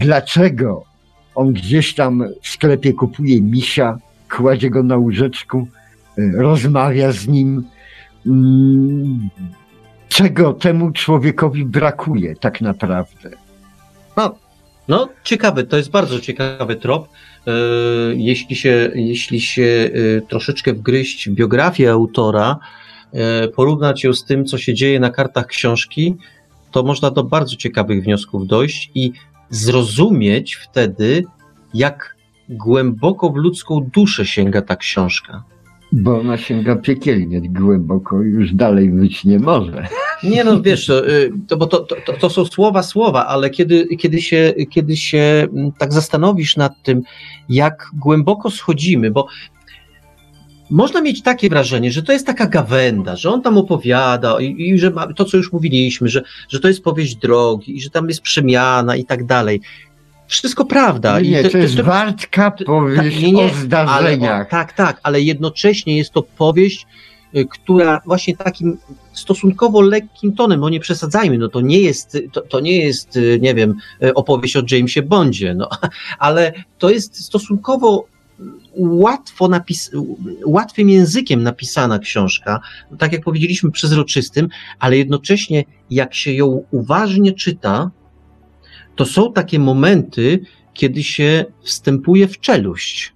dlaczego on gdzieś tam w sklepie kupuje misia, kładzie go na łóżeczku, rozmawia z nim, czego temu człowiekowi brakuje tak naprawdę. No, no ciekawy, to jest bardzo ciekawy trop. E, jeśli się, jeśli się e, troszeczkę wgryźć w biografię autora, e, porównać ją z tym, co się dzieje na kartach książki, to można do bardzo ciekawych wniosków dojść i zrozumieć wtedy, jak głęboko w ludzką duszę sięga ta książka. Bo ona sięga piekielnie głęboko i już dalej być nie może. Nie no, wiesz, to, y, bo to, to, to, są słowa, słowa, ale kiedy, kiedy, się, kiedy się mm, tak zastanowisz nad tym, jak głęboko schodzimy, bo można mieć takie wrażenie, że to jest taka gawenda, że on tam opowiada i, i że ma, to, co już mówiliśmy, że, że to jest powieść drogi i że tam jest przemiana i tak dalej. Wszystko prawda. Nie, to, to jest to, wartka powieść nie, nie, o zdarzeniach. O, tak, tak, ale jednocześnie jest to powieść, y, która właśnie takim stosunkowo lekkim tonem, no nie przesadzajmy, no to nie jest, to, to nie jest, y, nie wiem, y, opowieść o Jamesie Bondzie, no, ale to jest stosunkowo łatwo napis, łatwym językiem napisana książka, tak jak powiedzieliśmy, przezroczystym, ale jednocześnie jak się ją uważnie czyta, to są takie momenty, kiedy się wstępuje w czeluść.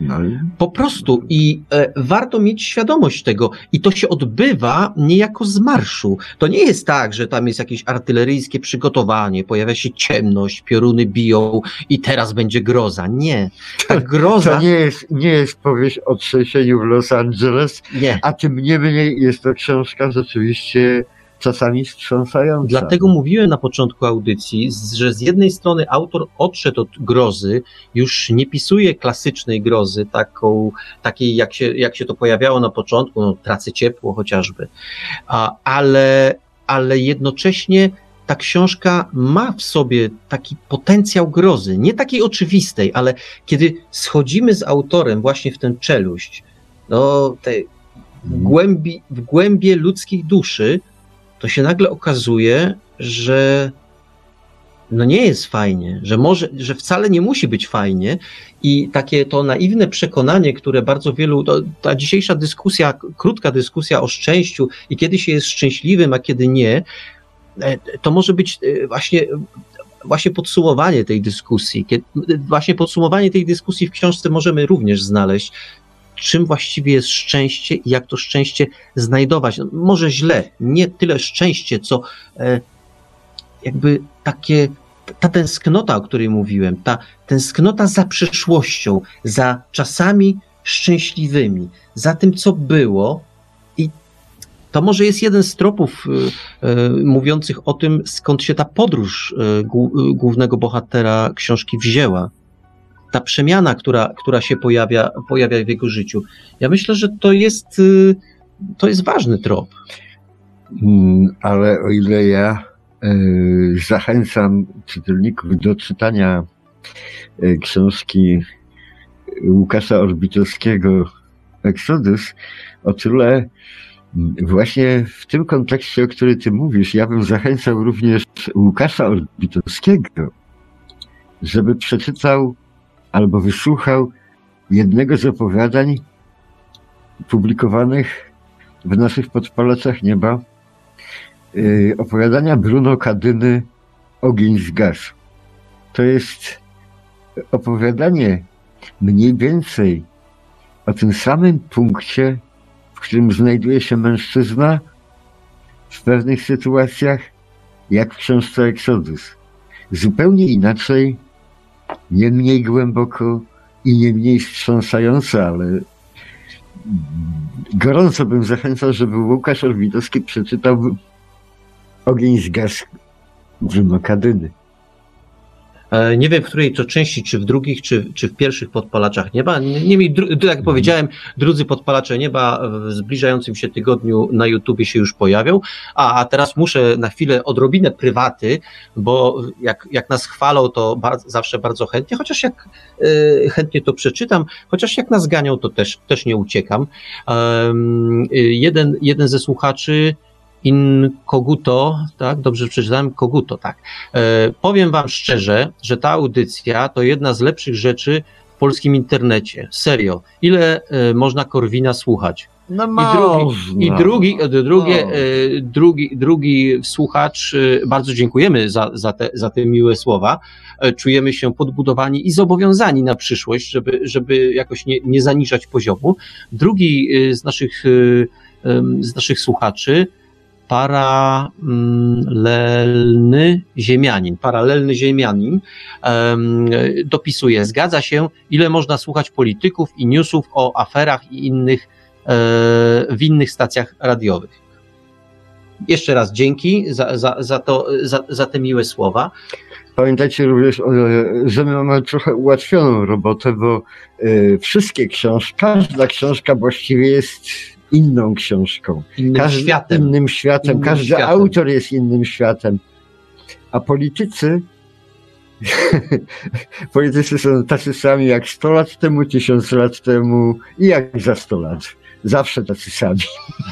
No Po prostu i e, warto mieć świadomość tego. I to się odbywa niejako z marszu. To nie jest tak, że tam jest jakieś artyleryjskie przygotowanie, pojawia się ciemność, pioruny biją i teraz będzie groza. Nie. Ta groza. To nie jest, nie jest powieść o trzęsieniu w Los Angeles, nie. a tym niemniej jest to książka rzeczywiście czasami wstrząsająca. Dlatego mówiłem na początku audycji, że z jednej strony autor odszedł od grozy, już nie pisuje klasycznej grozy, taką, takiej jak się, jak się to pojawiało na początku, no, tracę ciepło chociażby, A, ale, ale jednocześnie ta książka ma w sobie taki potencjał grozy, nie takiej oczywistej, ale kiedy schodzimy z autorem właśnie w tę czeluść, no, te w, głębi, w głębie ludzkiej duszy, to się nagle okazuje, że no nie jest fajnie, że może, że wcale nie musi być fajnie i takie to naiwne przekonanie, które bardzo wielu, to, ta dzisiejsza dyskusja, krótka dyskusja o szczęściu i kiedy się jest szczęśliwym, a kiedy nie, e, to może być e, właśnie właśnie podsumowanie tej dyskusji, właśnie podsumowanie tej dyskusji w książce możemy również znaleźć, czym właściwie jest szczęście i jak to szczęście znajdować. No, może źle, nie tyle szczęście, co e, jakby takie ta tęsknota, o której mówiłem, ta tęsknota za przyszłością, za czasami szczęśliwymi, za tym, co było. I to może jest jeden z tropów y, y, mówiących o tym, skąd się ta podróż y, głównego bohatera książki wzięła. Ta przemiana, która, która się pojawia, pojawia w jego życiu. Ja myślę, że to jest, to jest ważny trop. Mm, ale o ile ja E, zachęcam czytelników do czytania e, książki Łukasza Orbitowskiego Exodus, o tyle właśnie w tym kontekście, o którym ty mówisz, ja bym zachęcał również Łukasza Orbitowskiego, żeby przeczytał albo wysłuchał jednego z opowiadań publikowanych w naszych podpalaczach nieba Y, opowiadania Bruno Kadyny Ogień z gazu. To jest opowiadanie mniej więcej o tym samym punkcie, w którym znajduje się mężczyzna w pewnych sytuacjach, jak w książce Exodus. Zupełnie inaczej, nie mniej głęboko i nie mniej wstrząsająco, ale gorąco bym zachęcał, żeby Łukasz Orbitowski przeczytał Ogień zgasł w Kadyny. E, nie wiem, w której to części, czy w drugich, czy, czy w pierwszych podpalaczach nieba. Niemniej, jak mhm. powiedziałem, drudzy podpalacze nieba w zbliżającym się tygodniu na YouTubie się już pojawią. A, a teraz muszę na chwilę odrobinę prywaty, bo jak, jak nas chwalą, to bardzo, zawsze bardzo chętnie, chociaż jak y, chętnie to przeczytam, chociaż jak nas ganią, to też, też nie uciekam. Um, jeden, jeden ze słuchaczy Inkoguto, tak? Dobrze przeczytałem? Koguto, tak. E, powiem Wam szczerze, że ta audycja to jedna z lepszych rzeczy w polskim internecie. Serio. Ile e, można Korwina słuchać? No I drugi, i drugi, e, drugie, e, drugi, drugi słuchacz, e, bardzo dziękujemy za, za, te, za te miłe słowa. Czujemy się podbudowani i zobowiązani na przyszłość, żeby, żeby jakoś nie, nie zaniżać poziomu. Drugi z naszych, z naszych słuchaczy paralelny ziemianin, paralelny ziemianin dopisuje, zgadza się, ile można słuchać polityków i newsów o aferach i innych e, w innych stacjach radiowych. Jeszcze raz dzięki za, za, za, to, za, za te miłe słowa. Pamiętajcie również, że my mamy trochę ułatwioną robotę, bo e, wszystkie książki, każda książka właściwie jest inną książką. Innym Każdy, światem. Innym światem. Innym Każdy światem. autor jest innym światem. A politycy politycy są tacy sami jak 100 lat temu, 1000 lat temu i jak za 100 lat. Zawsze tacy sami.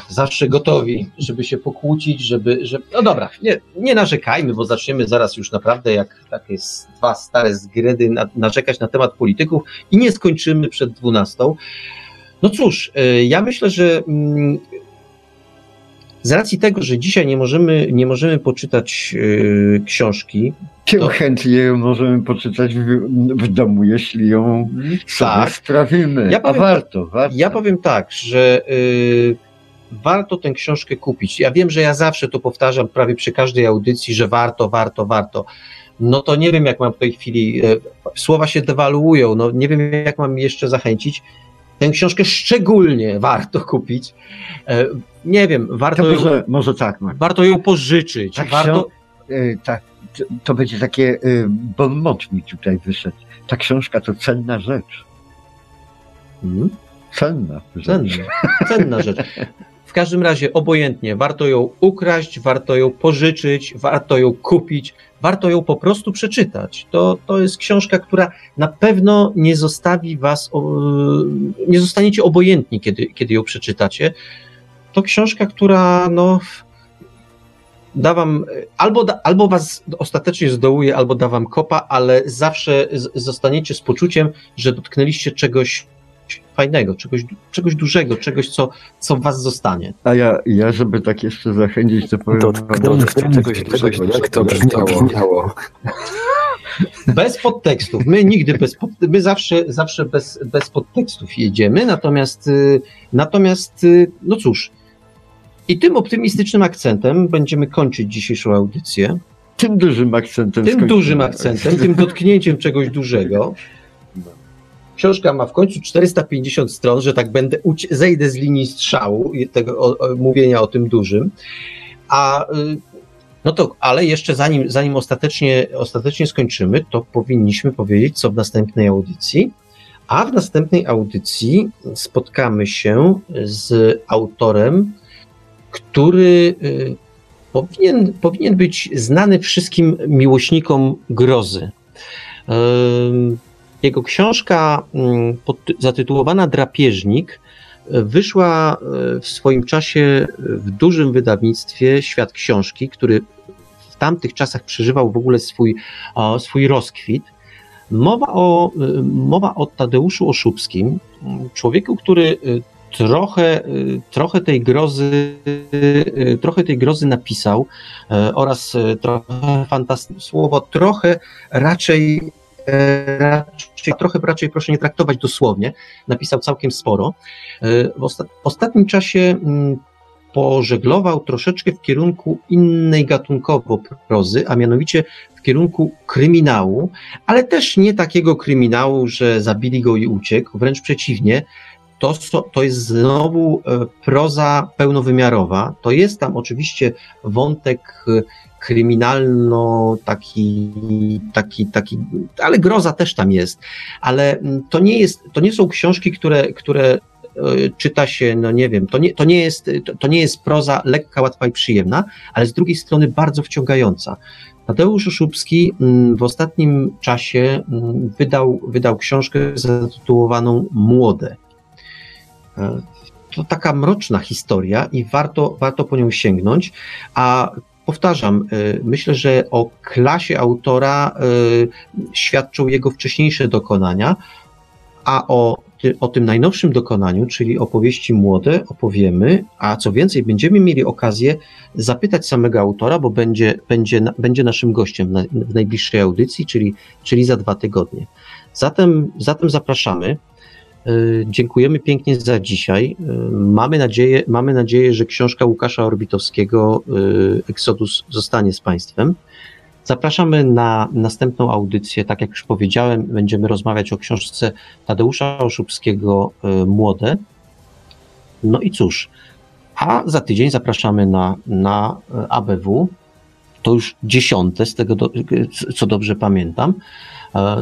Zawsze gotowi, żeby się pokłócić, żeby, żeby... No dobra, nie, nie narzekajmy, bo zaczniemy zaraz już naprawdę jak takie dwa stare zgredy narzekać na temat polityków i nie skończymy przed 12. No cóż, e, ja myślę, że mm, z racji tego, że dzisiaj nie możemy, nie możemy poczytać e, książki. To... Chętnie możemy poczytać w, w domu, jeśli ją tak. sprawimy. Ja powiem, A warto, warto. Ja powiem tak, że y, warto tę książkę kupić. Ja wiem, że ja zawsze to powtarzam prawie przy każdej audycji, że warto, warto, warto. No to nie wiem, jak mam w tej chwili. Słowa się dewaluują. No nie wiem, jak mam jeszcze zachęcić. Tę książkę szczególnie warto kupić. E, nie wiem, warto, to może, ją, może tak, warto ją pożyczyć. Tak, warto... E, tak, to, będzie takie e, bon mot mi tutaj wyszedł. Ta książka to cenna rzecz. Hmm? Cenna rzecz. Cenna, cenna rzecz. W każdym razie obojętnie, warto ją ukraść, warto ją pożyczyć, warto ją kupić, warto ją po prostu przeczytać. To, to jest książka, która na pewno nie zostawi was, nie zostaniecie obojętni, kiedy, kiedy ją przeczytacie. To książka, która no, dawam, albo, da, albo was ostatecznie zdołuję, albo dawam kopa, ale zawsze z, zostaniecie z poczuciem, że dotknęliście czegoś fajnego, czegoś, czegoś dużego, czegoś, co, co w was zostanie. A ja, ja żeby tak jeszcze zachęcić, to powiem... Dotknęliście czegoś dużego, jak to brzmiało. Bez podtekstów. My nigdy bez pod, my zawsze, zawsze bez, bez podtekstów jedziemy, natomiast, y, natomiast y, no cóż, i tym optymistycznym akcentem będziemy kończyć dzisiejszą audycję. Tym dużym akcentem. Tym dużym akcentem, tym dotknięciem czegoś dużego. Książka ma w końcu 450 stron, że tak będę, zejdę z linii strzału tego o, o, mówienia o tym dużym. A y, no to, ale jeszcze zanim, zanim ostatecznie, ostatecznie skończymy, to powinniśmy powiedzieć, co w następnej audycji. A w następnej audycji spotkamy się z autorem, który y, powinien, powinien być znany wszystkim miłośnikom grozy. Jego książka mm, zatytułowana Drapieżnik wyszła e, w swoim czasie w dużym wydawnictwie Świat Książki, który w tamtych czasach przeżywał w ogóle swój, swój rozkwit. Mowa o, e, mowa o Tadeuszu Oszubskim, człowieku, który e, trochę, trochę tej grozy, trochę tej grozy napisał oraz trochę fantastyczne słowo, trochę raczej raczej, trochę raczej proszę nie traktować dosłownie, napisał całkiem sporo. E, w, osta w ostatnim czasie mm, pożeglował troszeczkę w kierunku innej gatunkowo prozy, a mianowicie w kierunku kryminału, ale też nie takiego kryminału, że zabili go i uciekł, wręcz przeciwnie. To, to jest znowu e, proza pełnowymiarowa. To jest tam oczywiście wątek e, kryminalno taki, taki, taki, ale groza też tam jest, ale mm, to nie jest, to nie są książki, które, które e, czyta się, no nie wiem, to nie, to, nie jest, to, to nie jest proza lekka, łatwa i przyjemna, ale z drugiej strony bardzo wciągająca. Tadeusz Oszubski mm, w ostatnim czasie mm, wydał, wydał książkę zatytułowaną Młode. E, to taka mroczna historia i warto, warto po nią sięgnąć, a powtarzam, y, myślę, że o klasie autora y, świadczą jego wcześniejsze dokonania, a o, o tym najnowszym dokonaniu, czyli opowieści młode, opowiemy, a co więcej, będziemy mieli okazję zapytać samego autora, bo będzie, będzie, będzie naszym gościem w najbliższej audycji, czyli, czyli za dwa tygodnie. Zatem, zatem zapraszamy. Y, dziękujemy pięknie za dzisiaj. Y, mamy nadzieję, mamy nadzieję, że książka Łukasza Orbitowskiego y, Exodus zostanie z Państwem. Zapraszamy na następną audycję. Tak jak już powiedziałem, będziemy rozmawiać o książce Tadeusza Oszubskiego Młode. No i cóż, a za tydzień zapraszamy na, na ABW. To już dziesiąte, z tego, do, co dobrze pamiętam.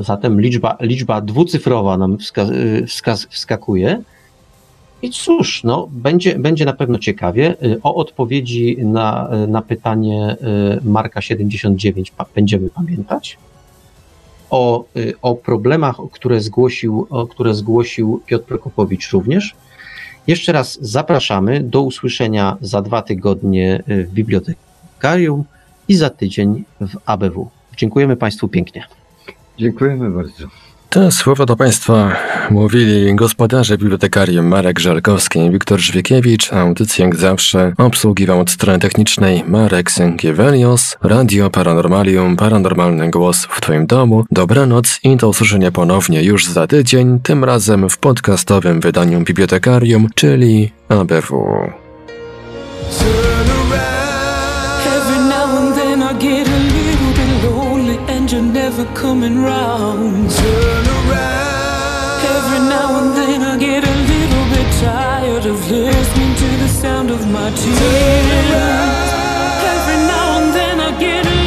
Zatem liczba, liczba dwucyfrowa nam wska, wska, wskakuje. I cóż, no, będzie, będzie na pewno ciekawie. E, o odpowiedzi na, na pytanie Marka 79 będziemy pamiętać. O, o problemach, które zgłosił, które zgłosił Piotr Prokopowicz również. Jeszcze raz zapraszamy do usłyszenia za dwa tygodnie w bibliotekarium i za tydzień w ABW. Dziękujemy Państwu pięknie. Dziękujemy bardzo. Te słowa do Państwa mówili gospodarze bibliotekarium Marek Żarkowski i Wiktor Żwiekiewicz, audycję jak zawsze obsługiwał od strony technicznej Marek Sękiewelios, Radio Paranormalium, Paranormalny Głos w Twoim domu. Dobranoc i do usłyszenia ponownie już za tydzień, tym razem w podcastowym wydaniu bibliotekarium, czyli ABW. Never coming round. Turn around. Every now and then I get a little bit tired of listening to the sound of my tears. Every now and then I get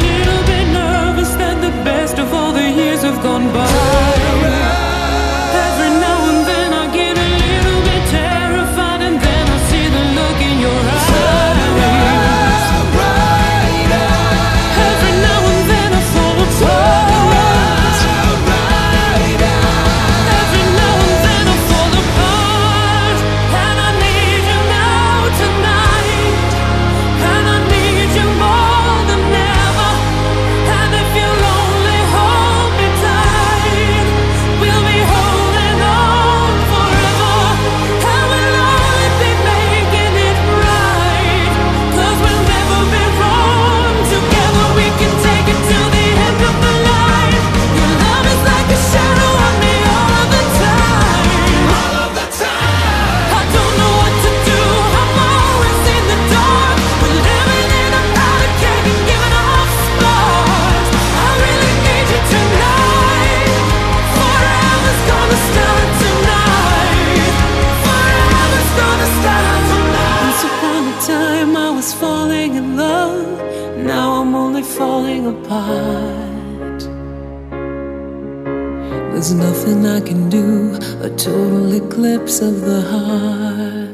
There's nothing I can do, a total eclipse of the heart.